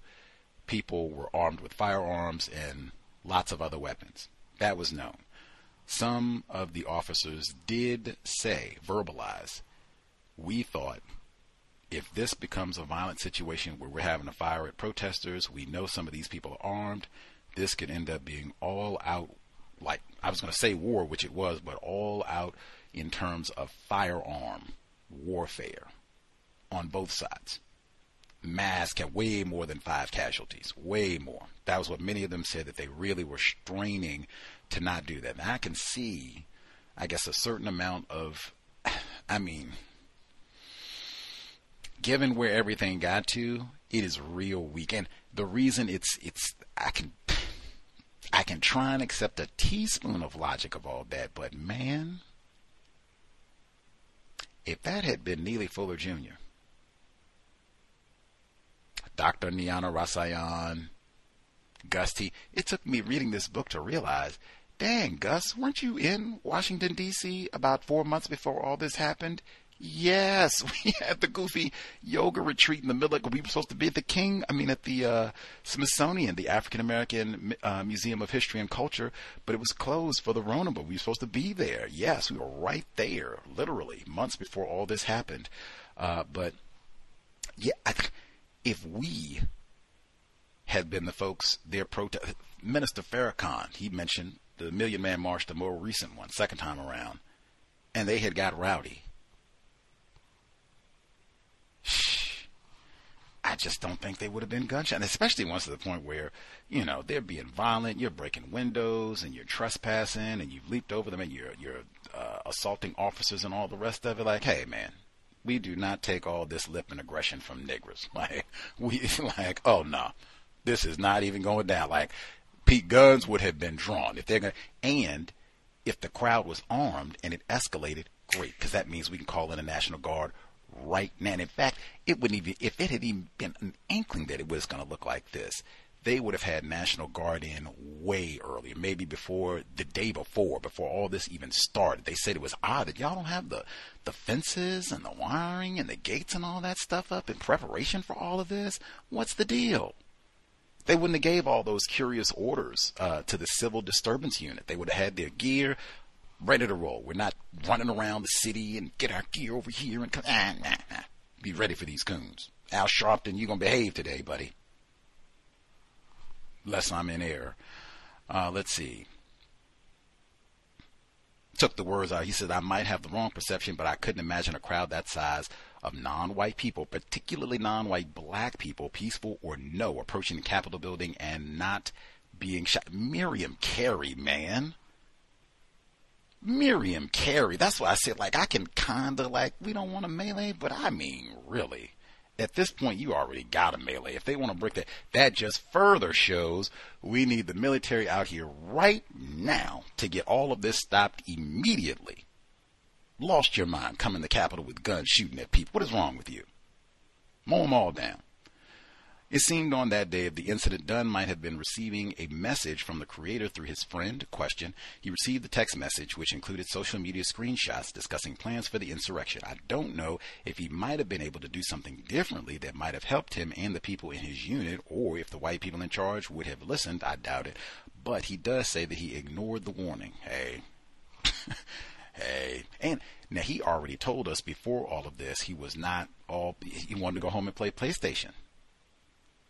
people were armed with firearms and lots of other weapons. That was known some of the officers did say, verbalize, we thought if this becomes a violent situation where we're having to fire at protesters, we know some of these people are armed, this could end up being all out, like I was going to say war, which it was, but all out in terms of firearm warfare on both sides. Mass had way more than five casualties, way more. That was what many of them said that they really were straining to not do that. And I can see, I guess, a certain amount of, I mean, given where everything got to, it is real weak. And the reason it's, it's, I can, I can try and accept a teaspoon of logic of all that, but man, if that had been Neely Fuller Jr., Dr. Niana Rasayan, Gus T. It took me reading this book to realize Dang, Gus, weren't you in Washington, D.C. about four months before all this happened? Yes, we had the goofy yoga retreat in the middle. Of, we were supposed to be at the King, I mean, at the uh, Smithsonian, the African American uh, Museum of History and Culture, but it was closed for the Rona, but we were supposed to be there. Yes, we were right there, literally, months before all this happened. Uh, but, yeah, I, if we had been the folks there protest, Minister Farrakhan, he mentioned the Million Man March, the more recent one, second time around, and they had got rowdy. I just don't think they would have been gunshot, especially once to the point where, you know, they're being violent, you're breaking windows and you're trespassing and you've leaped over them and you're you're uh, assaulting officers and all the rest of it. Like, hey, man, we do not take all this lip and aggression from niggers. Like, we like, oh no, this is not even going down. Like, Pete guns would have been drawn if they're gonna, and if the crowd was armed and it escalated, great, because that means we can call in a National Guard right now. And in fact, it wouldn't even if it had even been an inkling that it was going to look like this, they would have had National Guard in way earlier, maybe before the day before, before all this even started. They said it was odd that y'all don't have the the fences and the wiring and the gates and all that stuff up in preparation for all of this. What's the deal? They wouldn't have gave all those curious orders uh, to the civil disturbance unit. They would have had their gear ready to roll. We're not running around the city and get our gear over here and come. Ah, nah, nah. Be ready for these coons. Al Sharpton, you're gonna behave today, buddy. Lest I'm in error. Uh, let's see. Took the words out. He said, I might have the wrong perception, but I couldn't imagine a crowd that size of non-white people, particularly non-white black people, peaceful or no, approaching the Capitol building and not being shot. Miriam Carey, man. Miriam Carey. That's why I said, like, I can kinda like, we don't want a melee, but I mean, really. At this point, you already got a melee. If they want to break that, that just further shows we need the military out here right now to get all of this stopped immediately lost your mind coming to the Capitol with guns shooting at people. What is wrong with you? Mow them all down. It seemed on that day of the incident Dunn might have been receiving a message from the creator through his friend. Question. He received the text message, which included social media screenshots discussing plans for the insurrection. I don't know if he might have been able to do something differently that might have helped him and the people in his unit, or if the white people in charge would have listened. I doubt it. But he does say that he ignored the warning. Hey. hey. And now he already told us before all of this he was not all he wanted to go home and play PlayStation.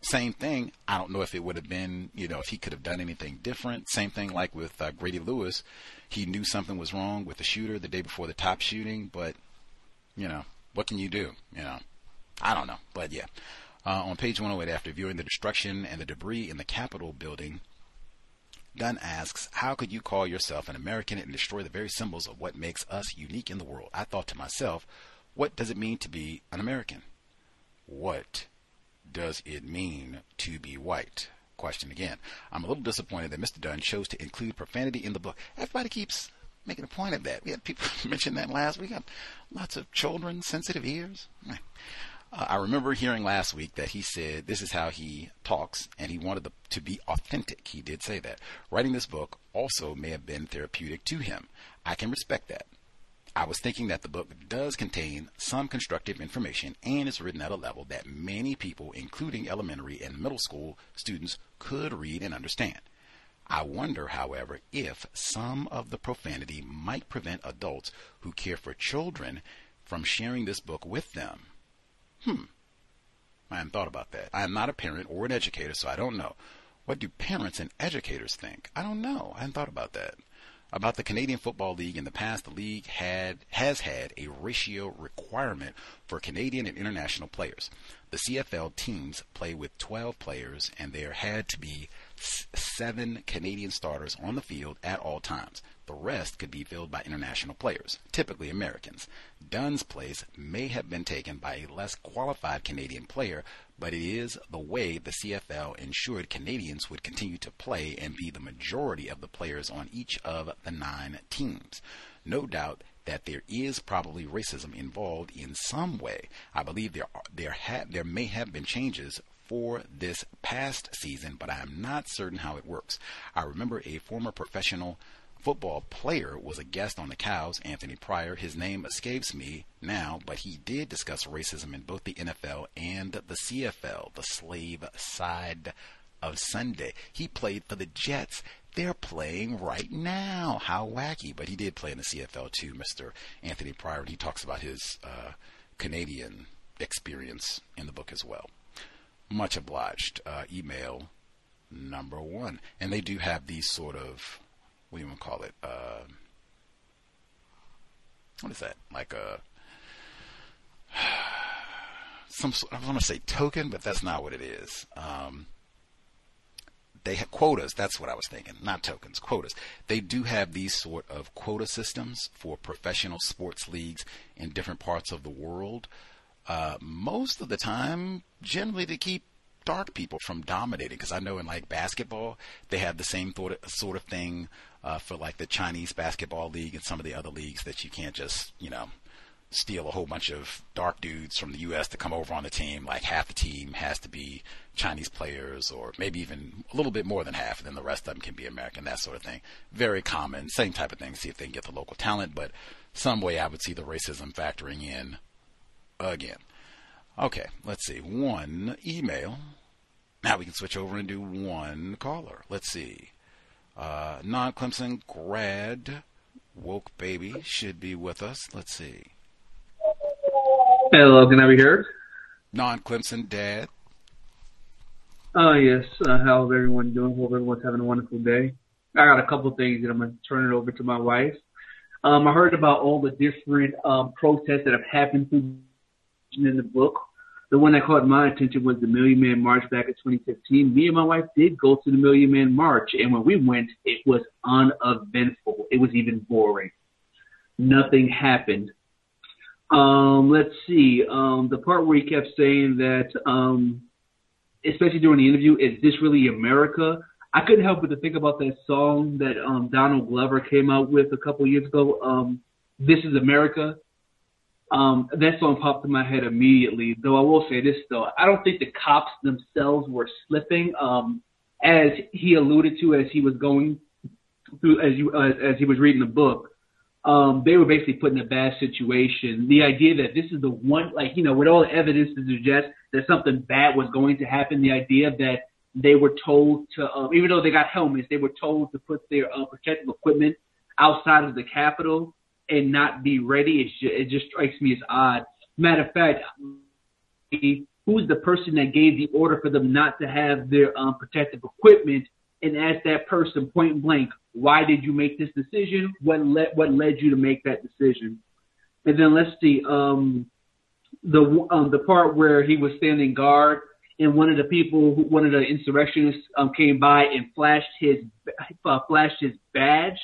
Same thing. I don't know if it would have been, you know, if he could have done anything different. Same thing like with uh, Grady Lewis. He knew something was wrong with the shooter the day before the top shooting, but, you know, what can you do? You know, I don't know. But yeah. Uh, on page 108, after viewing the destruction and the debris in the Capitol building, Dunn asks, How could you call yourself an American and destroy the very symbols of what makes us unique in the world? I thought to myself, What does it mean to be an American? What does it mean to be white? Question again. I'm a little disappointed that Mr. Dunn chose to include profanity in the book. Everybody keeps making a point of that. We had people mention that last week. Got lots of children, sensitive ears. Uh, I remember hearing last week that he said this is how he talks, and he wanted the, to be authentic. He did say that. Writing this book also may have been therapeutic to him. I can respect that. I was thinking that the book does contain some constructive information and is written at a level that many people, including elementary and middle school students, could read and understand. I wonder, however, if some of the profanity might prevent adults who care for children from sharing this book with them. Hmm. I hadn't thought about that. I am not a parent or an educator, so I don't know. What do parents and educators think? I don't know. I hadn't thought about that about the Canadian Football League. In the past, the league had has had a ratio requirement for Canadian and international players. The CFL teams play with 12 players, and there had to be seven Canadian starters on the field at all times. The rest could be filled by international players, typically Americans. Dunn's place may have been taken by a less qualified Canadian player, but it is the way the CFL ensured Canadians would continue to play and be the majority of the players on each of the nine teams. No doubt that there is probably racism involved in some way. I believe there are, there ha- there may have been changes for this past season, but I am not certain how it works. I remember a former professional football player was a guest on the Cows, Anthony Prior. His name escapes me now, but he did discuss racism in both the NFL and the CFL, the slave side of Sunday. He played for the Jets. They're playing right now. How wacky. But he did play in the CFL too, Mr. Anthony Prior. And he talks about his uh, Canadian experience in the book as well. Much obliged. Uh, email number one. And they do have these sort of what do you want to call it? Uh, what is that? Like a some I want to say token, but that's not what it is. Um, they have quotas. That's what I was thinking. Not tokens, quotas. They do have these sort of quota systems for professional sports leagues in different parts of the world. Uh, most of the time, generally to keep dark people from dominating. Because I know in like basketball, they have the same sort of thing uh, for like the Chinese basketball league and some of the other leagues that you can't just you know steal a whole bunch of dark dudes from the U.S. to come over on the team. Like half the team has to be Chinese players, or maybe even a little bit more than half, and then the rest of them can be American. That sort of thing. Very common. Same type of thing. See if they can get the local talent, but some way I would see the racism factoring in again. Okay, let's see. One email. Now we can switch over and do one caller. Let's see. Uh, non Clemson grad, woke baby, should be with us. Let's see. Hello, can I be heard? Non Clemson dad. Oh, yes. Uh, how's everyone doing? Hope everyone's having a wonderful day. I got a couple of things that I'm going to turn it over to my wife. Um, I heard about all the different um, protests that have happened through in the book the one that caught my attention was the Million Man March back in 2015. Me and my wife did go to the Million Man March, and when we went, it was uneventful. It was even boring. Nothing happened. Um, let's see. Um, the part where he kept saying that, um, especially during the interview, is this really America? I couldn't help but to think about that song that um, Donald Glover came out with a couple years ago. Um, "This is America." Um, that song popped in my head immediately. Though I will say this though, I don't think the cops themselves were slipping. Um, as he alluded to as he was going through, as you uh, as he was reading the book, um, they were basically put in a bad situation. The idea that this is the one, like you know, with all the evidence to suggest that something bad was going to happen, the idea that they were told to, um, even though they got helmets, they were told to put their uh, protective equipment outside of the Capitol and not be ready. It just, it just strikes me as odd. Matter of fact, who's the person that gave the order for them not to have their um, protective equipment? And ask that person point blank, why did you make this decision? What led what led you to make that decision? And then let's see, um, the um, the part where he was standing guard and one of the people, one of the insurrectionists, um, came by and flashed his uh, flashed his badge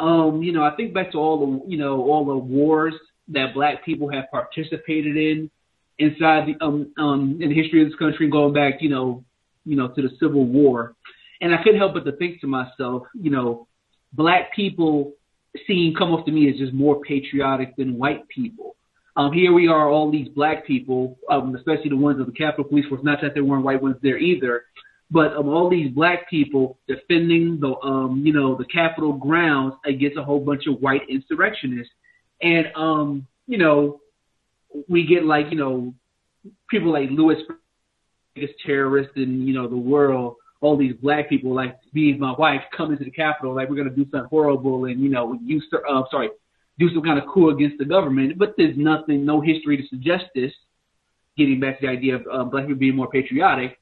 um, you know, I think back to all the, you know, all the wars that black people have participated in inside the, um, um, in the history of this country, going back, you know, you know, to the Civil War. And I couldn't help but to think to myself, you know, black people seem come off to me as just more patriotic than white people. Um, here we are, all these black people, um, especially the ones of the Capitol Police Force. Not that there weren't white ones there either, but of all these black people defending the um, you know the Capitol grounds against a whole bunch of white insurrectionists, and um, you know we get like you know people like Louis, biggest terrorist in you know the world. All these black people like me and my wife come into the Capitol like we're gonna do something horrible and you know use uh, sorry do some kind of coup against the government, but there's nothing, no history to suggest this. Getting back to the idea of uh, black people being more patriotic,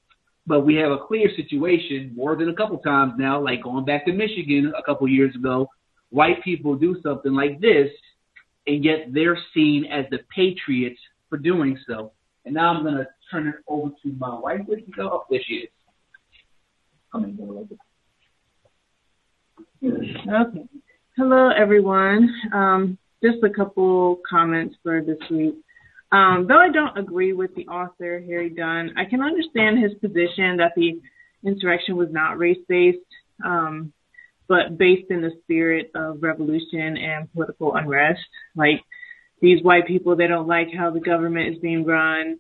but we have a clear situation more than a couple times now, like going back to Michigan a couple years ago. White people do something like this, and yet they're seen as the patriots for doing so. And now I'm going to turn it over to my wife. Where she go? Oh, there she is. Come in, go Okay. Hello, everyone. Um, just a couple comments for this week. Um, though I don't agree with the author, Harry Dunn, I can understand his position that the insurrection was not race based, um, but based in the spirit of revolution and political unrest. Like these white people, they don't like how the government is being run,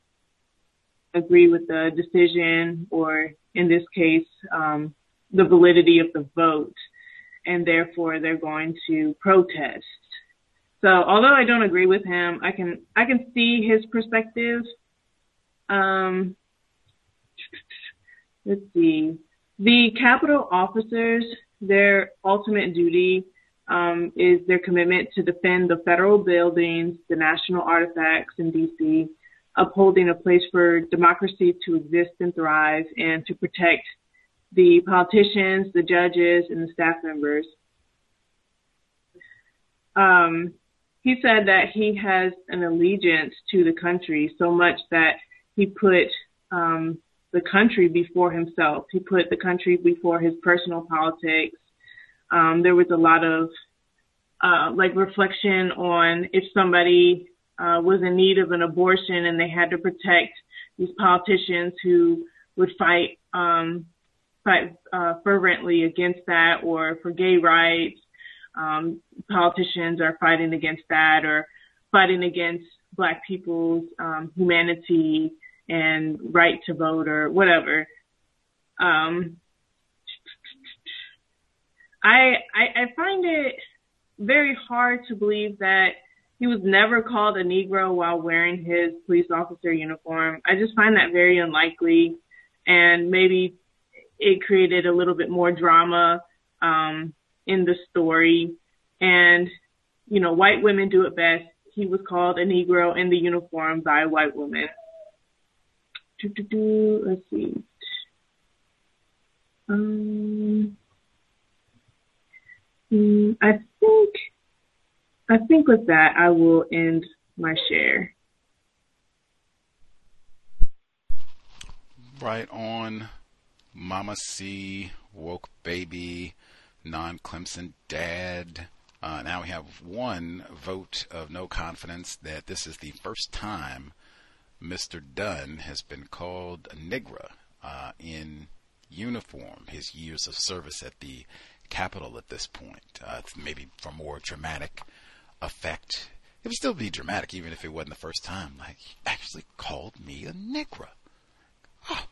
agree with the decision, or in this case, um, the validity of the vote, and therefore they're going to protest. So although I don't agree with him, I can I can see his perspective. Um, let's see. The Capitol officers, their ultimate duty um, is their commitment to defend the federal buildings, the national artifacts in DC, upholding a place for democracy to exist and thrive, and to protect the politicians, the judges, and the staff members. Um, he said that he has an allegiance to the country so much that he put um, the country before himself. He put the country before his personal politics. Um, there was a lot of uh, like reflection on if somebody uh, was in need of an abortion and they had to protect these politicians who would fight um, fight uh, fervently against that, or for gay rights, um, politicians are fighting against that or fighting against black people's um, humanity and right to vote or whatever. Um, I, I I find it very hard to believe that he was never called a Negro while wearing his police officer uniform. I just find that very unlikely, and maybe it created a little bit more drama um, in the story. And, you know, white women do it best. He was called a Negro in the uniform by a white woman. Let's see. Um, mm, I think, I think with that, I will end my share. Right on, Mama C, woke baby non Clemson dad. Uh, now we have one vote of no confidence that this is the first time Mr. Dunn has been called a Negra uh, in uniform, his years of service at the Capitol at this point, uh, maybe for more dramatic effect. It would still be dramatic, even if it wasn't the first time. Like, he actually called me a Negro. Oh,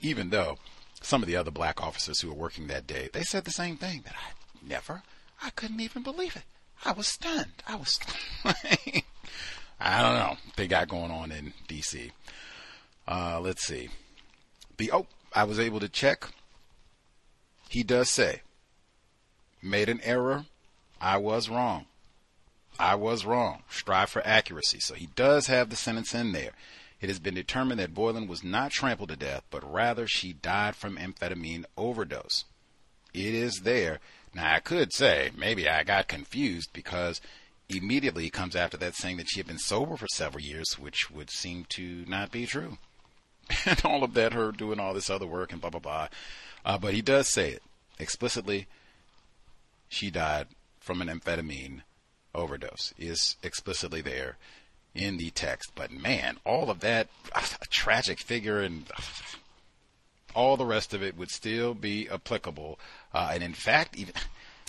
even though some of the other black officers who were working that day, they said the same thing that I never, I couldn't even believe it. I was stunned. I was, I don't know. They got going on in D.C. Uh, let's see. The oh, I was able to check. He does say, made an error. I was wrong. I was wrong. Strive for accuracy. So he does have the sentence in there. It has been determined that Boyland was not trampled to death, but rather she died from amphetamine overdose. It is there. Now, I could say maybe I got confused because immediately comes after that saying that she had been sober for several years, which would seem to not be true. and all of that, her doing all this other work and blah, blah, blah. Uh, but he does say it explicitly. She died from an amphetamine overdose, is explicitly there in the text. But man, all of that a tragic figure and all the rest of it would still be applicable. Uh, and in fact, even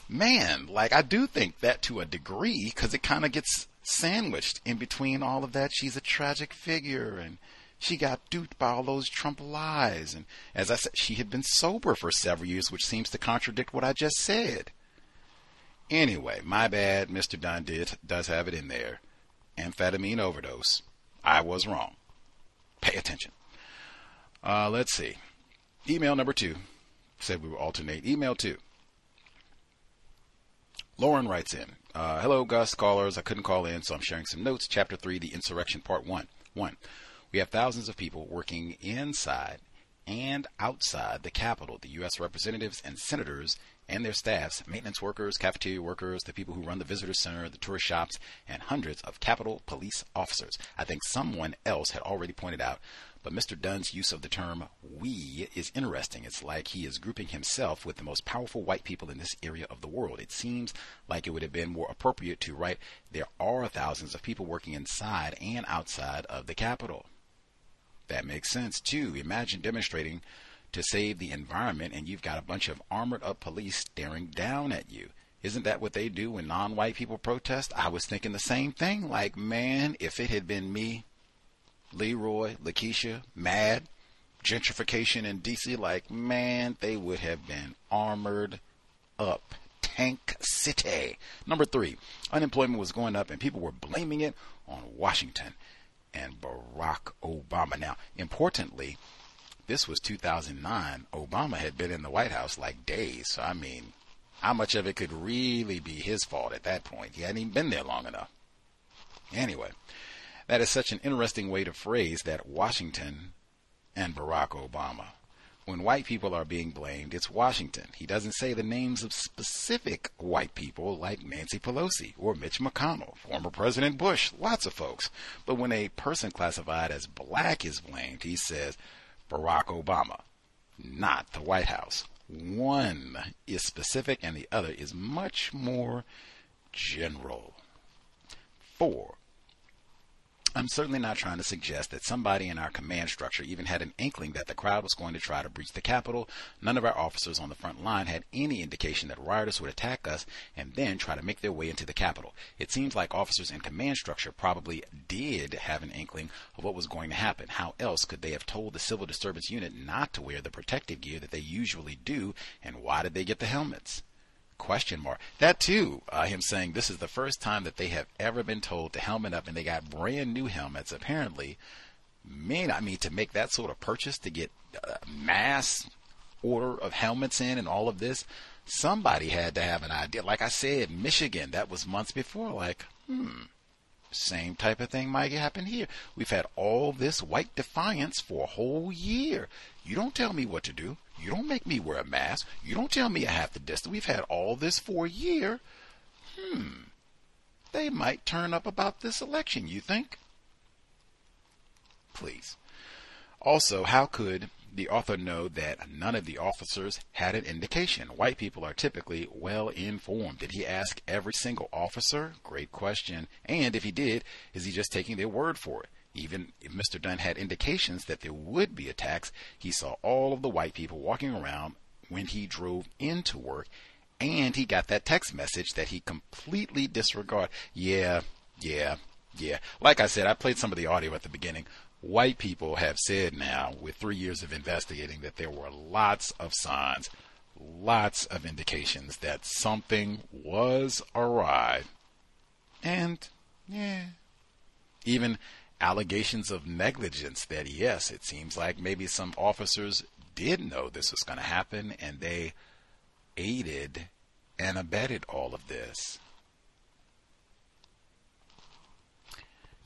man, like I do think that to a degree because it kind of gets sandwiched in between all of that. She's a tragic figure and she got duped by all those Trump lies. And as I said, she had been sober for several years, which seems to contradict what I just said. Anyway, my bad. Mr. Dunn did, does have it in there amphetamine overdose. I was wrong. Pay attention. Uh, let's see. Email number two said we will alternate. Email two. Lauren writes in. Uh, Hello, Gus callers. I couldn't call in, so I'm sharing some notes. Chapter three, the insurrection, part one. One. We have thousands of people working inside and outside the Capitol, the U.S. representatives and senators and their staffs, maintenance workers, cafeteria workers, the people who run the visitor center, the tourist shops, and hundreds of Capitol police officers. I think someone else had already pointed out, but Mr. Dunn's use of the term we is interesting. It's like he is grouping himself with the most powerful white people in this area of the world. It seems like it would have been more appropriate to write, there are thousands of people working inside and outside of the Capitol. That makes sense too. Imagine demonstrating to save the environment and you've got a bunch of armored up police staring down at you. Isn't that what they do when non white people protest? I was thinking the same thing. Like, man, if it had been me, Leroy, Lakeisha, Mad, gentrification in DC, like, man, they would have been armored up. Tank City. Number three, unemployment was going up and people were blaming it on Washington and Barack Obama. Now, importantly, this was 2009. Obama had been in the White House like days. So, I mean, how much of it could really be his fault at that point? He hadn't even been there long enough. Anyway, that is such an interesting way to phrase that Washington and Barack Obama. When white people are being blamed, it's Washington. He doesn't say the names of specific white people like Nancy Pelosi or Mitch McConnell, former President Bush, lots of folks. But when a person classified as black is blamed, he says, Barack Obama, not the White House. One is specific and the other is much more general. Four, I'm certainly not trying to suggest that somebody in our command structure even had an inkling that the crowd was going to try to breach the Capitol. None of our officers on the front line had any indication that rioters would attack us and then try to make their way into the Capitol. It seems like officers in command structure probably did have an inkling of what was going to happen. How else could they have told the civil disturbance unit not to wear the protective gear that they usually do, and why did they get the helmets? Question mark. That too, uh, him saying this is the first time that they have ever been told to helmet up, and they got brand new helmets. Apparently, man, I mean, to make that sort of purchase to get a mass order of helmets in and all of this, somebody had to have an idea. Like I said, Michigan, that was months before. Like, hmm, same type of thing might happen here. We've had all this white defiance for a whole year. You don't tell me what to do. You don't make me wear a mask. You don't tell me I have to distance. We've had all this for a year. Hmm. They might turn up about this election, you think? Please. Also, how could the author know that none of the officers had an indication? White people are typically well informed. Did he ask every single officer? Great question. And if he did, is he just taking their word for it? Even if Mr. Dunn had indications that there would be attacks, he saw all of the white people walking around when he drove into work And he got that text message that he completely disregarded. Yeah, yeah, yeah. Like I said, I played some of the audio at the beginning. White people have said now, with three years of investigating, that there were lots of signs, lots of indications that something was awry. And, yeah, even allegations of negligence that, yes, it seems like maybe some officers did know this was going to happen and they aided and abetted all of this.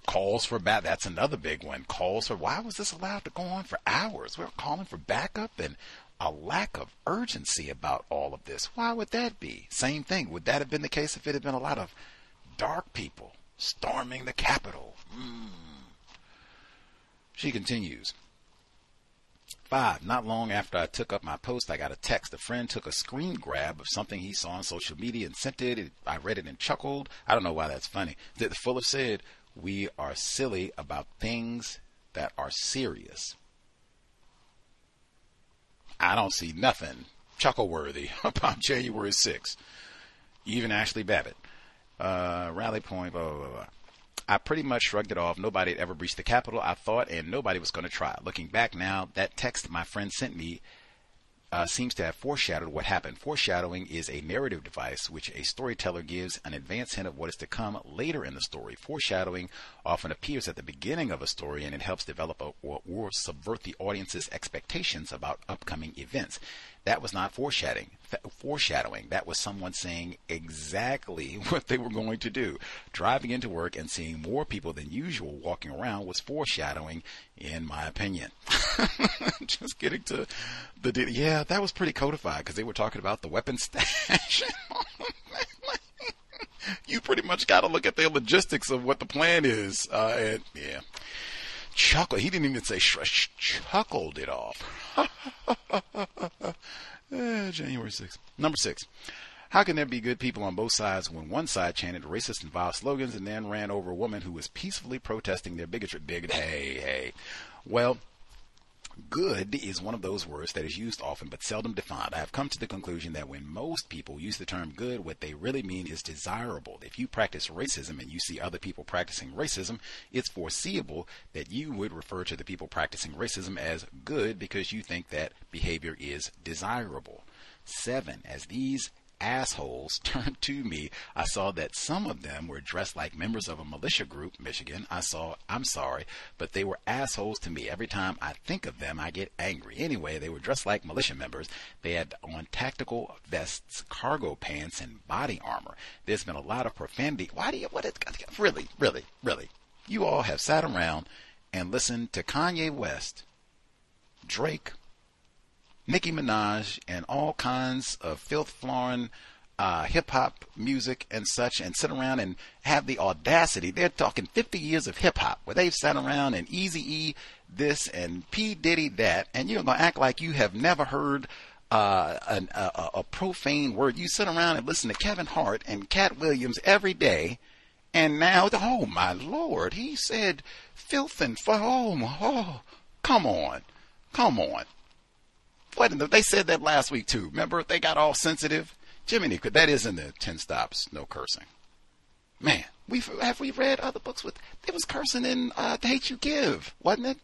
Calls for back. That's another big one. Calls for why was this allowed to go on for hours? We we're calling for backup and a lack of urgency about all of this. Why would that be? Same thing. Would that have been the case if it had been a lot of dark people storming the Capitol? Mm. She continues. Five, not long after I took up my post, I got a text. A friend took a screen grab of something he saw on social media and sent it. I read it and chuckled. I don't know why that's funny. The Fuller said, We are silly about things that are serious. I don't see nothing chuckle worthy about January 6th. Even Ashli Babbitt. Uh, rally point, blah, blah, blah. I pretty much shrugged it off. Nobody had ever breached the Capitol, I thought, and nobody was going to try. Looking back now, that text my friend sent me uh, seems to have foreshadowed what happened. Foreshadowing is a narrative device which a storyteller gives an advance hint of what is to come later in the story. Foreshadowing often appears at the beginning of a story and it helps develop a, or, or subvert the audience's expectations about upcoming events. That was not foreshadowing. Foreshadowing. That was someone saying exactly what they were going to do. Driving into work and seeing more people than usual walking around was foreshadowing, in my opinion. Just getting to the yeah, that was pretty codified because they were talking about the weapon stash. you pretty much got to look at the logistics of what the plan is, uh, and yeah chuckle. He didn't even say sh- chuckled it off. Eh, January 6th. Number six. How can there be good people on both sides when one side chanted racist and vile slogans and then ran over a woman who was peacefully protesting their bigotry? Bigot. Hey, hey. Well, Good is one of those words that is used often but seldom defined. I have come to the conclusion that when most people use the term good, what they really mean is desirable. If you practice racism and you see other people practicing racism, it's foreseeable that you would refer to the people practicing racism as good because you think that behavior is desirable. Seven, as these assholes turned to me, I saw that some of them were dressed like members of a militia group, Michigan. I saw, I'm sorry, but they were assholes to me. Every time I think of them, I get angry. Anyway, they were dressed like militia members. They had on tactical vests, cargo pants, and body armor. There's been a lot of profanity. Why do you, what is, really, really, really? You all have sat around and listened to Kanye West, Drake, Nicki Minaj and all kinds of filth flooring uh, hip hop music and such and sit around and have the audacity. They're talking 50 years of hip hop where they've sat around and Easy E this and P Diddy that, and you're gonna act like you have never heard uh, an, a, a profane word. You sit around and listen to Kevin Hart and Katt Williams every day, and now, oh my lord, he said filth and oh, oh, come on, come on. They said that last week too. Remember they got all sensitive. Jiminy, that is in the ten stops, no cursing. Man, we have we read other books with it was cursing in uh, The Hate You Give, wasn't it?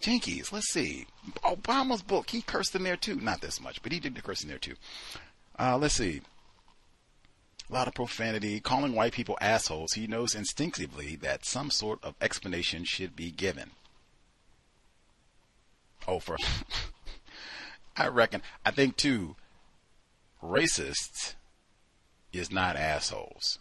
Jinkies, let's see. Obama's book, he cursed in there too. Not this much, but he did the cursing there too. Uh, let's see. A lot of profanity, calling white people assholes. He knows instinctively that some sort of explanation should be given. For I reckon. I think too. Racists is not assholes.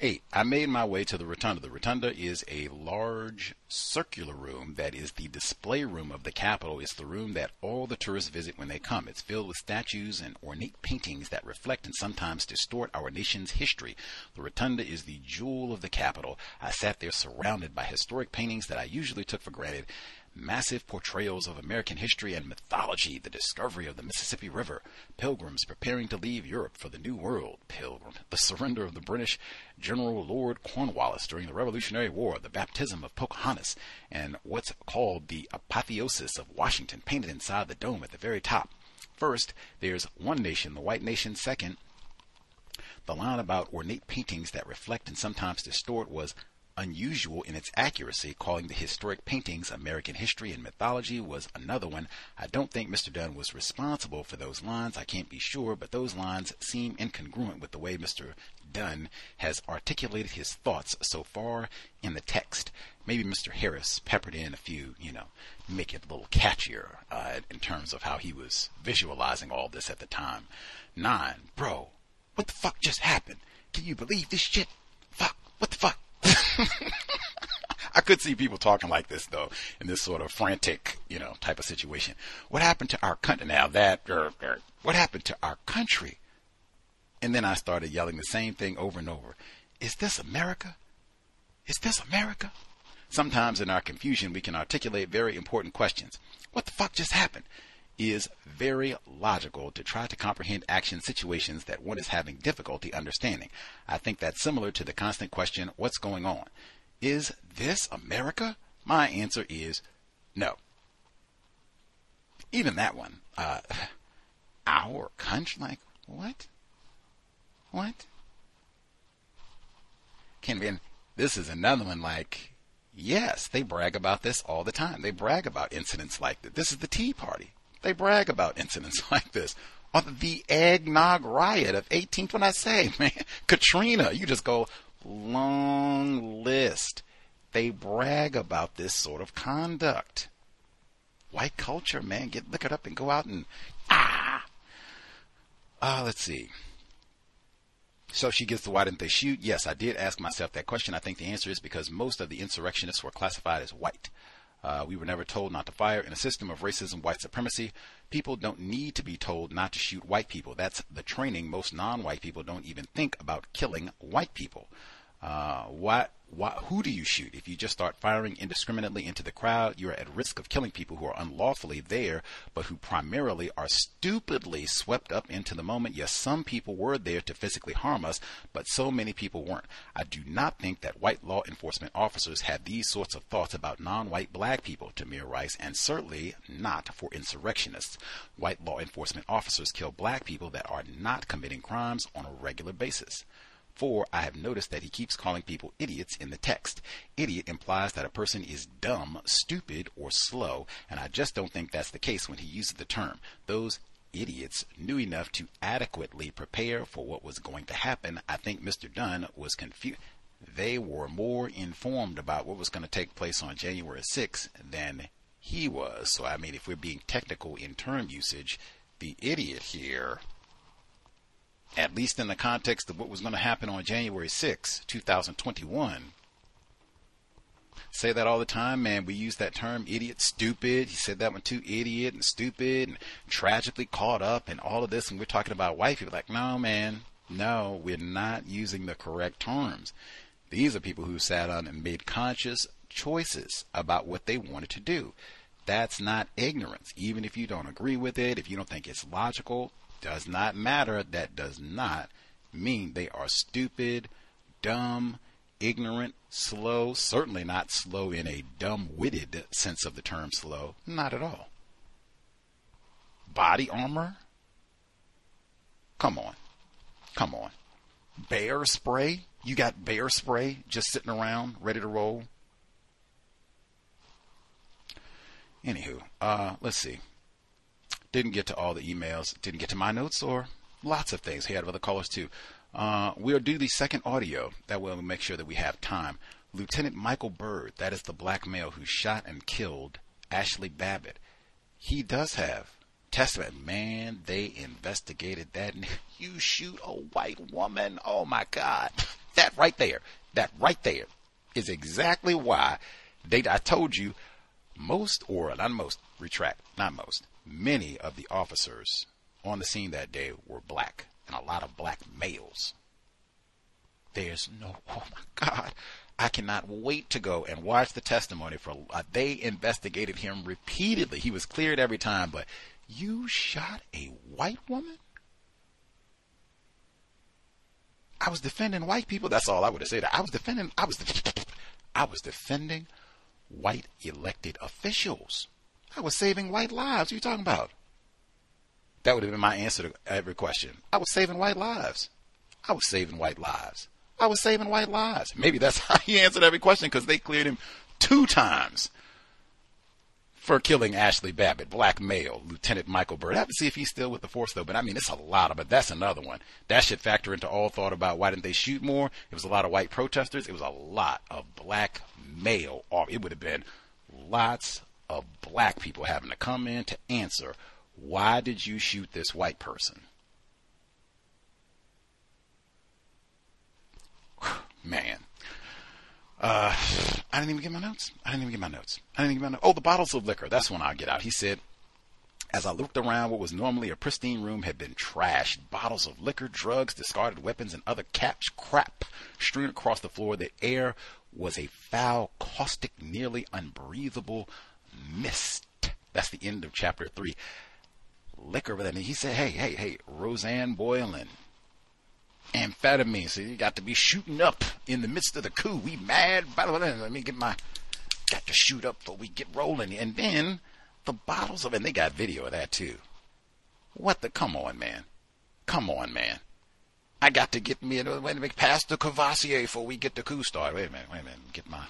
Eight, I made my way to the rotunda. The rotunda is a large circular room that is the display room of the Capitol. It's the room that all the tourists visit when they come. It's filled with statues and ornate paintings that reflect and sometimes distort our nation's history. The rotunda is the jewel of the Capitol. I sat there surrounded by historic paintings that I usually took for granted massive portrayals of American history and mythology, the discovery of the Mississippi River, pilgrims preparing to leave Europe for the New World, pilgrim, the surrender of the British General Lord Cornwallis during the Revolutionary War, the baptism of Pocahontas, and what's called the apotheosis of Washington painted inside the dome at the very top. First, there's one nation, the white nation. Second, the line about ornate paintings that reflect and sometimes distort was unusual in its accuracy, calling the historic paintings American history and mythology was another one. I don't think Mr. Dunn was responsible for those lines. I can't be sure, but those lines seem incongruent with the way Mr. Dunn has articulated his thoughts so far in the text. Maybe Mr. Harris peppered in a few, you know, make it a little catchier uh, in terms of how he was visualizing all this at the time. Nine, bro, what the fuck just happened? Can you believe this shit? Fuck, what the fuck? I could see people talking like this though, in this sort of frantic, you know, type of situation. What happened to our country? Now that, er, er, what happened to our country? And then I started yelling the same thing over and over. Is this America? Is this America? Sometimes in our confusion, we can articulate very important questions. What the fuck just happened? Is very logical to try to comprehend action situations that one is having difficulty understanding. I think that's similar to the constant question, what's going on? Is this America? My answer is no. Even that one, uh, our country, like, what? What? Can be, this is another one like, yes, they brag about this all the time. They brag about incidents like this. This is the Tea Party. They brag about incidents like this. Or the eggnog riot of 18th, when I say, man, Katrina, you just go, long list. They brag about this sort of conduct. White culture, man, get look it up and go out and ah. Uh, let's see. So she gets to why didn't they shoot? Yes, I did ask myself that question. I think the answer is because most of the insurrectionists were classified as white. Uh, we were never told not to fire. In a system of racism, white supremacy, people don't need to be told not to shoot white people. That's the training. Most non white people don't even think about killing white people. Uh, what, what, who do you shoot? If you just start firing indiscriminately into the crowd, you're at risk of killing people who are unlawfully there, but who primarily are stupidly swept up into the moment. Yes, some people were there to physically harm us, but so many people weren't. I do not think that white law enforcement officers had these sorts of thoughts about non-white black people, Tamir Rice, and certainly not for insurrectionists. White law enforcement officers kill black people that are not committing crimes on a regular basis. Four, I have noticed that he keeps calling people idiots in the text. Idiot implies that a person is dumb, stupid, or slow, and I just don't think that's the case when he uses the term. Those idiots knew enough to adequately prepare for what was going to happen. I think Mr. Dunn was confused. They were more informed about what was going to take place on January 6th than he was. So, I mean, if we're being technical in term usage, the idiot here at least in the context of what was going to happen on January 6, 2021. Say that all the time, man. We use that term idiot, stupid. He said that one too, idiot and stupid and tragically caught up and all of this. And we're talking about white people. Like, no, man, no, we're not using the correct terms. These are people who sat on and made conscious choices about what they wanted to do. That's not ignorance. Even if you don't agree with it, if you don't think it's logical, does not matter. That does not mean they are stupid, dumb, ignorant, slow. Certainly not slow in a dumb witted sense of the term slow. Not at all. Body armor? Come on. Come on. Bear spray? You got bear spray just sitting around ready to roll? Anywho, uh, let's see. Didn't get to all the emails. Didn't get to my notes or lots of things. He had other callers too. Uh, we'll do the second audio. That will make sure that we have time. Lieutenant Michael Byrd, that is the black male who shot and killed Ashli Babbitt. He does have testament. Man, they investigated that. You shoot a white woman. Oh my God. That right there, that right there is exactly why they, I told you, most or not most, retract, not most, many of the officers on the scene that day were black and a lot of black males. There's no, oh my God. I cannot wait to go and watch the testimony for uh, they investigated him repeatedly. He was cleared every time, but you shot a white woman? I was defending white people. That's all I would have said. I was defending I was I was defending white elected officials. I was saving white lives. What are you talking about? That would have been my answer to every question. I was saving white lives. I was saving white lives. I was saving white lives. Maybe that's how he answered every question because they cleared him two times for killing Ashli Babbitt, black male, Lieutenant Michael Byrd. I have to see if he's still with the force though, but I mean, it's a lot of, but that's another one. That should factor into all thought about why didn't they shoot more? It was a lot of white protesters. It was a lot of black male. It would have been lots of black people having to come in to answer, why did you shoot this white person? Man. Uh, I didn't even get my notes. I didn't even get my notes. I didn't even get my notes. Oh, the bottles of liquor. That's when I'll get out. He said, as I looked around, what was normally a pristine room had been trashed. Bottles of liquor, drugs, discarded weapons, and other caps, crap strewn across the floor. The air was a foul, caustic, nearly unbreathable mist. That's the end of chapter three. Liquor, but then he said, hey, hey, hey, Roseanne Boyland, amphetamine. So you got to be shooting up in the midst of the coup. We mad. Let me get my, got to shoot up before we get rolling. And then the bottles of, and they got video of that too. What the, come on, man. Come on, man. I got to get me, wait a minute, past the Courvoisier before we get the coup started. Wait a minute, wait a minute, get my,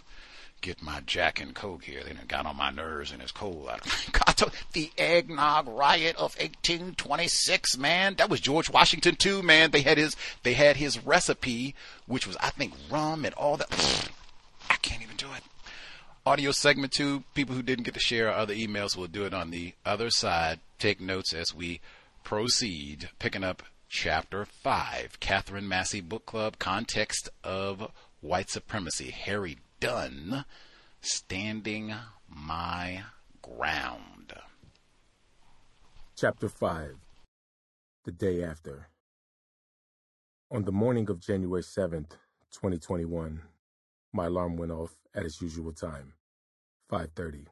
get my Jack and Coke here. Then it got on my nerves and it's cold out. God, the eggnog riot of 1826, man. That was George Washington too, man. They had his, they had his recipe, which was, I think, rum and all that. I can't even do it. Audio segment two. People who didn't get to share other emails will do it on the other side. Take notes as we proceed, picking up chapter five. Katherine Massey Book Club, context of white supremacy. Harry Dunn, Standing My Ground. Chapter 5 The Day After. On the morning of January 7th, 2021, my alarm went off at its usual time, 5:30.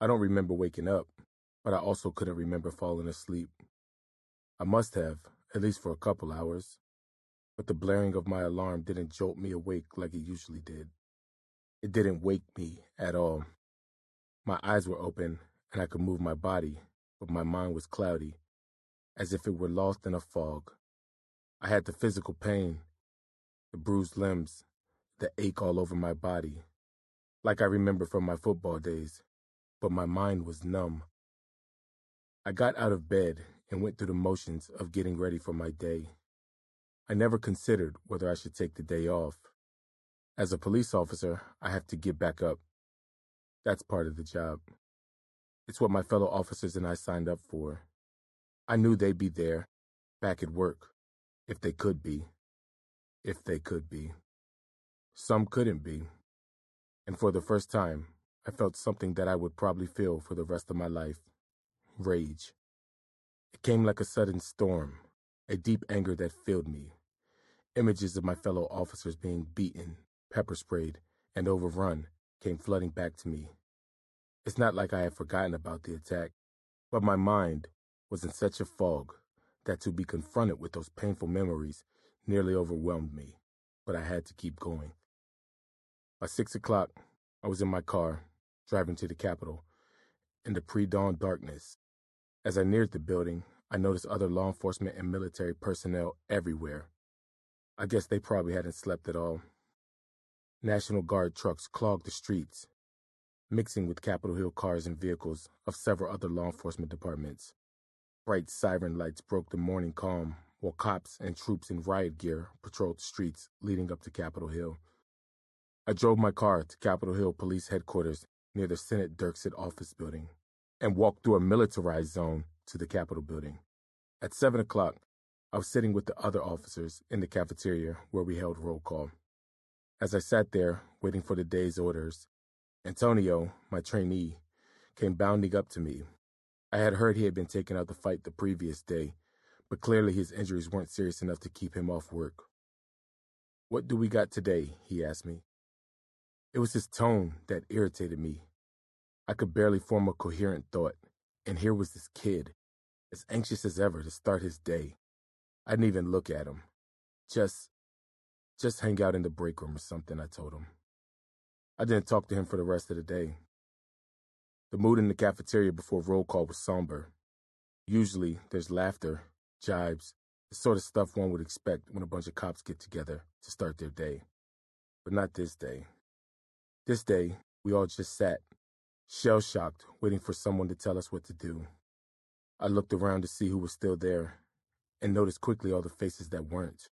I don't remember waking up, but I also couldn't remember falling asleep. I must have, at least for a couple hours, but the blaring of my alarm didn't jolt me awake like it usually did. It didn't wake me at all. My eyes were open and I could move my body, but my mind was cloudy, as if it were lost in a fog. I had the physical pain, the bruised limbs, the ache all over my body, like I remember from my football days, but my mind was numb. I got out of bed and went through the motions of getting ready for my day. I never considered whether I should take the day off. As a police officer, I have to get back up. That's part of the job. It's what my fellow officers and I signed up for. I knew they'd be there, back at work, if they could be. If they could be. Some couldn't be. And for the first time, I felt something that I would probably feel for the rest of my life rage. It came like a sudden storm, a deep anger that filled me. Images of my fellow officers being beaten, pepper sprayed, and overrun came flooding back to me. It's not like I had forgotten about the attack, but my mind was in such a fog that to be confronted with those painful memories nearly overwhelmed me, but I had to keep going. By six o'clock, I was in my car, driving to the Capitol, in the pre-dawn darkness. As I neared the building, I noticed other law enforcement and military personnel everywhere. I guess they probably hadn't slept at all. National Guard trucks clogged the streets, mixing with Capitol Hill cars and vehicles of several other law enforcement departments. Bright siren lights broke the morning calm, while cops and troops in riot gear patrolled the streets leading up to Capitol Hill. I drove my car to Capitol Hill Police Headquarters near the Senate Dirksen office building and walked through a militarized zone to the Capitol building. At 7 o'clock, I was sitting with the other officers in the cafeteria where we held roll call. As I sat there, waiting for the day's orders, Antonio, my trainee, came bounding up to me. I had heard he had been taken out to fight the previous day, but clearly his injuries weren't serious enough to keep him off work. What do we got today? he asked me. It was his tone that irritated me. I could barely form a coherent thought, and here was this kid, as anxious as ever to start his day. I didn't even look at him. Just, just hang out in the break room or something, I told him. I didn't talk to him for the rest of the day. The mood in the cafeteria before roll call was somber. Usually, there's laughter, jibes, the sort of stuff one would expect when a bunch of cops get together to start their day. But not this day. This day, we all just sat, shell shocked, waiting for someone to tell us what to do. I looked around to see who was still there and noticed quickly all the faces that weren't.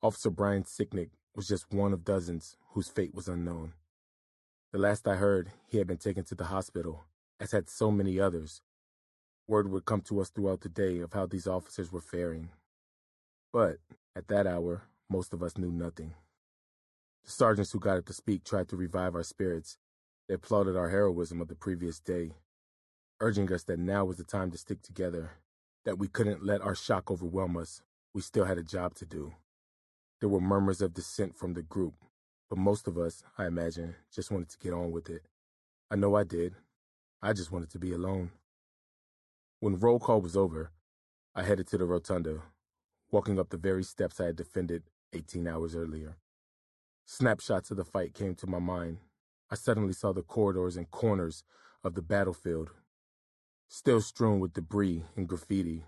Officer Brian Sicknick was just one of dozens whose fate was unknown. The last I heard, he had been taken to the hospital, as had so many others. Word would come to us throughout the day of how these officers were faring. But at that hour, most of us knew nothing. The sergeants who got up to speak tried to revive our spirits. They applauded our heroism of the previous day, urging us that now was the time to stick together, that we couldn't let our shock overwhelm us. We still had a job to do. There were murmurs of dissent from the group, but most of us, I imagine, just wanted to get on with it. I know I did. I just wanted to be alone. When roll call was over, I headed to the rotunda, walking up the very steps I had defended 18 hours earlier. Snapshots of the fight came to my mind. I suddenly saw the corridors and corners of the battlefield, still strewn with debris and graffiti.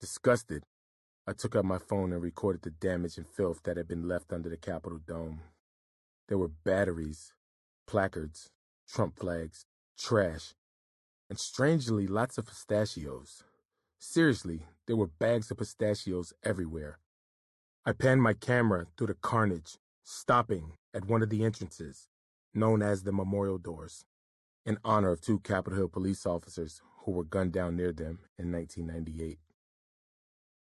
Disgusted, I took out my phone and recorded the damage and filth that had been left under the Capitol dome. There were batteries, placards, Trump flags, trash, and strangely lots of pistachios. Seriously, there were bags of pistachios everywhere. I panned my camera through the carnage stopping at one of the entrances, known as the Memorial Doors, in honor of two Capitol Hill police officers who were gunned down near them in 1998.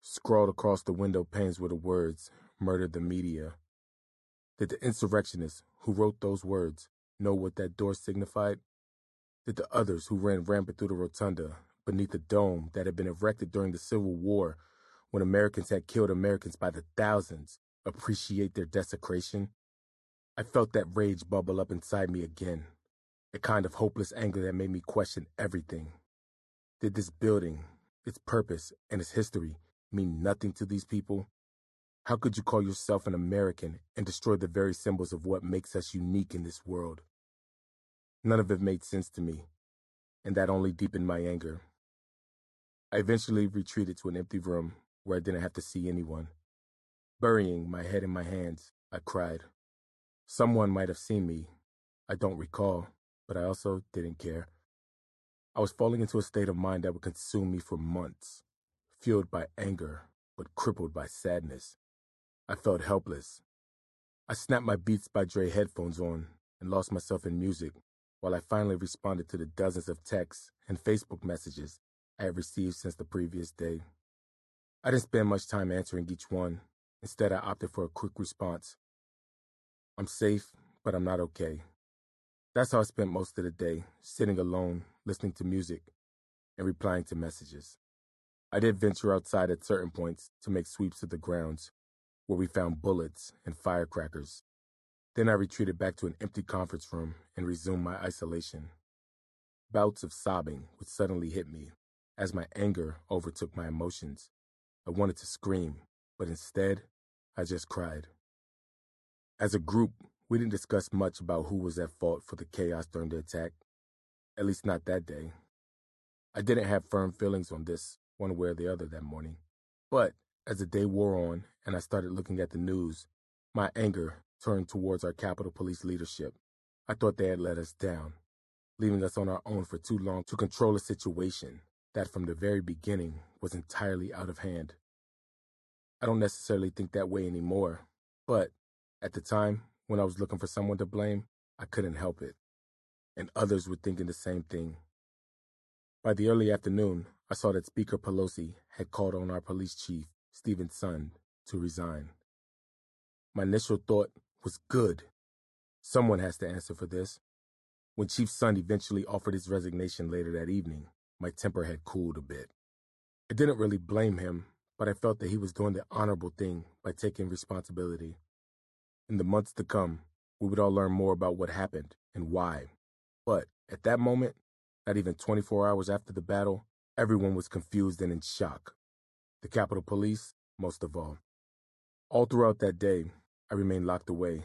Scrawled across the window panes were the words, Murder the Media. Did the insurrectionists who wrote those words know what that door signified? Did the others who ran rampant through the rotunda beneath the dome that had been erected during the Civil War when Americans had killed Americans by the thousands appreciate their desecration. I felt that rage bubble up inside me again, a kind of hopeless anger that made me question everything. Did this building, its purpose, and its history mean nothing to these people? How could you call yourself an American and destroy the very symbols of what makes us unique in this world? None of it made sense to me, and that only deepened my anger. I eventually retreated to an empty room where I didn't have to see anyone. Burying my head in my hands, I cried. Someone might have seen me. I don't recall, but I also didn't care. I was falling into a state of mind that would consume me for months, fueled by anger, but crippled by sadness. I felt helpless. I snapped my Beats by Dre headphones on and lost myself in music while I finally responded to the dozens of texts and Facebook messages I had received since the previous day. I didn't spend much time answering each one, Instead, I opted for a quick response. I'm safe, but I'm not okay. That's how I spent most of the day, sitting alone, listening to music, and replying to messages. I did venture outside at certain points to make sweeps of the grounds, where we found bullets and firecrackers. Then I retreated back to an empty conference room and resumed my isolation. Bouts of sobbing would suddenly hit me as my anger overtook my emotions. I wanted to scream, but instead, I just cried. As a group, we didn't discuss much about who was at fault for the chaos during the attack, at least not that day. I didn't have firm feelings on this, one way or the other, that morning. But as the day wore on and I started looking at the news, my anger turned towards our Capitol Police leadership. I thought they had let us down, leaving us on our own for too long to control a situation that from the very beginning was entirely out of hand. I don't necessarily think that way anymore, but at the time, when I was looking for someone to blame, I couldn't help it. And others were thinking the same thing. By the early afternoon, I saw that Speaker Pelosi had called on our police chief, Steven Sund, to resign. My initial thought was good. Someone has to answer for this. When Chief Sund eventually offered his resignation later that evening, my temper had cooled a bit. I didn't really blame him but I felt that he was doing the honorable thing by taking responsibility. In the months to come, we would all learn more about what happened and why. But at that moment, not even 24 hours after the battle, everyone was confused and in shock. The Capitol Police, most of all. All throughout that day, I remained locked away,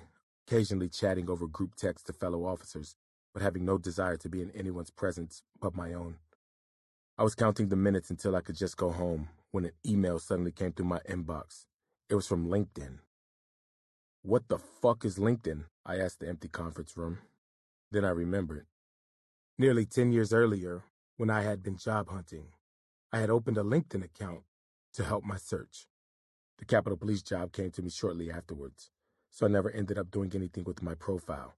occasionally chatting over group text to fellow officers, but having no desire to be in anyone's presence but my own. I was counting the minutes until I could just go home when an email suddenly came through my inbox. It was from LinkedIn. What the fuck is LinkedIn? I asked the empty conference room. Then I remembered. Nearly 10 years earlier, when I had been job hunting, I had opened a LinkedIn account to help my search. The Capitol Police job came to me shortly afterwards, so I never ended up doing anything with my profile.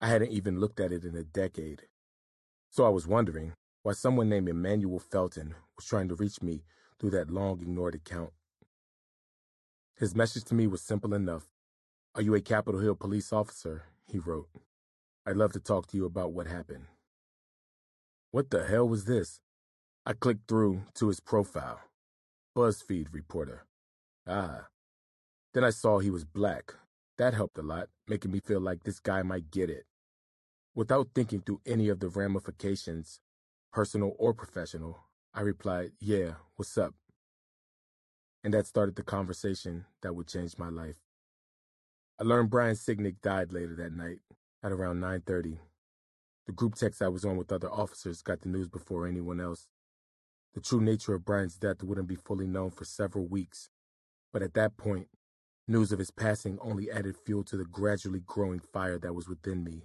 I hadn't even looked at it in a decade. So I was wondering why someone named Emmanuel Felton was trying to reach me through that long ignored account. His message to me was simple enough are you a Capitol Hill police officer? He wrote. I'd love to talk to you about what happened. What the hell was this? I clicked through to his profile. BuzzFeed reporter. Ah. Then I saw he was black. That helped a lot, making me feel like this guy might get it. Without thinking through any of the ramifications, personal or professional, I replied, Yeah, what's up? And that started the conversation that would change my life. I learned Brian Sicknick died later that night at around 9:30. The group text I was on with other officers got the news before anyone else. The true nature of Brian's death wouldn't be fully known for several weeks, but at that point, news of his passing only added fuel to the gradually growing fire that was within me.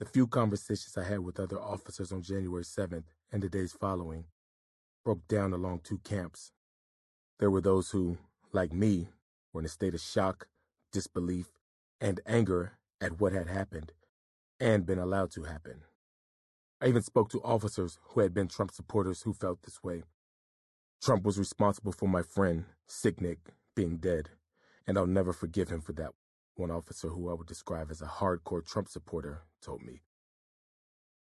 The few conversations I had with other officers on January 7th and the days following broke down along two camps. There were those who, like me, were in a state of shock disbelief, and anger at what had happened and been allowed to happen. I even spoke to officers who had been Trump supporters who felt this way. Trump was responsible for my friend, Sicknick, being dead, and I'll never forgive him for that, one officer who I would describe as a hardcore Trump supporter told me.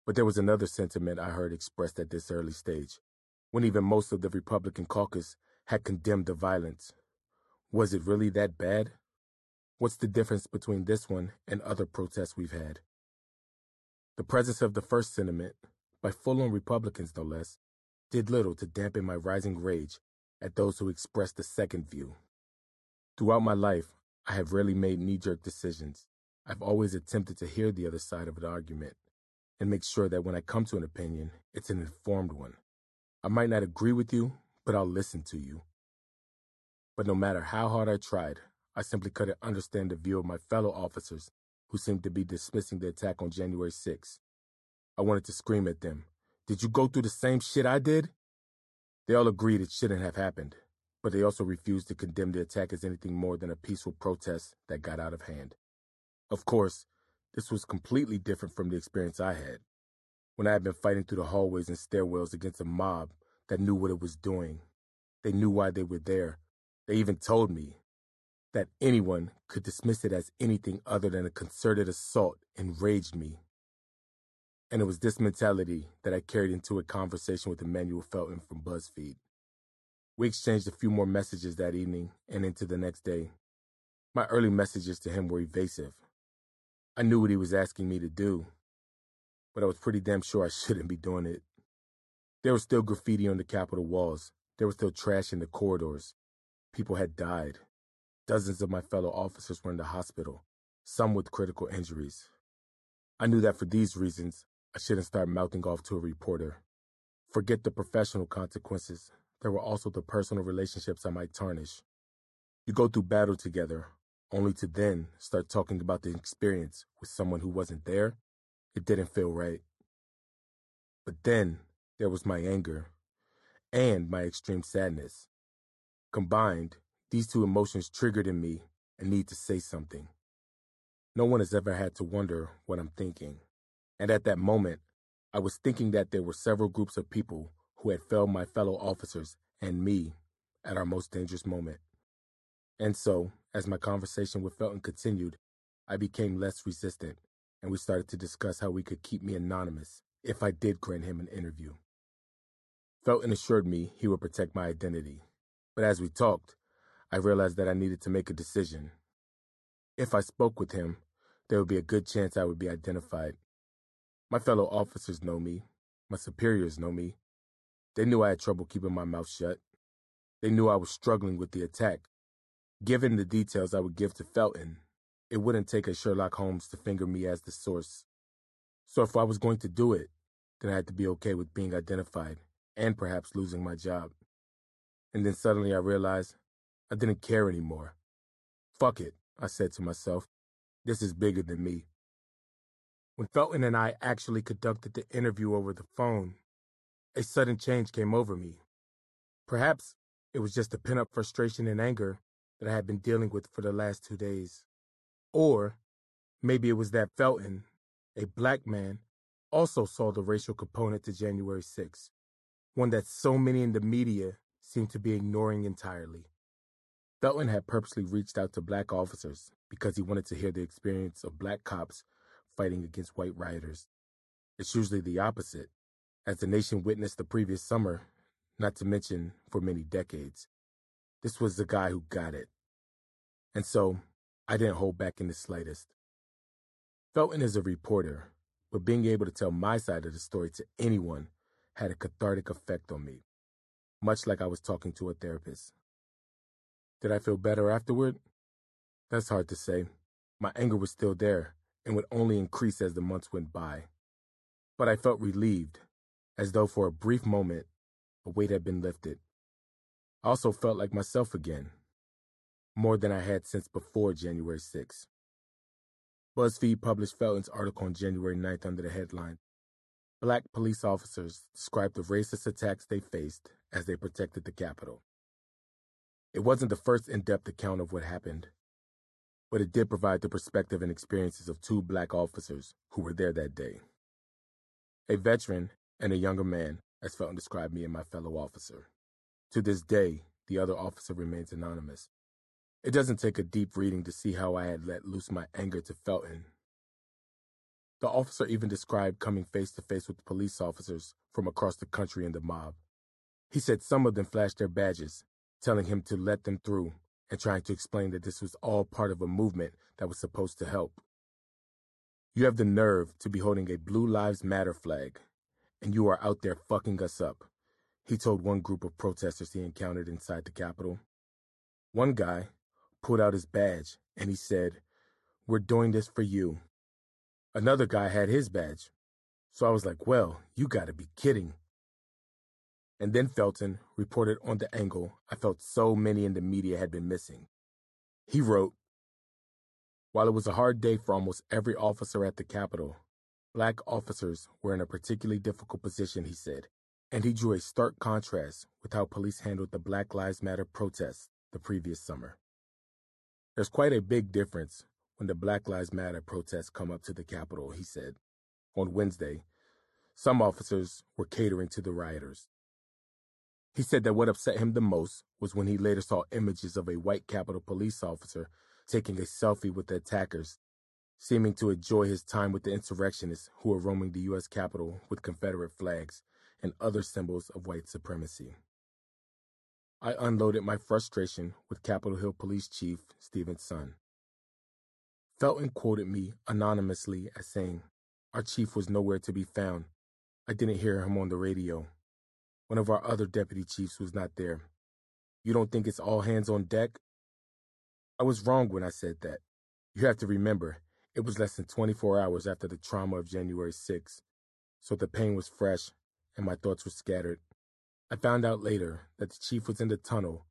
But there was another sentiment I heard expressed at this early stage, when even most of the Republican caucus had condemned the violence. Was it really that bad? What's the difference between this one and other protests we've had? The presence of the first sentiment, by full-on Republicans no less, did little to dampen my rising rage at those who expressed the second view. Throughout my life, I have rarely made knee-jerk decisions. I've always attempted to hear the other side of an argument and make sure that when I come to an opinion, it's an informed one. I might not agree with you, but I'll listen to you. But no matter how hard I tried, I simply couldn't understand the view of my fellow officers who seemed to be dismissing the attack on January 6. I wanted to scream at them. Did you go through the same shit I did? They all agreed it shouldn't have happened, but they also refused to condemn the attack as anything more than a peaceful protest that got out of hand. Of course, this was completely different from the experience I had, when I had been fighting through the hallways and stairwells against a mob that knew what it was doing. They knew why they were there. They even told me that anyone could dismiss it as anything other than a concerted assault enraged me. And it was this mentality that I carried into a conversation with Emmanuel Felton from BuzzFeed. We exchanged a few more messages that evening and into the next day. My early messages to him were evasive. I knew what he was asking me to do, but I was pretty damn sure I shouldn't be doing it. There was still graffiti on the Capitol walls. There was still trash in the corridors. People had died. Dozens of my fellow officers were in the hospital, some with critical injuries. I knew that for these reasons, I shouldn't start mouthing off to a reporter. Forget the professional consequences. There were also the personal relationships I might tarnish. You go through battle together, only to then start talking about the experience with someone who wasn't there. It didn't feel right. But then there was my anger and my extreme sadness. Combined, these two emotions triggered in me a need to say something. No one has ever had to wonder what I'm thinking. And at that moment, I was thinking that there were several groups of people who had failed my fellow officers and me at our most dangerous moment. And so, as my conversation with Felton continued, I became less resistant, and we started to discuss how we could keep me anonymous if I did grant him an interview. Felton assured me he would protect my identity, but as we talked, I realized that I needed to make a decision. if I spoke with him, there would be a good chance I would be identified. My fellow officers know me. My superiors know me. They knew I had trouble keeping my mouth shut. They knew I was struggling with the attack. Given the details I would give to Felton, it wouldn't take a Sherlock Holmes to finger me as the source. So if I was going to do it, then I had to be okay with being identified and perhaps losing my job. And then suddenly I realized I didn't care anymore. Fuck it, I said to myself. This is bigger than me. When Felton and I actually conducted the interview over the phone, a sudden change came over me. Perhaps it was just the pent up frustration and anger that I had been dealing with for the last two days. Or maybe it was that Felton, a black man, also saw the racial component to January 6th, one that so many in the media seem to be ignoring entirely. Felton had purposely reached out to black officers because he wanted to hear the experience of black cops fighting against white rioters. It's usually the opposite, as the nation witnessed the previous summer, not to mention for many decades. This was the guy who got it. And so, I didn't hold back in the slightest. Felton is a reporter, but being able to tell my side of the story to anyone had a cathartic effect on me, much like I was talking to a therapist. Did I feel better afterward? That's hard to say. My anger was still there and would only increase as the months went by. But I felt relieved, as though for a brief moment a weight had been lifted. I also felt like myself again, more than I had since before January 6. BuzzFeed published Felton's article on January 9th under the headline Black police officers described the racist attacks they faced as they protected the Capitol. It wasn't the first in depth account of what happened, but it did provide the perspective and experiences of two black officers who were there that day. A veteran and a younger man, as Felton described me and my fellow officer. To this day, the other officer remains anonymous. It doesn't take a deep reading to see how I had let loose my anger to Felton. The officer even described coming face to face with police officers from across the country in the mob. He said some of them flashed their badges telling him to let them through and trying to explain that this was all part of a movement that was supposed to help. You have the nerve to be holding a Blue Lives Matter flag, and you are out there fucking us up, he told one group of protesters he encountered inside the Capitol. One guy pulled out his badge and he said, We're doing this for you. Another guy had his badge. So I was like, Well, you gotta be kidding. And then Felton reported on the angle I felt so many in the media had been missing. He wrote, While it was a hard day for almost every officer at the Capitol, black officers were in a particularly difficult position, he said, and he drew a stark contrast with how police handled the Black Lives Matter protests the previous summer. There's quite a big difference when the Black Lives Matter protests come up to the Capitol, he said. On Wednesday, some officers were catering to the rioters. He said that what upset him the most was when he later saw images of a white Capitol police officer taking a selfie with the attackers, seeming to enjoy his time with the insurrectionists who were roaming the U.S. Capitol with Confederate flags and other symbols of white supremacy. I unloaded my frustration with Capitol Hill Police Chief Steven Sund. Felton quoted me anonymously as saying, Our chief was nowhere to be found. I didn't hear him on the radio. One of our other deputy chiefs was not there. You don't think it's all hands on deck? I was wrong when I said that. You have to remember, it was less than 24 hours after the trauma of January 6th, so the pain was fresh and my thoughts were scattered. I found out later that the chief was in the tunnel,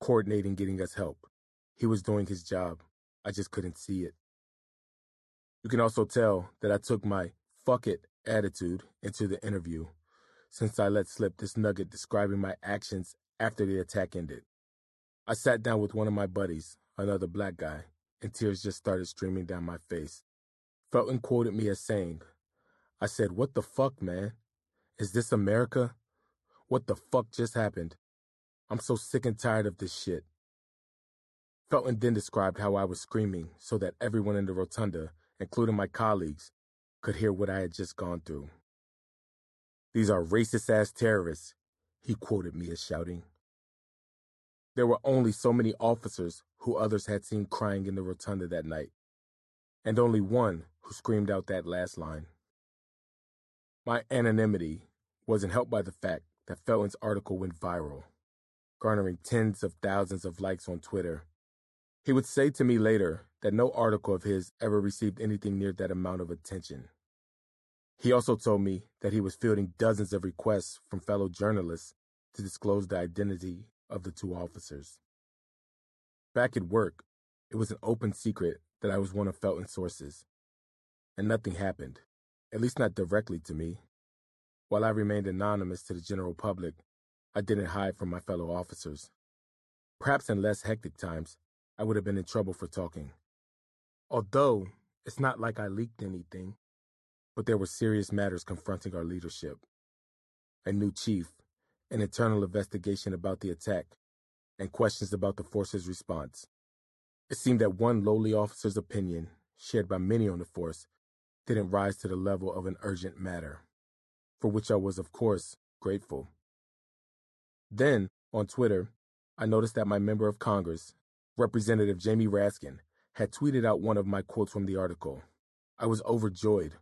coordinating getting us help. He was doing his job. I just couldn't see it. You can also tell that I took my fuck it attitude into the interview since I let slip this nugget describing my actions after the attack ended. I sat down with one of my buddies, another black guy, and tears just started streaming down my face. Felton quoted me as saying, I said, What the fuck, man? Is this America? What the fuck just happened? I'm so sick and tired of this shit. Felton then described how I was screaming so that everyone in the rotunda, including my colleagues, could hear what I had just gone through. These are racist ass terrorists, he quoted me as shouting. There were only so many officers who others had seen crying in the rotunda that night, and only one who screamed out that last line. My anonymity wasn't helped by the fact that Felton's article went viral, garnering tens of thousands of likes on Twitter. He would say to me later that no article of his ever received anything near that amount of attention. He also told me that he was fielding dozens of requests from fellow journalists to disclose the identity of the two officers. Back at work, it was an open secret that I was one of Felton's sources, and nothing happened, at least not directly to me. While I remained anonymous to the general public, I didn't hide from my fellow officers. Perhaps in less hectic times, I would have been in trouble for talking. Although it's not like I leaked anything, but there were serious matters confronting our leadership. A new chief, an internal investigation about the attack, and questions about the force's response. It seemed that one lowly officer's opinion, shared by many on the force, didn't rise to the level of an urgent matter, for which I was, of course, grateful. Then, on Twitter, I noticed that my member of Congress, Representative Jamie Raskin, had tweeted out one of my quotes from the article. I was overjoyed.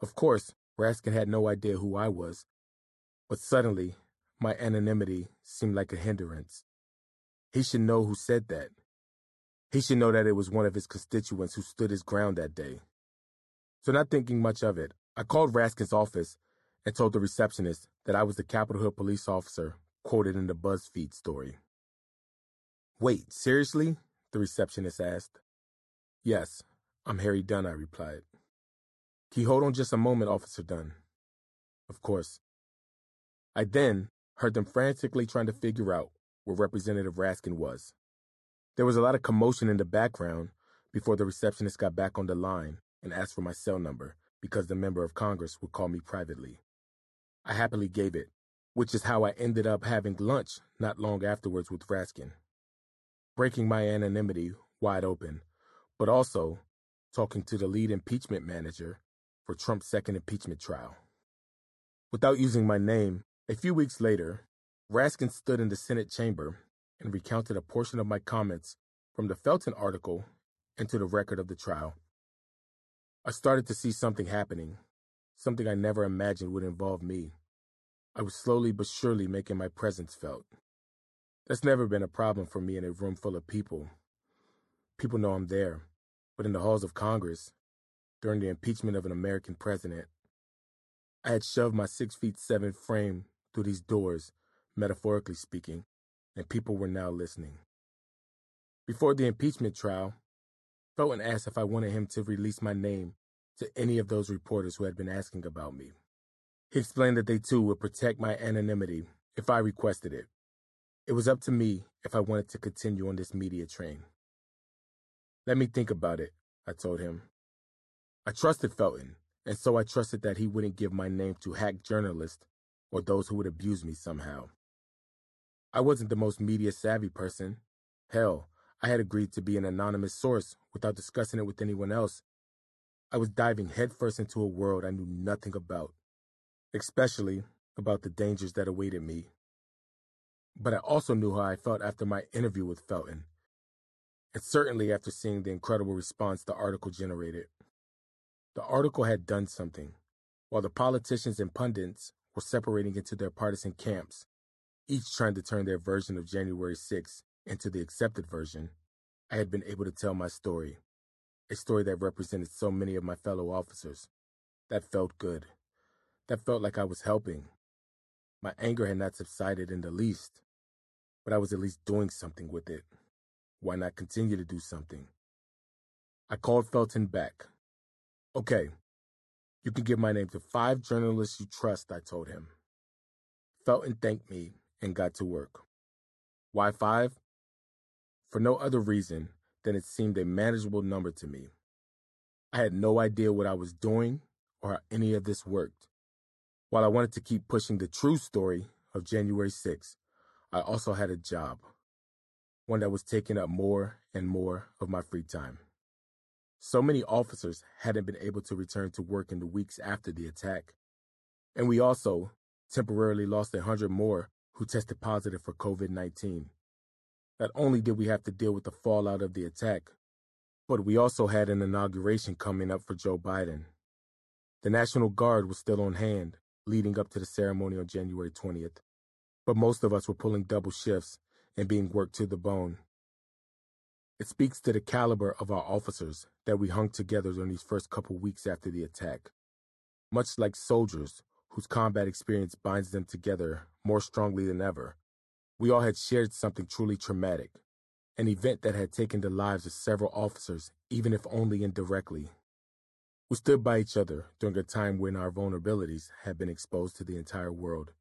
Of course, Raskin had no idea who I was, but suddenly my anonymity seemed like a hindrance. He should know who said that. He should know that it was one of his constituents who stood his ground that day. So, not thinking much of it, I called Raskin's office and told the receptionist that I was the Capitol Hill police officer quoted in the BuzzFeed story. Wait, seriously? The receptionist asked. Yes, I'm Harry Dunn, I replied. You hold on just a moment, Officer Dunn? Of course. I then heard them frantically trying to figure out where Representative Raskin was. There was a lot of commotion in the background before the receptionist got back on the line and asked for my cell number because the member of Congress would call me privately. I happily gave it, which is how I ended up having lunch not long afterwards with Raskin, breaking my anonymity wide open but also talking to the lead impeachment manager for Trump's second impeachment trial. Without using my name, a few weeks later, Raskin stood in the Senate chamber and recounted a portion of my comments from the Felton article into the record of the trial. I started to see something happening, something I never imagined would involve me. I was slowly but surely making my presence felt. That's never been a problem for me in a room full of people People know I'm there, but in the halls of Congress, during the impeachment of an American president, I had shoved my six feet seven frame through these doors, metaphorically speaking, and people were now listening. Before the impeachment trial, Felton asked if I wanted him to release my name to any of those reporters who had been asking about me. He explained that they too would protect my anonymity if I requested it. It was up to me if I wanted to continue on this media train. Let me think about it, I told him. I trusted Felton, and so I trusted that he wouldn't give my name to hack journalists or those who would abuse me somehow. I wasn't the most media savvy person. Hell, I had agreed to be an anonymous source without discussing it with anyone else. I was diving headfirst into a world I knew nothing about, especially about the dangers that awaited me. But I also knew how I felt after my interview with Felton and certainly after seeing the incredible response the article generated. The article had done something. While the politicians and pundits were separating into their partisan camps, each trying to turn their version of January 6 into the accepted version, I had been able to tell my story, a story that represented so many of my fellow officers. That felt good. That felt like I was helping. My anger had not subsided in the least, but I was at least doing something with it. Why not continue to do something? I called Felton back. Okay, you can give my name to five journalists you trust, I told him. Felton thanked me and got to work. Why five? For no other reason than it seemed a manageable number to me. I had no idea what I was doing or how any of this worked. While I wanted to keep pushing the true story of January 6th, I also had a job one that was taking up more and more of my free time. So many officers hadn't been able to return to work in the weeks after the attack. And we also temporarily lost a hundred more who tested positive for COVID 19. Not only did we have to deal with the fallout of the attack, but we also had an inauguration coming up for Joe Biden. The National Guard was still on hand, leading up to the ceremony on January 20th, but most of us were pulling double shifts and being worked to the bone. It speaks to the caliber of our officers that we hung together during these first couple weeks after the attack. Much like soldiers whose combat experience binds them together more strongly than ever, we all had shared something truly traumatic, an event that had taken the lives of several officers, even if only indirectly. We stood by each other during a time when our vulnerabilities had been exposed to the entire world.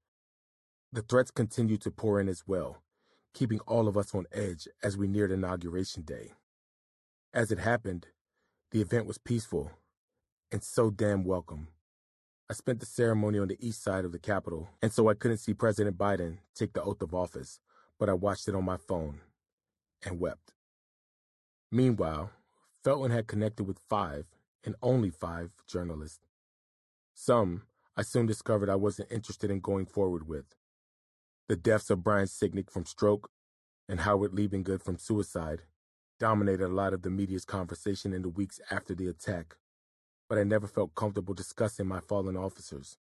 The threats continued to pour in as well, keeping all of us on edge as we neared Inauguration Day. As it happened, the event was peaceful and so damn welcome. I spent the ceremony on the east side of the Capitol, and so I couldn't see President Biden take the oath of office, but I watched it on my phone and wept. Meanwhile, Felton had connected with five, and only five, journalists. Some I soon discovered I wasn't interested in going forward with. The deaths of Brian Sicknick from stroke and Howard Liebengood from suicide dominated a lot of the media's conversation in the weeks after the attack, but I never felt comfortable discussing my fallen officers.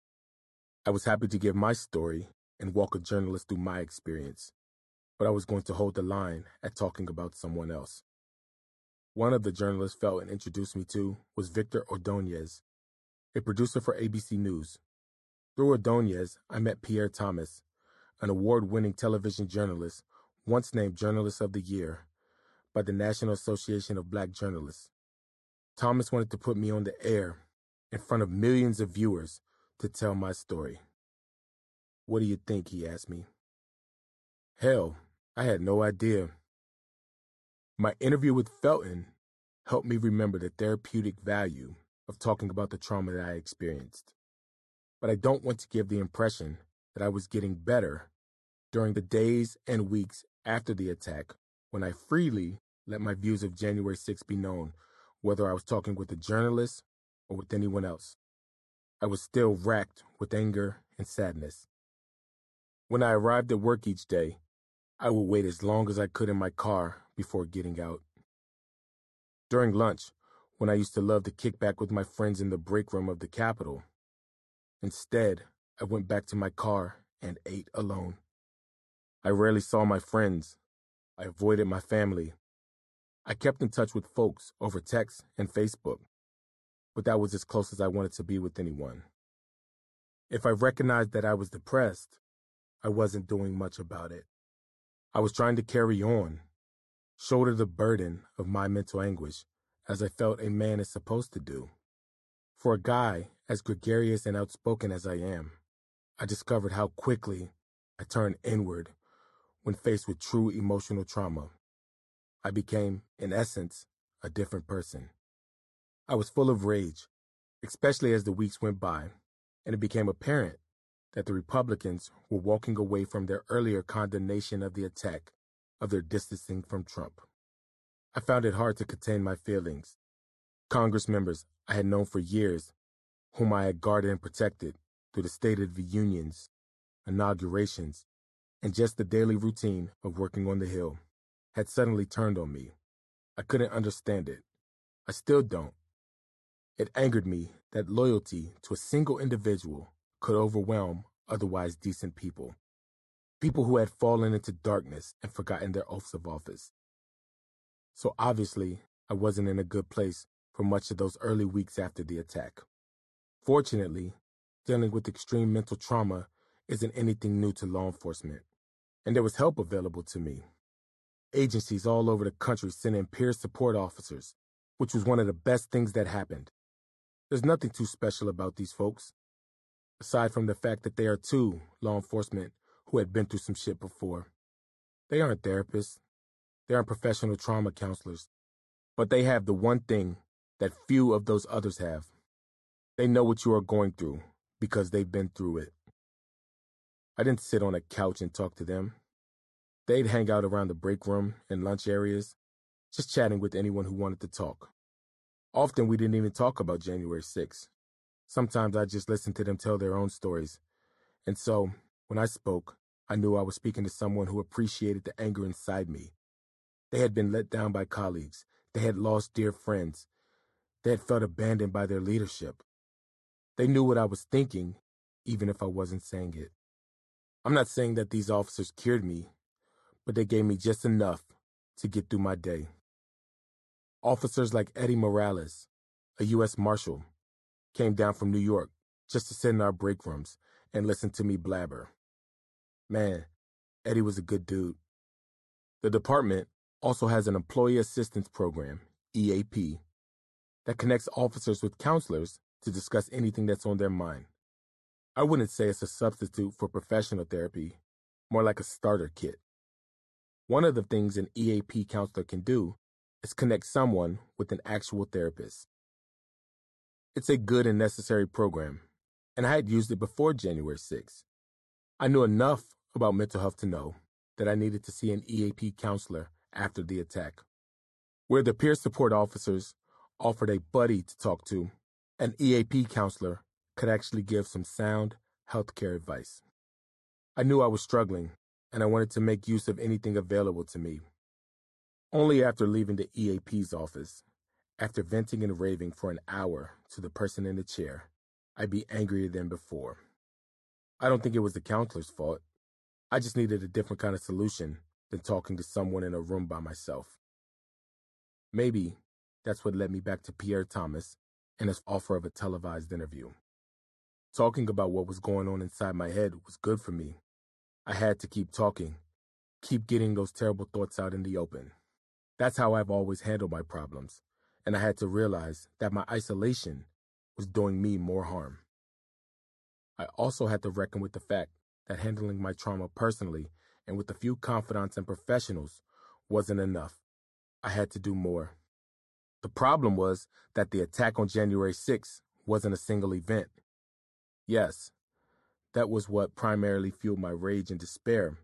I was happy to give my story and walk a journalist through my experience, but I was going to hold the line at talking about someone else. One of the journalists Felton introduced me to was Victor Ordonez, a producer for ABC News. Through Ordonez, I met Pierre Thomas, an award winning television journalist, once named Journalist of the Year by the National Association of Black Journalists. Thomas wanted to put me on the air in front of millions of viewers to tell my story. What do you think? he asked me. Hell, I had no idea. My interview with Felton helped me remember the therapeutic value of talking about the trauma that I experienced. But I don't want to give the impression that I was getting better during the days and weeks after the attack when I freely let my views of January 6 be known, whether I was talking with a journalist or with anyone else. I was still racked with anger and sadness. When I arrived at work each day, I would wait as long as I could in my car before getting out. During lunch, when I used to love to kick back with my friends in the break room of the Capitol, instead, I went back to my car and ate alone. I rarely saw my friends. I avoided my family. I kept in touch with folks over text and Facebook, but that was as close as I wanted to be with anyone. If I recognized that I was depressed, I wasn't doing much about it. I was trying to carry on, shoulder the burden of my mental anguish as I felt a man is supposed to do. For a guy as gregarious and outspoken as I am, I discovered how quickly I turned inward when faced with true emotional trauma. I became, in essence, a different person. I was full of rage, especially as the weeks went by, and it became apparent that the Republicans were walking away from their earlier condemnation of the attack, of their distancing from Trump. I found it hard to contain my feelings. Congress members I had known for years, whom I had guarded and protected through the State of the Unions, inaugurations, and just the daily routine of working on the Hill, had suddenly turned on me. I couldn't understand it. I still don't. It angered me that loyalty to a single individual could overwhelm otherwise decent people. People who had fallen into darkness and forgotten their oaths of office. So obviously, I wasn't in a good place for much of those early weeks after the attack. Fortunately, dealing with extreme mental trauma isn't anything new to law enforcement, and there was help available to me. Agencies all over the country sent in peer support officers, which was one of the best things that happened. There's nothing too special about these folks aside from the fact that they are two law enforcement who had been through some shit before. They aren't therapists, they aren't professional trauma counselors, but they have the one thing that few of those others have. They know what you are going through because they've been through it. I didn't sit on a couch and talk to them. They'd hang out around the break room and lunch areas, just chatting with anyone who wanted to talk. Often we didn't even talk about January 6th. Sometimes I just listened to them tell their own stories. And so, when I spoke, I knew I was speaking to someone who appreciated the anger inside me They had been let down by colleagues. They had lost dear friends. They had felt abandoned by their leadership. They knew what I was thinking, even if I wasn't saying it. I'm not saying that these officers cured me, but they gave me just enough to get through my day. Officers like Eddie Morales, a U.S. Marshal, came down from New York just to sit in our break rooms and listen to me blabber. Man, Eddie was a good dude. The department also has an employee assistance program, EAP, that connects officers with counselors to discuss anything that's on their mind. I wouldn't say it's a substitute for professional therapy, more like a starter kit. One of the things an EAP counselor can do is connect someone with an actual therapist. It's a good and necessary program, and I had used it before January 6. I knew enough about mental health to know that I needed to see an EAP counselor after the attack. Where the peer support officers offered a buddy to talk to, an EAP counselor could actually give some sound healthcare advice. I knew I was struggling, and I wanted to make use of anything available to me. Only after leaving the EAP's office, after venting and raving for an hour to the person in the chair, I'd be angrier than before. I don't think it was the counselor's fault. I just needed a different kind of solution than talking to someone in a room by myself. Maybe that's what led me back to Pierre Thomas and his offer of a televised interview. Talking about what was going on inside my head was good for me. I had to keep talking, keep getting those terrible thoughts out in the open. That's how I've always handled my problems, and I had to realize that my isolation was doing me more harm. I also had to reckon with the fact that handling my trauma personally and with a few confidants and professionals wasn't enough. I had to do more. The problem was that the attack on January 6 wasn't a single event. Yes, that was what primarily fueled my rage and despair.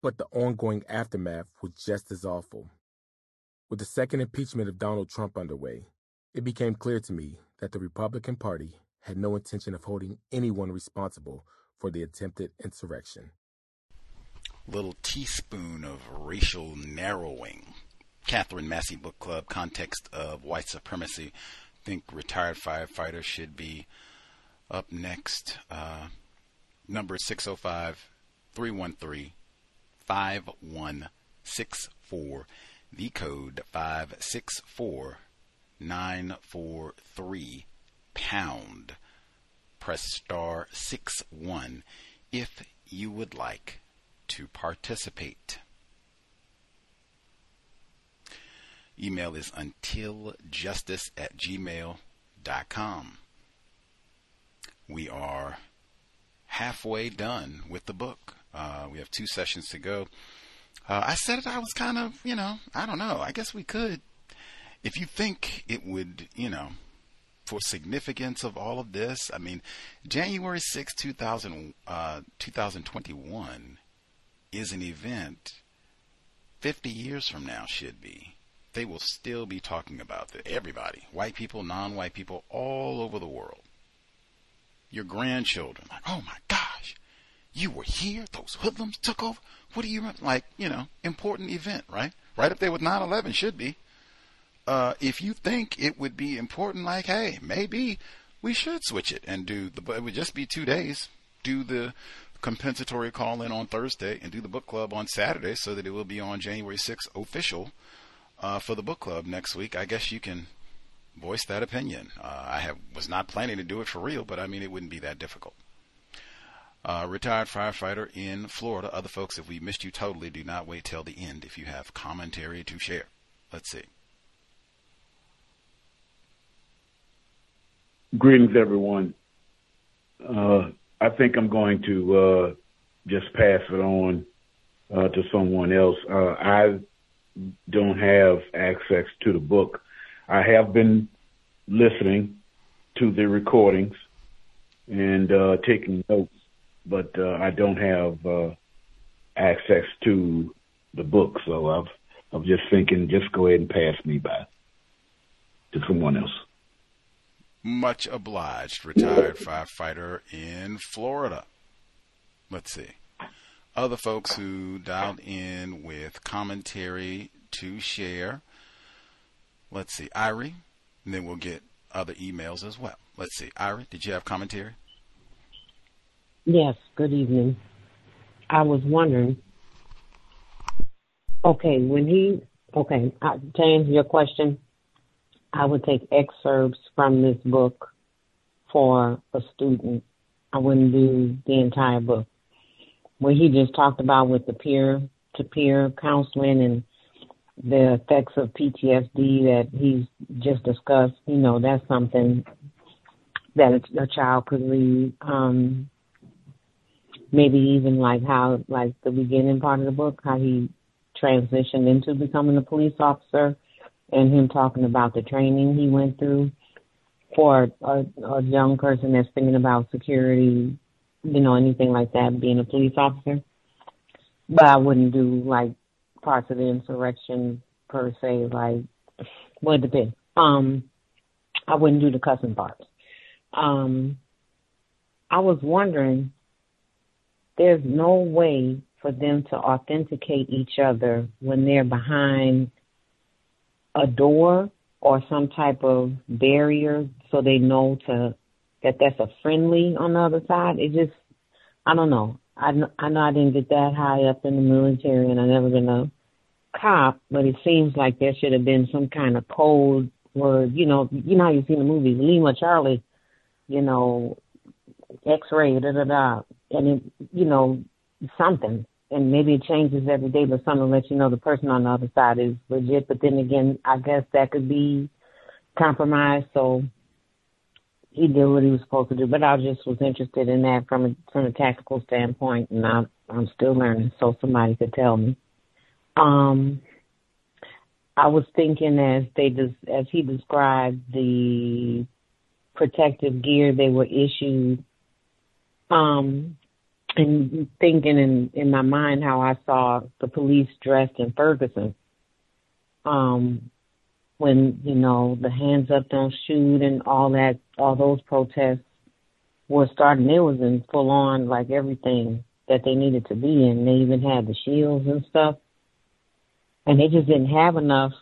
But the ongoing aftermath was just as awful. With the second impeachment of Donald Trump underway, it became clear to me that the Republican Party had no intention of holding anyone responsible for the attempted insurrection. Little teaspoon of racial narrowing Katherine Massey Book Club context of white supremacy. I think retired firefighter should be up next. Uh, number 605 313 5164. The code 564943 pound. Press star 6 1 if you would like to participate. Email is untiljustice at gmail.com. We are halfway done with the book. Uh, we have two sessions to go. Uh, I said I was kind of, you know, I don't know. I guess we could. If you think it would, you know, for significance of all of this, I mean, January 6, 2000, uh, 2021 is an event 50 years from now should be they will still be talking about it. Everybody, white people, non-white people, all over the world. Your grandchildren, like, oh my gosh, you were here. Those hoodlums took over. What do you remember? Like, you know, important event, right? Right up there with 9/11 should be. Uh, if you think it would be important, like, hey, maybe we should switch it and do the. But it would just be two days. Do the compensatory call in on Thursday and do the book club on Saturday, so that it will be on January 6th official uh, for the book club next week, I guess you can voice that opinion. Uh, I have was not planning to do it for real, but I mean it wouldn't be that difficult. Uh, retired firefighter in Florida. Other folks, if we missed you totally, do not wait till the end if you have commentary to share. Let's see. Greetings, everyone. Uh, I think I'm going to uh, just pass it on uh, to someone else. Uh, I don't have access to the book. I have been listening to the recordings and uh, taking notes, but uh, I don't have uh, access to the book. So I've, I'm just thinking, just go ahead and pass me by to someone else. Much obliged, retired firefighter in Florida. Let's see other folks who dialed in with commentary to share. Let's see, Irie, and then we'll get other emails as well. Let's see, Irie, did you have commentary? Yes, good evening. I was wondering, okay, when he, okay, uh, to answer your question, I would take excerpts from this book for a student. I wouldn't do the entire book. What he just talked about with the peer to peer counseling and the effects of PTSD that he's just discussed, you know, that's something that a, child could read. Um, maybe even like how, like the beginning part of the book, how he transitioned into becoming a police officer and him talking about the training he went through for a, a young person that's thinking about security, you know, anything like that, being a police officer. But I wouldn't do like parts of the insurrection per se, like, well, it depends. Um, I wouldn't do the cussing parts. Um, I was wondering, there's no way for them to authenticate each other when they're behind a door or some type of barrier so they know to that that's a friendly on the other side. It just, I don't know. I, I know I didn't get that high up in the military and I never been a cop, but it seems like there should have been some kind of code word. You know, you know how you see in the movies, Lima Charlie, you know, X-ray, da da da, and it, you know, something. And maybe it changes every day, but something lets you know the person on the other side is legit. But then again, I guess that could be compromised. So he did what he was supposed to do. But I just was interested in that from a from a tactical standpoint, and I'm I'm still learning. So somebody could tell me. Um, I was thinking as they des- as he described the protective gear they were issued, um, and thinking in in my mind how I saw the police dressed in Ferguson. Um, when you know the hands up, don't shoot, and all that, all those protests were starting. It was in full on like everything that they needed to be in. They even had the shields and stuff, and they just didn't have enough.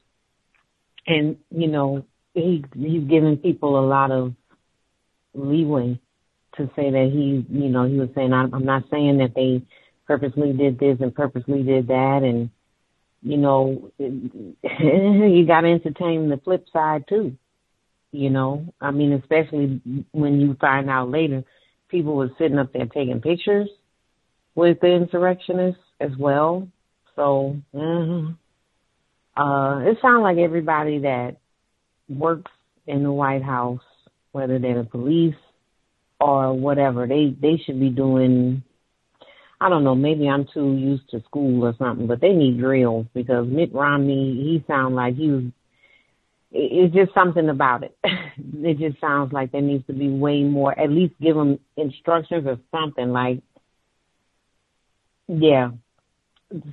And you know, he he's giving people a lot of leeway to say that he, you know, he was saying I'm, I'm not saying that they purposely did this and purposely did that, and you know, you got to entertain the flip side too. You know, I mean, especially when you find out later, people were sitting up there taking pictures with the insurrectionists as well. So, mm-hmm. uh, it sounds like everybody that works in the White House, whether they're the police or whatever, they they should be doing I don't know, maybe I'm too used to school or something, but they need drills because Mitt Romney, he sounds like he was, it's just something about it. it just sounds like there needs to be way more, at least give them instructions or something like, yeah,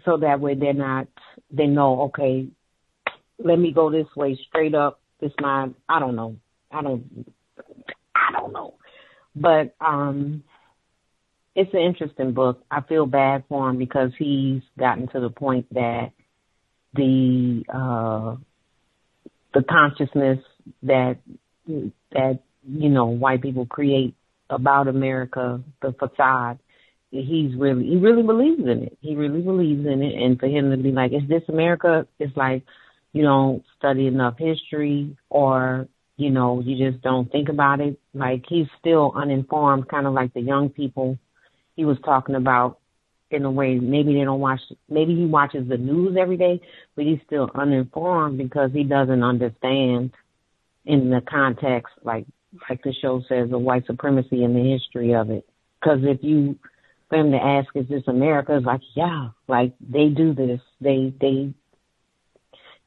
so that way they're not, they know, okay, let me go this way straight up. This my, I don't know. I don't, I don't know. But, um, it's an interesting book. I feel bad for him because he's gotten to the point that the uh the consciousness that that you know white people create about America, the facade, he's really he really believes in it. He really believes in it, and for him to be like, "Is this America?" It's like you don't study enough history, or you know, you just don't think about it. Like he's still uninformed, kind of like the young people he was talking about in a way maybe they don't watch maybe he watches the news every day but he's still uninformed because he doesn't understand in the context like like the show says of white supremacy and the history of it. Because if you for him to ask is this america? it's like yeah like they do this. They they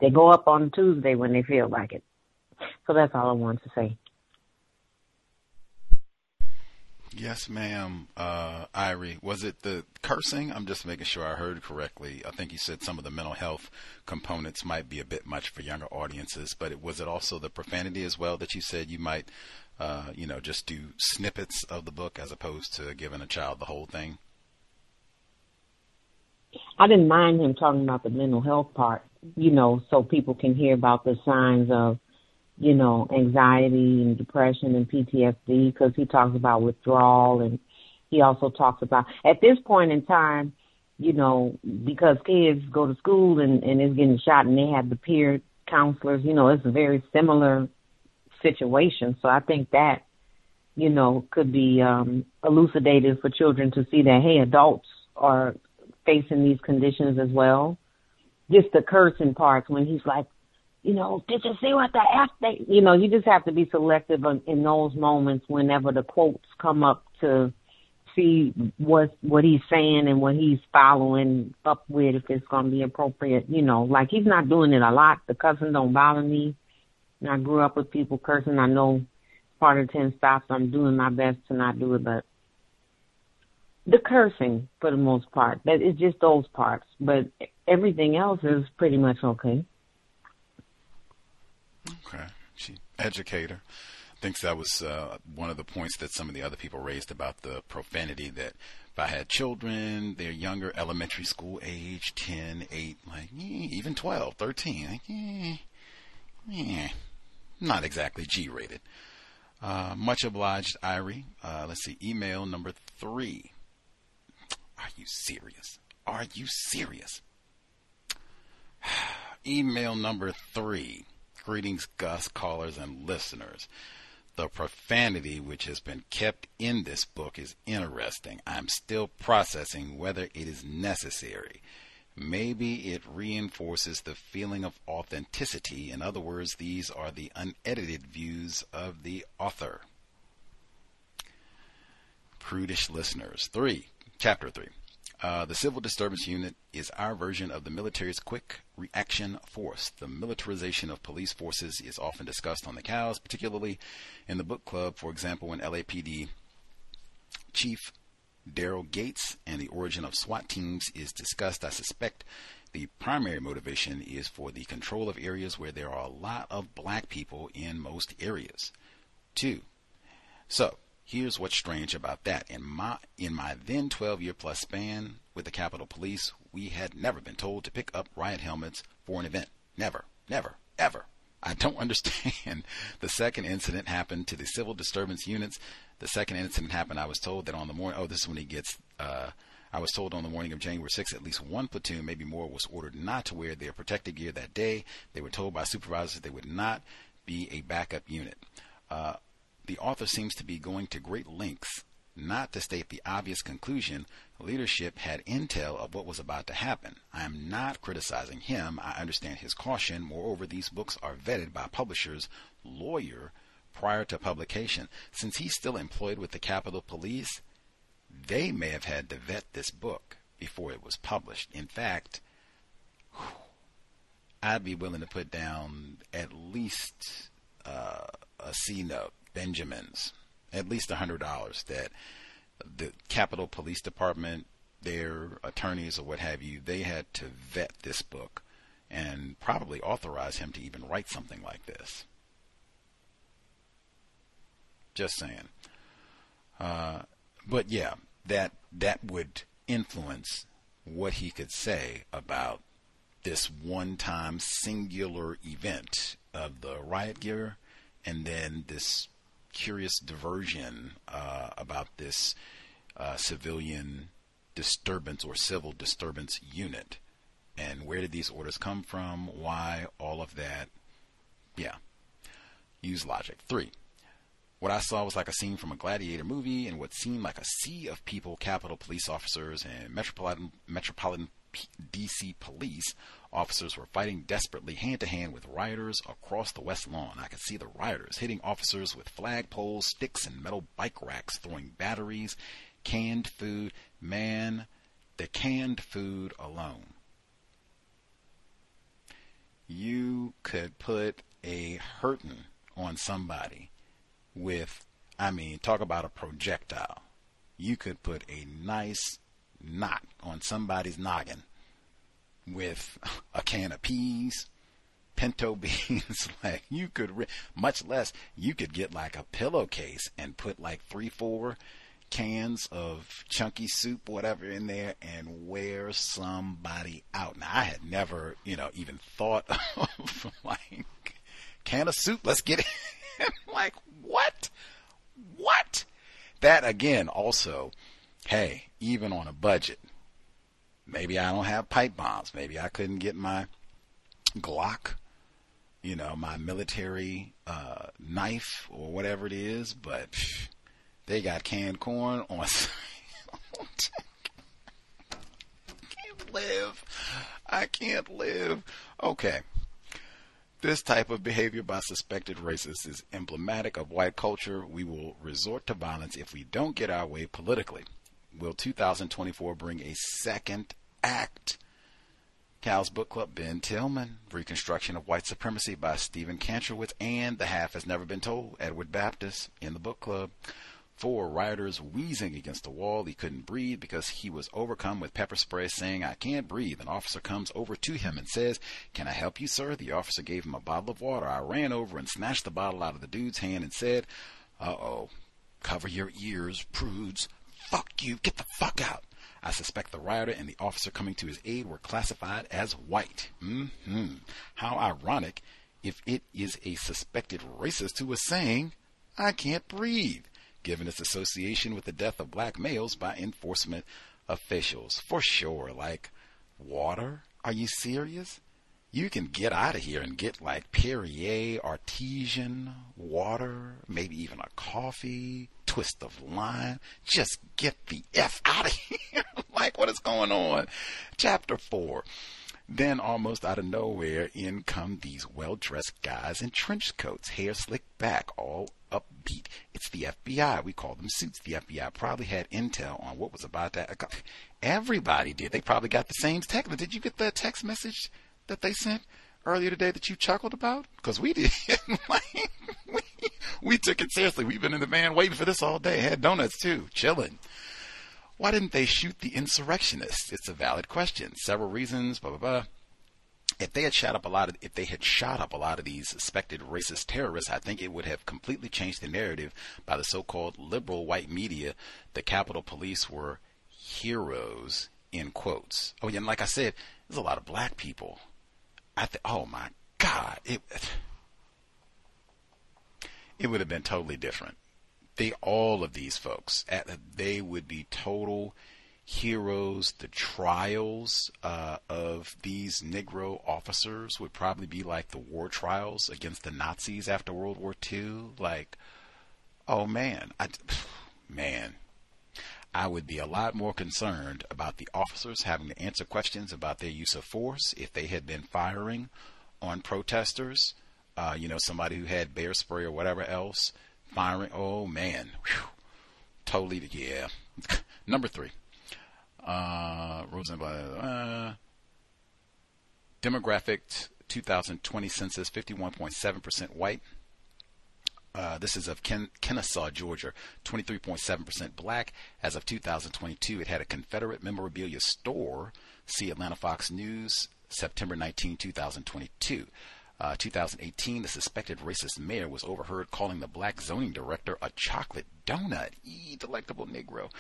they go up on tuesday when they feel like it. So that's all i wanted to say Yes, ma'am. Uh, Irie, was it the cursing? I'm just making sure I heard correctly. I think you said some of the mental health components might be a bit much for younger audiences, but it, was it also the profanity as well that you said you might, uh, you know, just do snippets of the book as opposed to giving a child the whole thing? I didn't mind him talking about the mental health part, you know, so people can hear about the signs of, you know, anxiety and depression and PTSD because he talks about withdrawal and he also talks about at this point in time, you know, because kids go to school and, and is getting shot and they have the peer counselors, you know, it's a very similar situation. So I think that, you know, could be um elucidated for children to see that hey, adults are facing these conditions as well. Just the cursing parts when he's like, you know, did you see what the F they, you know, you just have to be selective in, those moments whenever the quotes come up to see what what he's saying and what he's following up with if it's going to be appropriate. You know, like he's not doing it a lot. The cussing don't bother me. And I grew up with people cursing. I know part of ten stops. I'm doing my best to not do it, but the cursing for the most part. That it's just those parts, but everything else is pretty much okay. Okay, she educator thinks that was uh, one of the points that some of the other people raised about the profanity that if I had children, they're younger, elementary school age, 10, 8, like, eh, even 12, 13, like, eh, eh, not exactly G rated. Uh, much obliged, Irie. Uh, let's see, email number three. Are you serious? Are you serious? email number three. Greetings, Gus, callers, and listeners. The profanity which has been kept in this book is interesting. I'm still processing whether it is necessary. Maybe it reinforces the feeling of authenticity. In other words, these are the unedited views of the author. Prudish listeners. 3. Chapter 3. Uh, the Civil Disturbance Unit is our version of the military's quick reaction force. The militarization of police forces is often discussed on the cows, particularly in the book club. For example, when LAPD Chief Daryl Gates and the origin of SWAT teams is discussed, I suspect the primary motivation is for the control of areas where there are a lot of black people in most areas. Two. So, Here's what's strange about that. In my in my then 12 year plus span with the Capitol Police, we had never been told to pick up riot helmets for an event. Never, never, ever. I don't understand. the second incident happened to the civil disturbance units. The second incident happened. I was told that on the morning. Oh, this is when he gets. Uh, I was told on the morning of January 6th, at least one platoon, maybe more, was ordered not to wear their protective gear that day. They were told by supervisors they would not be a backup unit. Uh, the author seems to be going to great lengths not to state the obvious conclusion leadership had intel of what was about to happen. I am not criticizing him. I understand his caution. Moreover, these books are vetted by publishers, lawyer, prior to publication. Since he's still employed with the Capitol Police, they may have had to vet this book before it was published. In fact, I'd be willing to put down at least uh, a C note Benjamins, at least a hundred dollars that the Capitol Police Department, their attorneys or what have you, they had to vet this book and probably authorize him to even write something like this. Just saying. Uh, but yeah, that that would influence what he could say about this one-time singular event of the riot gear, and then this curious diversion uh, about this uh, civilian disturbance or civil disturbance unit. And where did these orders come from? Why? All of that. Yeah. Use logic. Three. What I saw was like a scene from a gladiator movie and what seemed like a sea of people, Capitol police officers and metropolitan metropolitan DC police Officers were fighting desperately hand to hand with rioters across the West Lawn. I could see the rioters hitting officers with flagpoles, sticks, and metal bike racks, throwing batteries, canned food. Man, the canned food alone. You could put a hurting on somebody with, I mean, talk about a projectile. You could put a nice knot on somebody's noggin with a can of peas, pinto beans. like you could, much less, you could get like a pillowcase and put like three, four cans of chunky soup, whatever, in there and wear somebody out. Now, I had never, you know, even thought of like can of soup. Let's get it. like what? What? That again, also, hey, even on a budget, maybe I don't have pipe bombs. Maybe I couldn't get my Glock, you know, my military uh, knife or whatever it is, but phew, they got canned corn on. Can't live. I can't live. Okay. This type of behavior by suspected racists is emblematic of white culture. We will resort to violence if we don't get our way politically. Will 2024 bring a second act? Cal's book club, Ben Tillman, Reconstruction of White Supremacy by Stephen Kantrowitz, and The Half Has Never Been Told, Edward Baptist, in the book club. Four rioters wheezing against the wall. He couldn't breathe because he was overcome with pepper spray, saying, I can't breathe. An officer comes over to him and says, Can I help you, sir? The officer gave him a bottle of water. I ran over and snatched the bottle out of the dude's hand and said, Uh oh, cover your ears, prudes. Fuck you, get the fuck out. I suspect the rioter and the officer coming to his aid were classified as white. Mm-hmm. How ironic if it is a suspected racist who is saying, I can't breathe given its association with the death of black males by enforcement officials. For sure, like water? Are you serious? You can get out of here and get like Perrier, artesian water, maybe even a coffee, twist of lime. Just get the F out of here. like, what is going on? Chapter 4. Then, almost out of nowhere, in come these well dressed guys in trench coats, hair slicked back, all upbeat. It's the FBI. We call them suits. The FBI probably had intel on what was about to. Everybody did. They probably got the same text. Did you get that text message that they sent earlier today that you chuckled about? Because we did. we, we took it seriously. We've been in the van waiting for this all day. Had donuts too, chilling. Why didn't they shoot the insurrectionists? It's a valid question. Several reasons. Blah blah blah if they had shot up a lot of if they had shot up a lot of these suspected racist terrorists, I think it would have completely changed the narrative by the so-called liberal white media. The Capitol Police were heroes in quotes. Oh yeah, and like I said, there's a lot of black people. I think. Oh my God, it it would have been totally different. They all of these folks, they would be total heroes, the trials uh, of these Negro officers would probably be like the war trials against the Nazis after World War II. Like, oh man, I, man, I would be a lot more concerned about the officers having to answer questions about their use of force if they had been firing on protesters. Uh, you know, somebody who had bear spray or whatever else firing. Oh man, Whew. totally, yeah. Number three. Uh, Rosenblatt. Uh, demographic 2020 census 51.7% white. Uh, this is of Ken- Kennesaw, Georgia, 23.7% black. As of 2022, it had a Confederate memorabilia store. See Atlanta Fox News, September 19, 2022. Uh, 2018, the suspected racist mayor was overheard calling the black zoning director a chocolate donut. Eee, delectable Negro.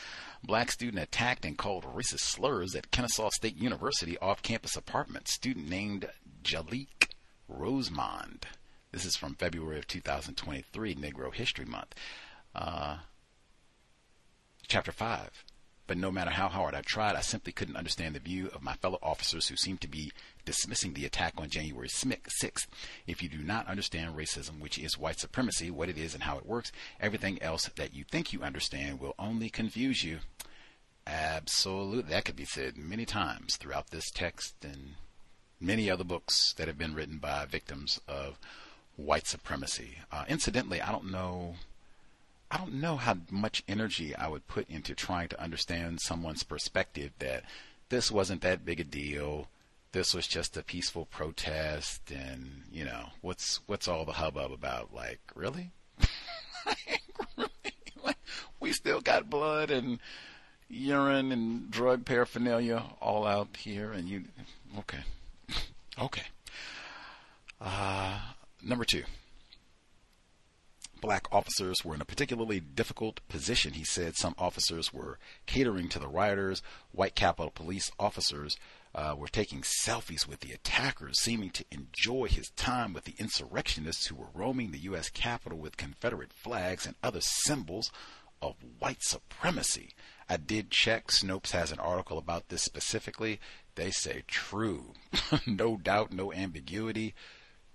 Black student attacked and called racist slurs at Kennesaw State University off-campus apartment. Student named Jalik Rosemond. This is from February of 2023, Negro History Month. Uh, chapter 5. But no matter how hard I tried, I simply couldn't understand the view of my fellow officers who seemed to be dismissing the attack on January 6th. If you do not understand racism, which is white supremacy, what it is and how it works, everything else that you think you understand will only confuse you. Absolutely. That could be said many times throughout this text and many other books that have been written by victims of white supremacy. Uh, incidentally, I don't know. I don't know how much energy I would put into trying to understand someone's perspective that this wasn't that big a deal. This was just a peaceful protest and you know what's what's all the hubbub about? Like really, like, we still got blood and urine and drug paraphernalia all out here and you okay. Okay. Uh, number two black officers were in a particularly difficult position. He said some officers were catering to the rioters. White Capitol Police officers uh, were taking selfies with the attackers, seeming to enjoy his time with the insurrectionists who were roaming the U.S. Capitol with Confederate flags and other symbols of white supremacy. I did check. Snopes has an article about this specifically. They say true. no doubt, no ambiguity.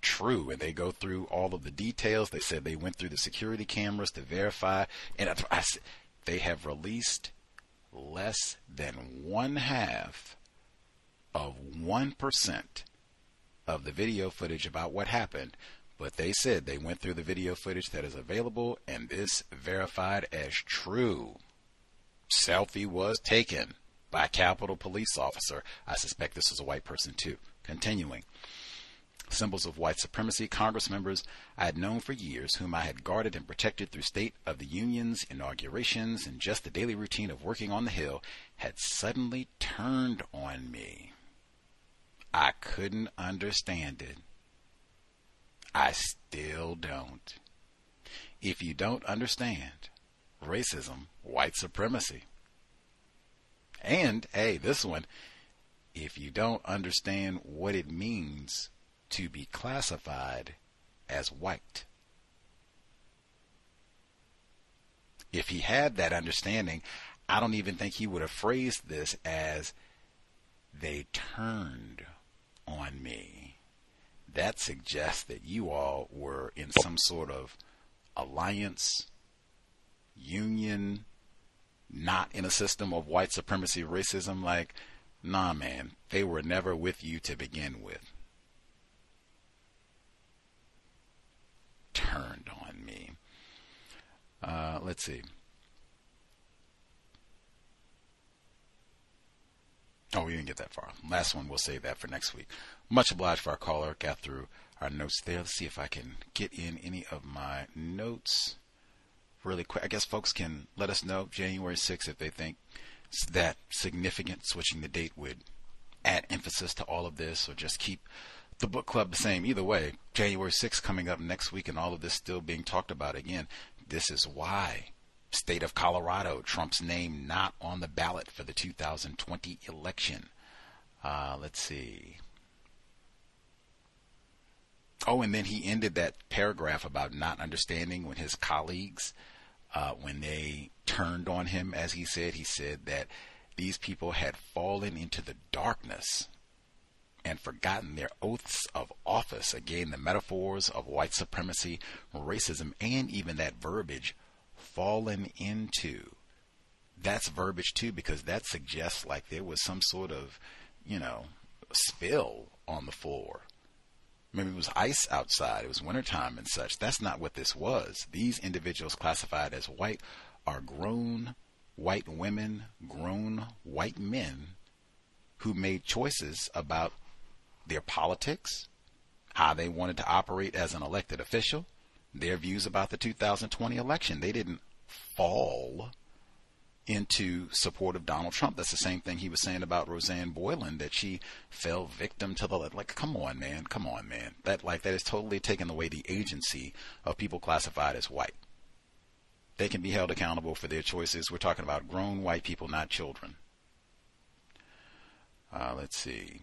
True. And they go through all of the details. They said they went through the security cameras to verify. And I, I, they have released less than one half of 1% of the video footage about what happened. But they said they went through the video footage that is available and this verified as true. Selfie was taken by a Capitol police officer. I suspect this was a white person too. Continuing. Symbols of white supremacy, Congress members I had known for years, whom I had guarded and protected through State of the Union's inaugurations and just the daily routine of working on the Hill, had suddenly turned on me. I couldn't understand it. I still don't. If you don't understand racism, white supremacy, and hey, this one, if you don't understand what it means to be classified as white. If he had that understanding, I don't even think he would have phrased this as they turned on me. That suggests that you all were in some sort of alliance, union, not in a system of white supremacy racism. Like, nah, man, they were never with you to begin with. Turned on me. Uh, let's see. Oh, we didn't get that far. Last one, we'll save that for next week. Much obliged for our caller. Got through our notes there. Let's see if I can get in any of my notes really quick. I guess folks can let us know January 6th if they think that significant. Switching the date would add emphasis to all of this or just keep the book club the same. Either way, January 6th coming up next week and all of this still being talked about again. This is why. State of Colorado, Trump's name not on the ballot for the 2020 election. Uh, let's see. Oh, and then he ended that paragraph about not understanding when his colleagues uh, when they turned on him, as he said, he said that these people had fallen into the darkness and forgotten their oaths of office. Again, the metaphors of white supremacy, racism, and even that verbiage fallen into. That's verbiage too, because that suggests like there was some sort of, you know, spill on the floor. Maybe it was ice outside. It was wintertime and such. That's not what this was. These individuals classified as white are grown white women, grown white men who made choices about their politics, how they wanted to operate as an elected official, their views about the 2020 election. They didn't fall into support of Donald Trump. That's the same thing he was saying about Roseanne Boyland that she fell victim to the like. Come on, man. Come on, man. That like that is totally taken away the agency of people classified as white. They can be held accountable for their choices. We're talking about grown white people, not children. Uh, let's see.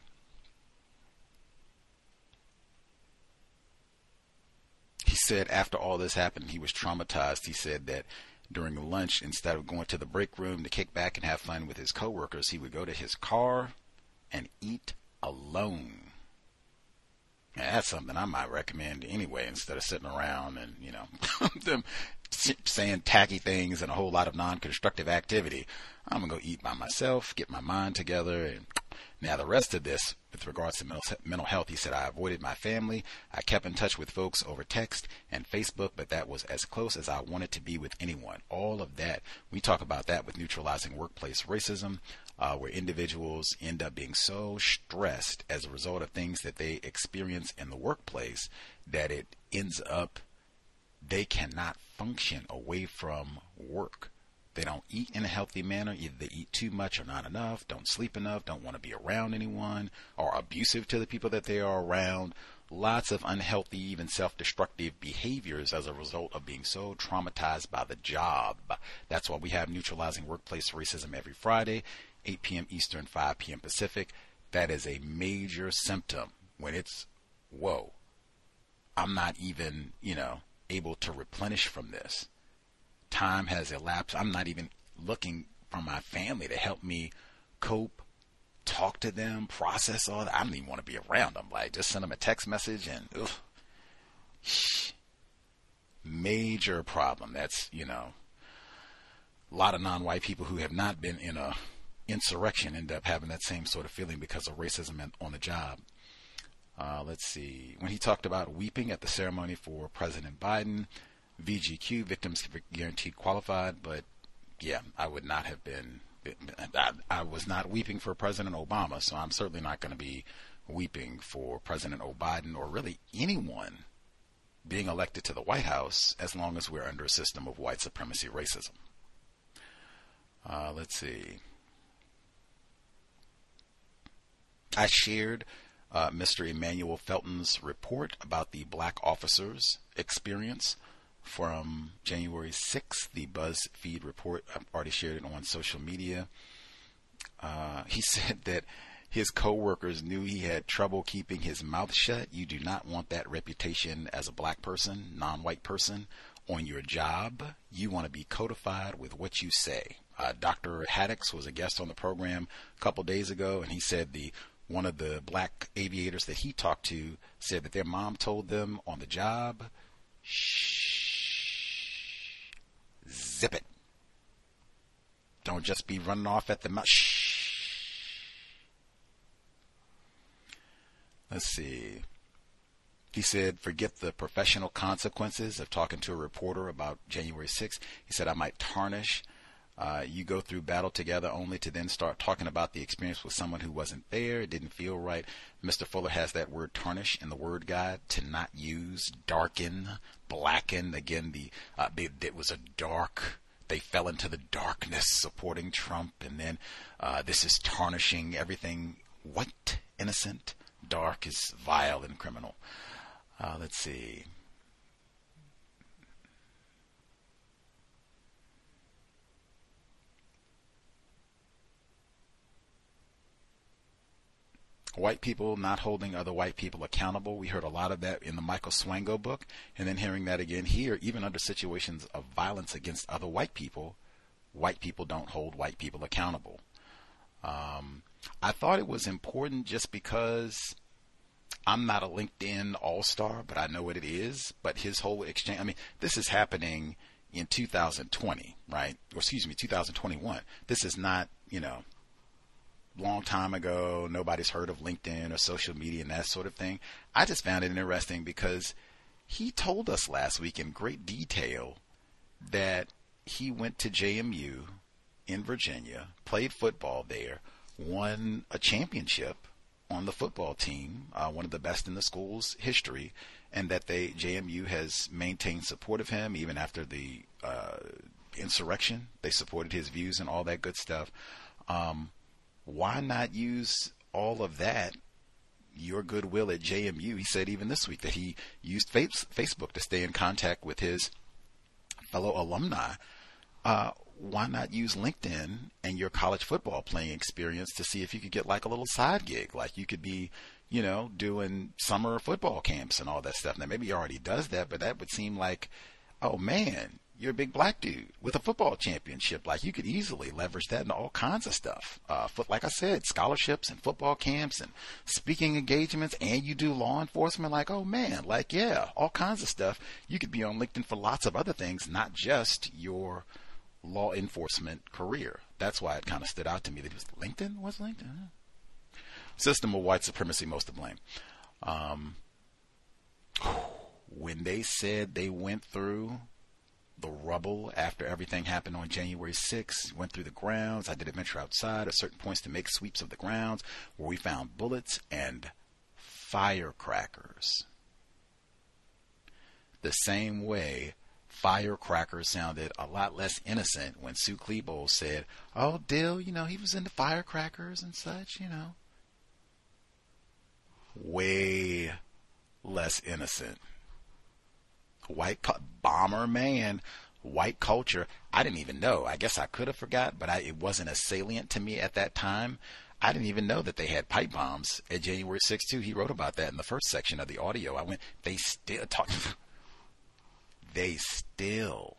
He said after all this happened, he was traumatized. He said that during lunch, instead of going to the break room to kick back and have fun with his coworkers, he would go to his car and eat alone. And that's something I might recommend anyway, instead of sitting around and, you know, them saying tacky things and a whole lot of non-constructive activity. I'm to go eat by myself, get my mind together, and now, the rest of this, with regards to mental health, he said, I avoided my family. I kept in touch with folks over text and Facebook, but that was as close as I wanted to be with anyone. All of that, we talk about that with neutralizing workplace racism, uh, where individuals end up being so stressed as a result of things that they experience in the workplace that it ends up they cannot function away from work. They don't eat in a healthy manner. Either they eat too much or not enough, don't sleep enough, don't want to be around anyone, are abusive to the people that they are around. lots of unhealthy, even self-destructive behaviors as a result of being so traumatized by the job. That's why we have neutralizing workplace racism every Friday, 8 p.m. Eastern, 5 p.m. Pacific. That is a major symptom when it's, whoa, I'm not even, you know, able to replenish from this. Time has elapsed. I'm not even looking for my family to help me cope, talk to them, process all that. I don't even want to be around them. Like, just send them a text message and, ugh. Major problem. That's, you know, a lot of non white people who have not been in a insurrection end up having that same sort of feeling because of racism on the job. Uh, let's see. When he talked about weeping at the ceremony for President Biden, VGQ, victims guaranteed qualified, but yeah, I would not have been. I, I was not weeping for President Obama, so I'm certainly not going to be weeping for President Biden or really anyone being elected to the White House as long as we're under a system of white supremacy racism. Uh, let's see. I shared uh, Mr. Emmanuel Felton's report about the black officers' experience from January 6th, the BuzzFeed report. I've already shared it on social media. Uh, he said that his coworkers knew he had trouble keeping his mouth shut. You do not want that reputation as a black person, non-white person, on your job. You want to be codified with what you say. Uh, Dr. Haddix was a guest on the program a couple days ago, and he said the one of the black aviators that he talked to said that their mom told them on the job, shh, zip it. Don't just be running off at the mouth. Let's see. He said, forget the professional consequences of talking to a reporter about January 6th. He said, I might tarnish uh, you go through battle together only to then start talking about the experience with someone who wasn't there. It didn't feel right. Mr. Fuller has that word tarnish in the word guide to not use, darken, blacken. Again, the uh, it was a dark. They fell into the darkness supporting Trump, and then uh, this is tarnishing everything white, innocent. Dark is vile and criminal. Uh, let's see. White people not holding other white people accountable. We heard a lot of that in the Michael Swango book, and then hearing that again here, even under situations of violence against other white people, white people don't hold white people accountable. Um, I thought it was important just because I'm not a LinkedIn all star, but I know what it is. But his whole exchange, I mean, this is happening in 2020, right? Or excuse me, 2021. This is not, you know, long time ago. Nobody's heard of LinkedIn or social media and that sort of thing. I just found it interesting because he told us last week in great detail that he went to JMU in Virginia, played football there, won a championship on the football team, uh, one of the best in the school's history, and that they JMU has maintained support of him even after the uh, insurrection. They supported his views and all that good stuff. Um, why not use all of that your goodwill at JMU. He said even this week that he used Facebook to stay in contact with his fellow alumni. Uh, why not use LinkedIn and your college football playing experience to see if you could get like a little side gig? Like you could be, you know, doing summer football camps and all that stuff. Now maybe he already does that, but that would seem like, oh man, you're a big black dude with a football championship. Like you could easily leverage that into all kinds of stuff. Uh, foot, like I said, scholarships and football camps and speaking engagements, and you do law enforcement. Like, oh man, like yeah, all kinds of stuff. You could be on LinkedIn for lots of other things, not just your law enforcement career. That's why it kind of stood out to me that it was LinkedIn. What's LinkedIn? System of white supremacy most to blame. Um, when they said they went through the rubble after everything happened on January 6th. Went through the grounds. I did a venture outside at certain points to make sweeps of the grounds where we found bullets and firecrackers. The same way firecrackers sounded a lot less innocent when Sue Klebold said, Oh, Dill, you know, he was into firecrackers and such, you know. Way less innocent. White bomber man, white culture. I didn't even know. I guess I could have forgot, but I, it wasn't as salient to me at that time. I didn't even know that they had pipe bombs at January 6th too. He wrote about that in the first section of the audio. I went, they still talk. they still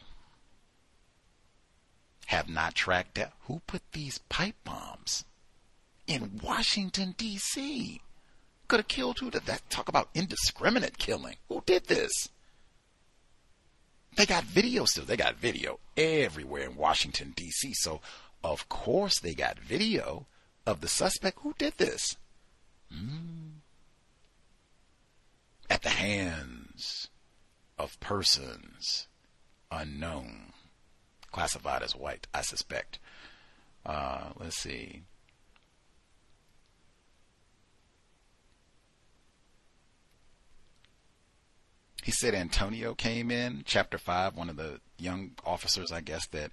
have not tracked down who put these pipe bombs in Washington D.C. Could have killed who did that? Talk about indiscriminate killing. Who did this? They got video still. They got video everywhere in Washington D.C. So of course they got video of the suspect who did this. Mm. At the hands of persons unknown, classified as white, I suspect. Uh, let's see. He said Antonio came in, chapter five, one of the young officers, I guess, that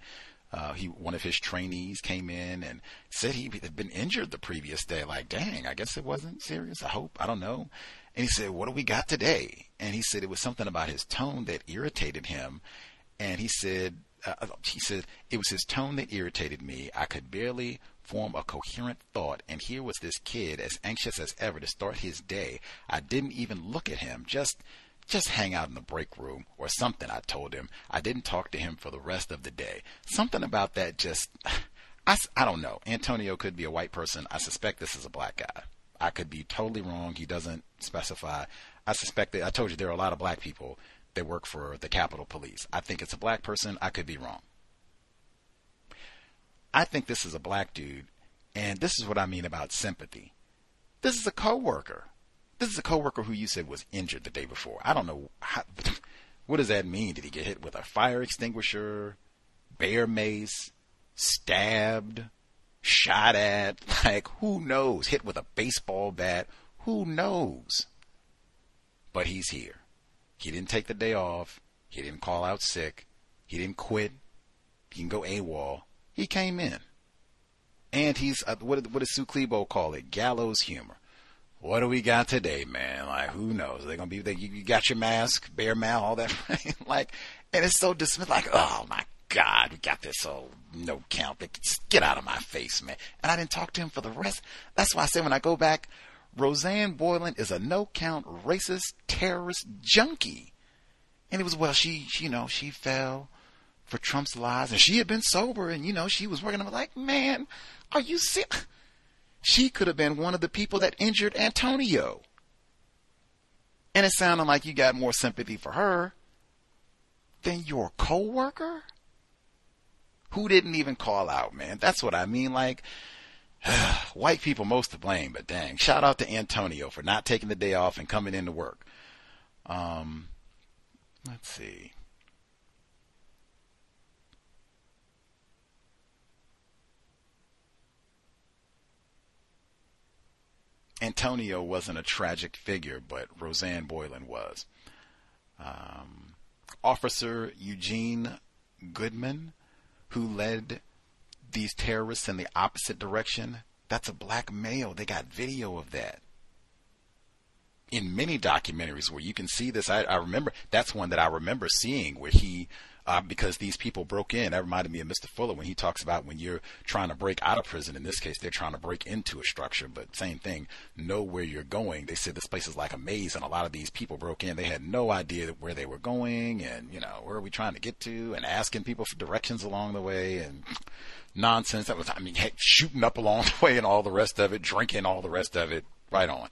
uh, he one of his trainees came in and said he had been injured the previous day. Like, dang, I guess it wasn't serious. I hope. I don't know. And he said, "What do we got today?" And he said it was something about his tone that irritated him. And he said, uh, he said it was his tone that irritated me. I could barely form a coherent thought. And here was this kid, as anxious as ever to start his day. I didn't even look at him. Just just hang out in the break room or something, I told him. I didn't talk to him for the rest of the day. Something about that just, I, I don't know. Antonio could be a white person. I suspect this is a black guy. I could be totally wrong. He doesn't specify. I suspect that, I told you there are a lot of black people that work for the Capitol Police. I think it's a black person. I could be wrong. I think this is a black dude, and this is what I mean about sympathy. This is a coworker. This is a coworker who you said was injured the day before. I don't know how, what does that mean? Did he get hit with a fire extinguisher, bear mace, stabbed, shot at? Like who knows? Hit with a baseball bat? Who knows? But he's here. He didn't take the day off. He didn't call out sick. He didn't quit. He can go AWOL. He came in. And he's, uh, what, what does Sue Clebo call it? Gallows humor what do we got today, man? Like, who knows? They're gonna be they, you, you got your mask, bear mouth, all that, like, and it's so dismissed. Like, oh my god, we got this old no count. Just get out of my face, man. And I didn't talk to him for the rest. That's why I say when I go back, Roseanne Boyland is a no count racist terrorist junkie. And it was well, she, she you know, she fell for Trump's lies, and she had been sober, and you know, she was working. I'm like, man, are you sick? She could have been one of the people that injured Antonio. And it sounded like you got more sympathy for her than your coworker who didn't even call out, man. That's what I mean. Like, white people most to blame, but dang, shout out to Antonio for not taking the day off and coming into work. Um, let's see. Antonio wasn't a tragic figure, but Roseanne Boyland was. Um, Officer Eugene Goodman, who led these terrorists in the opposite direction, that's a black male. They got video of that. In many documentaries where you can see this, I, I remember that's one that I remember seeing where he uh, because these people broke in. That reminded me of Mr. Fuller when he talks about when you're trying to break out of prison. In this case, they're trying to break into a structure, but same thing. Know where you're going. They said this place is like a maze, and a lot of these people broke in. They had no idea where they were going, and you know where are we trying to get to, and asking people for directions along the way, and nonsense. That was, I mean, shooting up along the way, and all the rest of it, drinking all the rest of it, right on.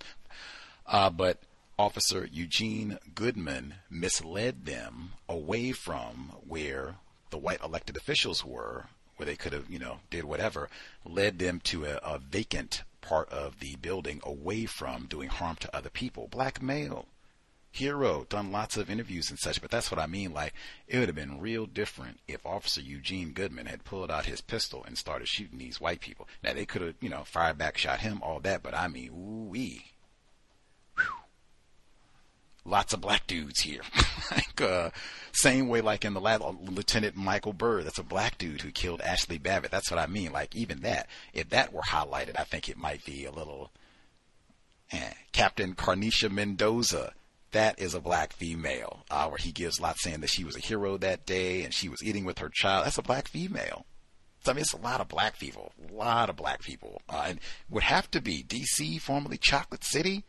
Uh, but Officer Eugene Goodman misled them away from where the white elected officials were, where they could have, you know, did whatever, led them to a, a vacant part of the building away from doing harm to other people. Black male, hero, done lots of interviews and such, but that's what I mean. Like, it would have been real different if Officer Eugene Goodman had pulled out his pistol and started shooting these white people. Now, they could have, you know, fired back, shot him, all that, but I mean, ooh wee lots of black dudes here. like, uh, same way like in the lab, Lieutenant Michael Byrd, that's a black dude who killed Ashli Babbitt. That's what I mean. Like even that, if that were highlighted, I think it might be a little, eh. Captain Carneysha Mendoza, that is a black female, uh, where he gives lots saying that she was a hero that day and she was eating with her child. That's a black female. I mean, it's a lot of black people, a lot of black people, uh, and would have to be D.C., formerly Chocolate City.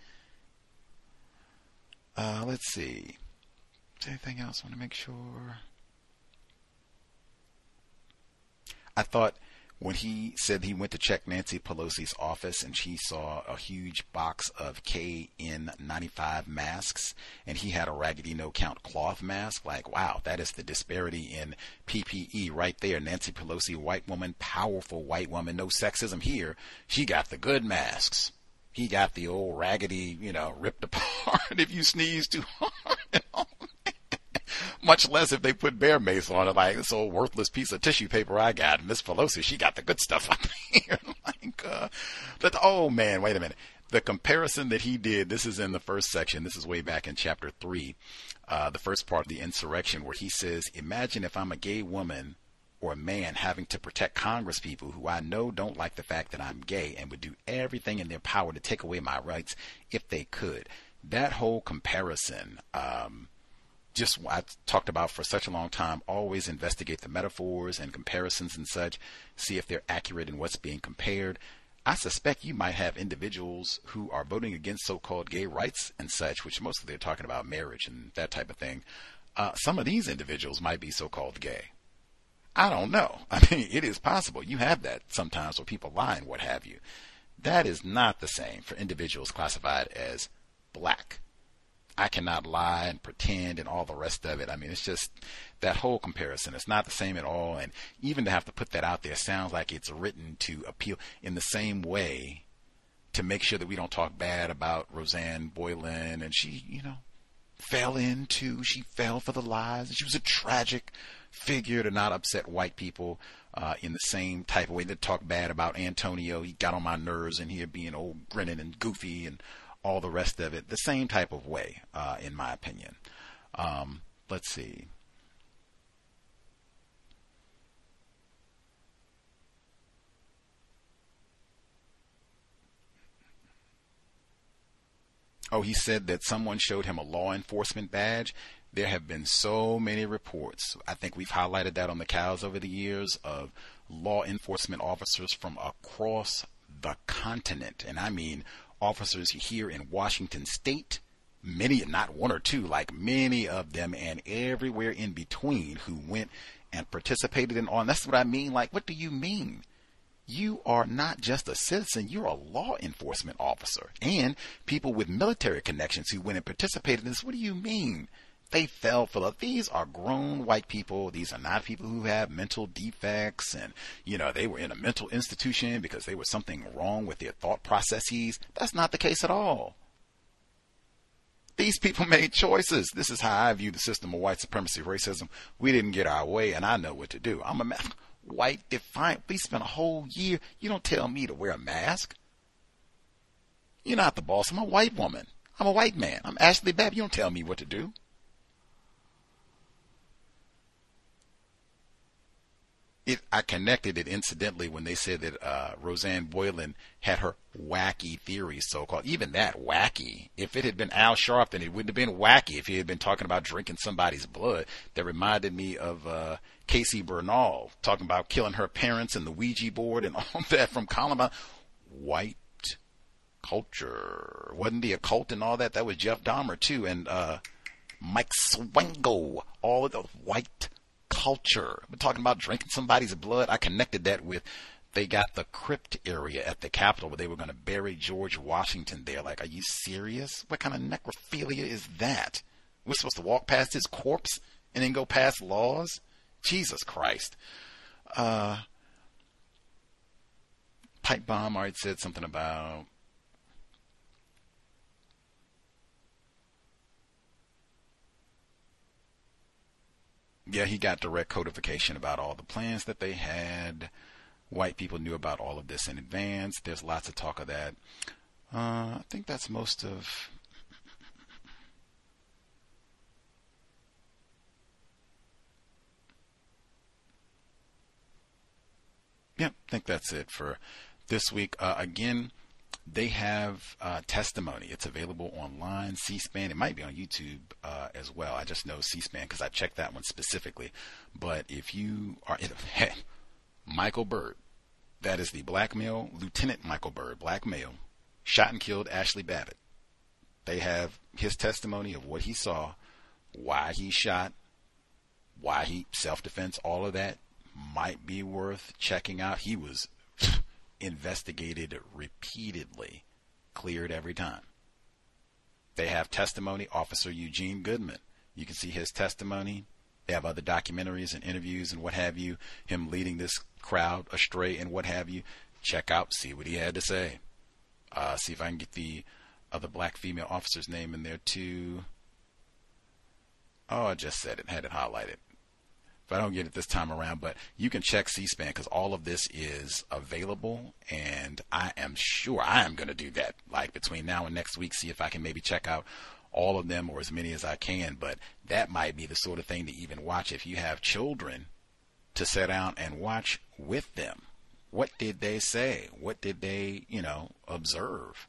Uh, let's see. Anything else? I want to make sure. I thought when he said he went to check Nancy Pelosi's office and she saw a huge box of KN95 masks and he had a raggedy no count cloth mask, like, wow, that is the disparity in PPE right there. Nancy Pelosi, white woman, powerful white woman, no sexism here. She got the good masks. He got the old raggedy, you know, ripped apart if you sneeze too hard. Much less if they put bear mace on it, like this old worthless piece of tissue paper I got. Miss Pelosi, she got the good stuff up here. like, uh, but oh man, wait a minute. The comparison that he did, this is in the first section. This is way back in chapter three, uh, the first part of the insurrection, where he says, "Imagine if I'm a gay woman or a man having to protect Congress people who I know don't like the fact that I'm gay and would do everything in their power to take away my rights if they could." That whole comparison. Um, just I talked about for such a long time, always investigate the metaphors and comparisons and such, see if they're accurate in what's being compared. I suspect you might have individuals who are voting against so-called gay rights and such, which mostly they're talking about marriage and that type of thing. Uh, some of these individuals might be so-called gay. I don't know. I mean, it is possible. You have that sometimes where people lie and what have you. That is not the same for individuals classified as black. I cannot lie and pretend and all the rest of it. I mean, it's just that whole comparison. It's not the same at all. And even to have to put that out there sounds like it's written to appeal in the same way to make sure that we don't talk bad about Roseanne Boyland And she, you know, fell into, she fell for the lies. and She was a tragic figure to not upset white people uh, in the same type of way that talk bad about Antonio. He got on my nerves and he'd being old grinning and goofy and all the rest of it the same type of way, uh, in my opinion. Um, let's see. Oh, he said that someone showed him a law enforcement badge. There have been so many reports. I think we've highlighted that on the cows over the years of law enforcement officers from across the continent. And I mean officers here in Washington state, many, not one or two, like many of them and everywhere in between who went and participated in. And that's what I mean. Like, what do you mean? You are not just a citizen, you're a law enforcement officer. And people with military connections who went and participated in this, what do you mean? They fell for the these are grown white people. These are not people who have mental defects and you know they were in a mental institution because there was something wrong with their thought processes. That's not the case at all. These people made choices. This is how i view the system of white supremacy racism. We didn't get our way and i know what to do. I'm a white defiant. We spent a whole year. You don't tell me to wear a mask. You're not the boss. I'm a white woman. I'm a white man. I'm Ashli Babbitt you don't tell me what to do it, I connected it incidentally when they said that uh, Roseanne Boyland had her wacky theories, so called. Even that wacky. If it had been Al Sharpton, it wouldn't have been wacky if he had been talking about drinking somebody's blood. That reminded me of uh, Cassie Bernall talking about killing her parents and the Ouija board and all that from Columbine. White culture wasn't the occult and all that. That was Jeff Dahmer too, and uh, Mike Swango. All of the white culture. We're talking about drinking somebody's blood. I connected that with they got the crypt area at the Capitol where they were going to bury George Washington there. Like, are you serious? What kind of necrophilia is that? We're supposed to walk past his corpse and then go past laws? Jesus Christ. Uh, Pipe Bomb already said something about yeah, he got direct codification about all the plans that they had. White people knew about all of this in advance. There's lots of talk of that. Uh, I think that's most of. Yeah, I think that's it for this week. Uh, again, they have uh, testimony. It's available online, C-SPAN. It might be on YouTube uh, as well. I just know C-SPAN because I checked that one specifically. But if you are, in hey, Michael Byrd, that is the black male Lieutenant Michael Byrd, black male, shot and killed Ashli Babbitt. They have his testimony of what he saw, why he shot, why he self-defense, all of that might be worth checking out. He was investigated repeatedly, cleared every time. They have testimony, Officer Eugene Goodman. You can see his testimony. They have other documentaries and interviews and what have you, him leading this crowd astray and what have you. Check out, see what he had to say. Uh, see if I can get the other black female officer's name in there too. Oh, I just said it, had it highlighted if I don't get it this time around. But you can check C-SPAN because all of this is available, and I am sure I am going to do that. Like between now and next week, see if I can maybe check out all of them or as many as I can. But that might be the sort of thing to even watch if you have children to sit down and watch with them. What did they say? What did they, you know, observe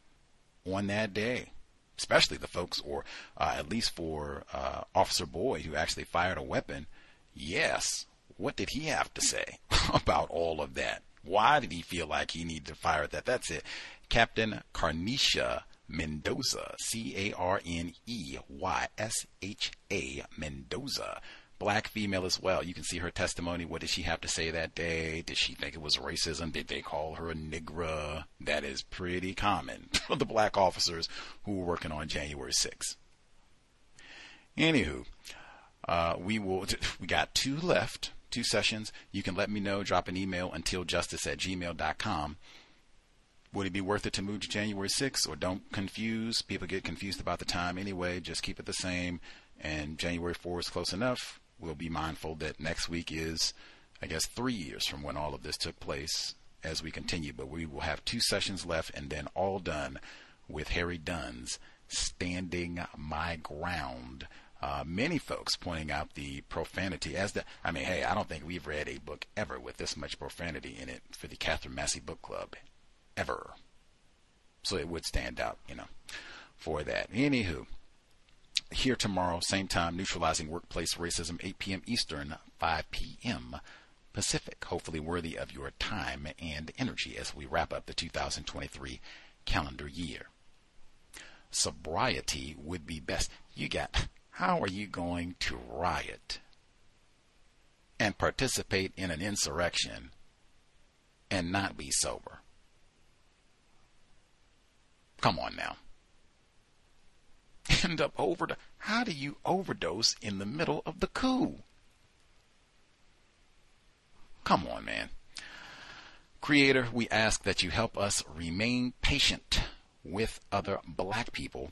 on that day? Especially the folks, or uh, at least for uh, Officer Boyd, who actually fired a weapon Yes. What did he have to say about all of that? Why did he feel like he needed to fire that? That's it. Captain Carneysha Mendoza, C A R N E Y S H A Mendoza. Black female as well. You can see her testimony. What did she have to say that day? Did she think it was racism? Did they call her a nigra? That is pretty common for the black officers who were working on January 6th. Anywho, uh, we will. We got two left, two sessions. You can let me know. Drop an email until justice at gmail.com. Would it be worth it to move to January 6th? Or don't confuse. People get confused about the time anyway. Just keep it the same. And January 4 is close enough. We'll be mindful that next week is, I guess, three years from when all of this took place as we continue. But we will have two sessions left and then all done with Harry Dunn's Standing My Ground uh, many folks pointing out the profanity as the I mean, hey, I don't think we've read a book ever with this much profanity in it for the Katherine Massey Book Club, ever. So it would stand out, you know, for that. Anywho, here tomorrow, same time, neutralizing workplace racism, 8 p.m. Eastern, 5 p.m. Pacific. Hopefully worthy of your time and energy as we wrap up the 2023 calendar year. Sobriety would be best. You got how are you going to riot and participate in an insurrection and not be sober? Come on now. End up over how do you overdose in the middle of the coup? Come on, man. Creator, we ask that you help us remain patient with other black people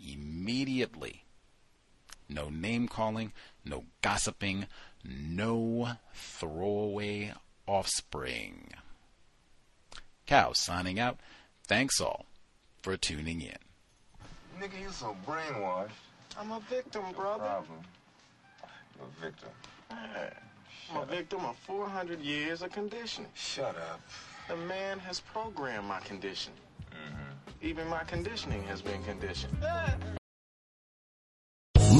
immediately. No name calling, no gossiping, no throwaway offspring. Cow signing out. Thanks all for tuning in. Nigga, you so brainwashed. I'm a victim, brother. Problem. You're a victim. Man, I'm a victim of 400 years of conditioning. Shut up. The man has programmed my conditioning. Even my conditioning has been conditioned.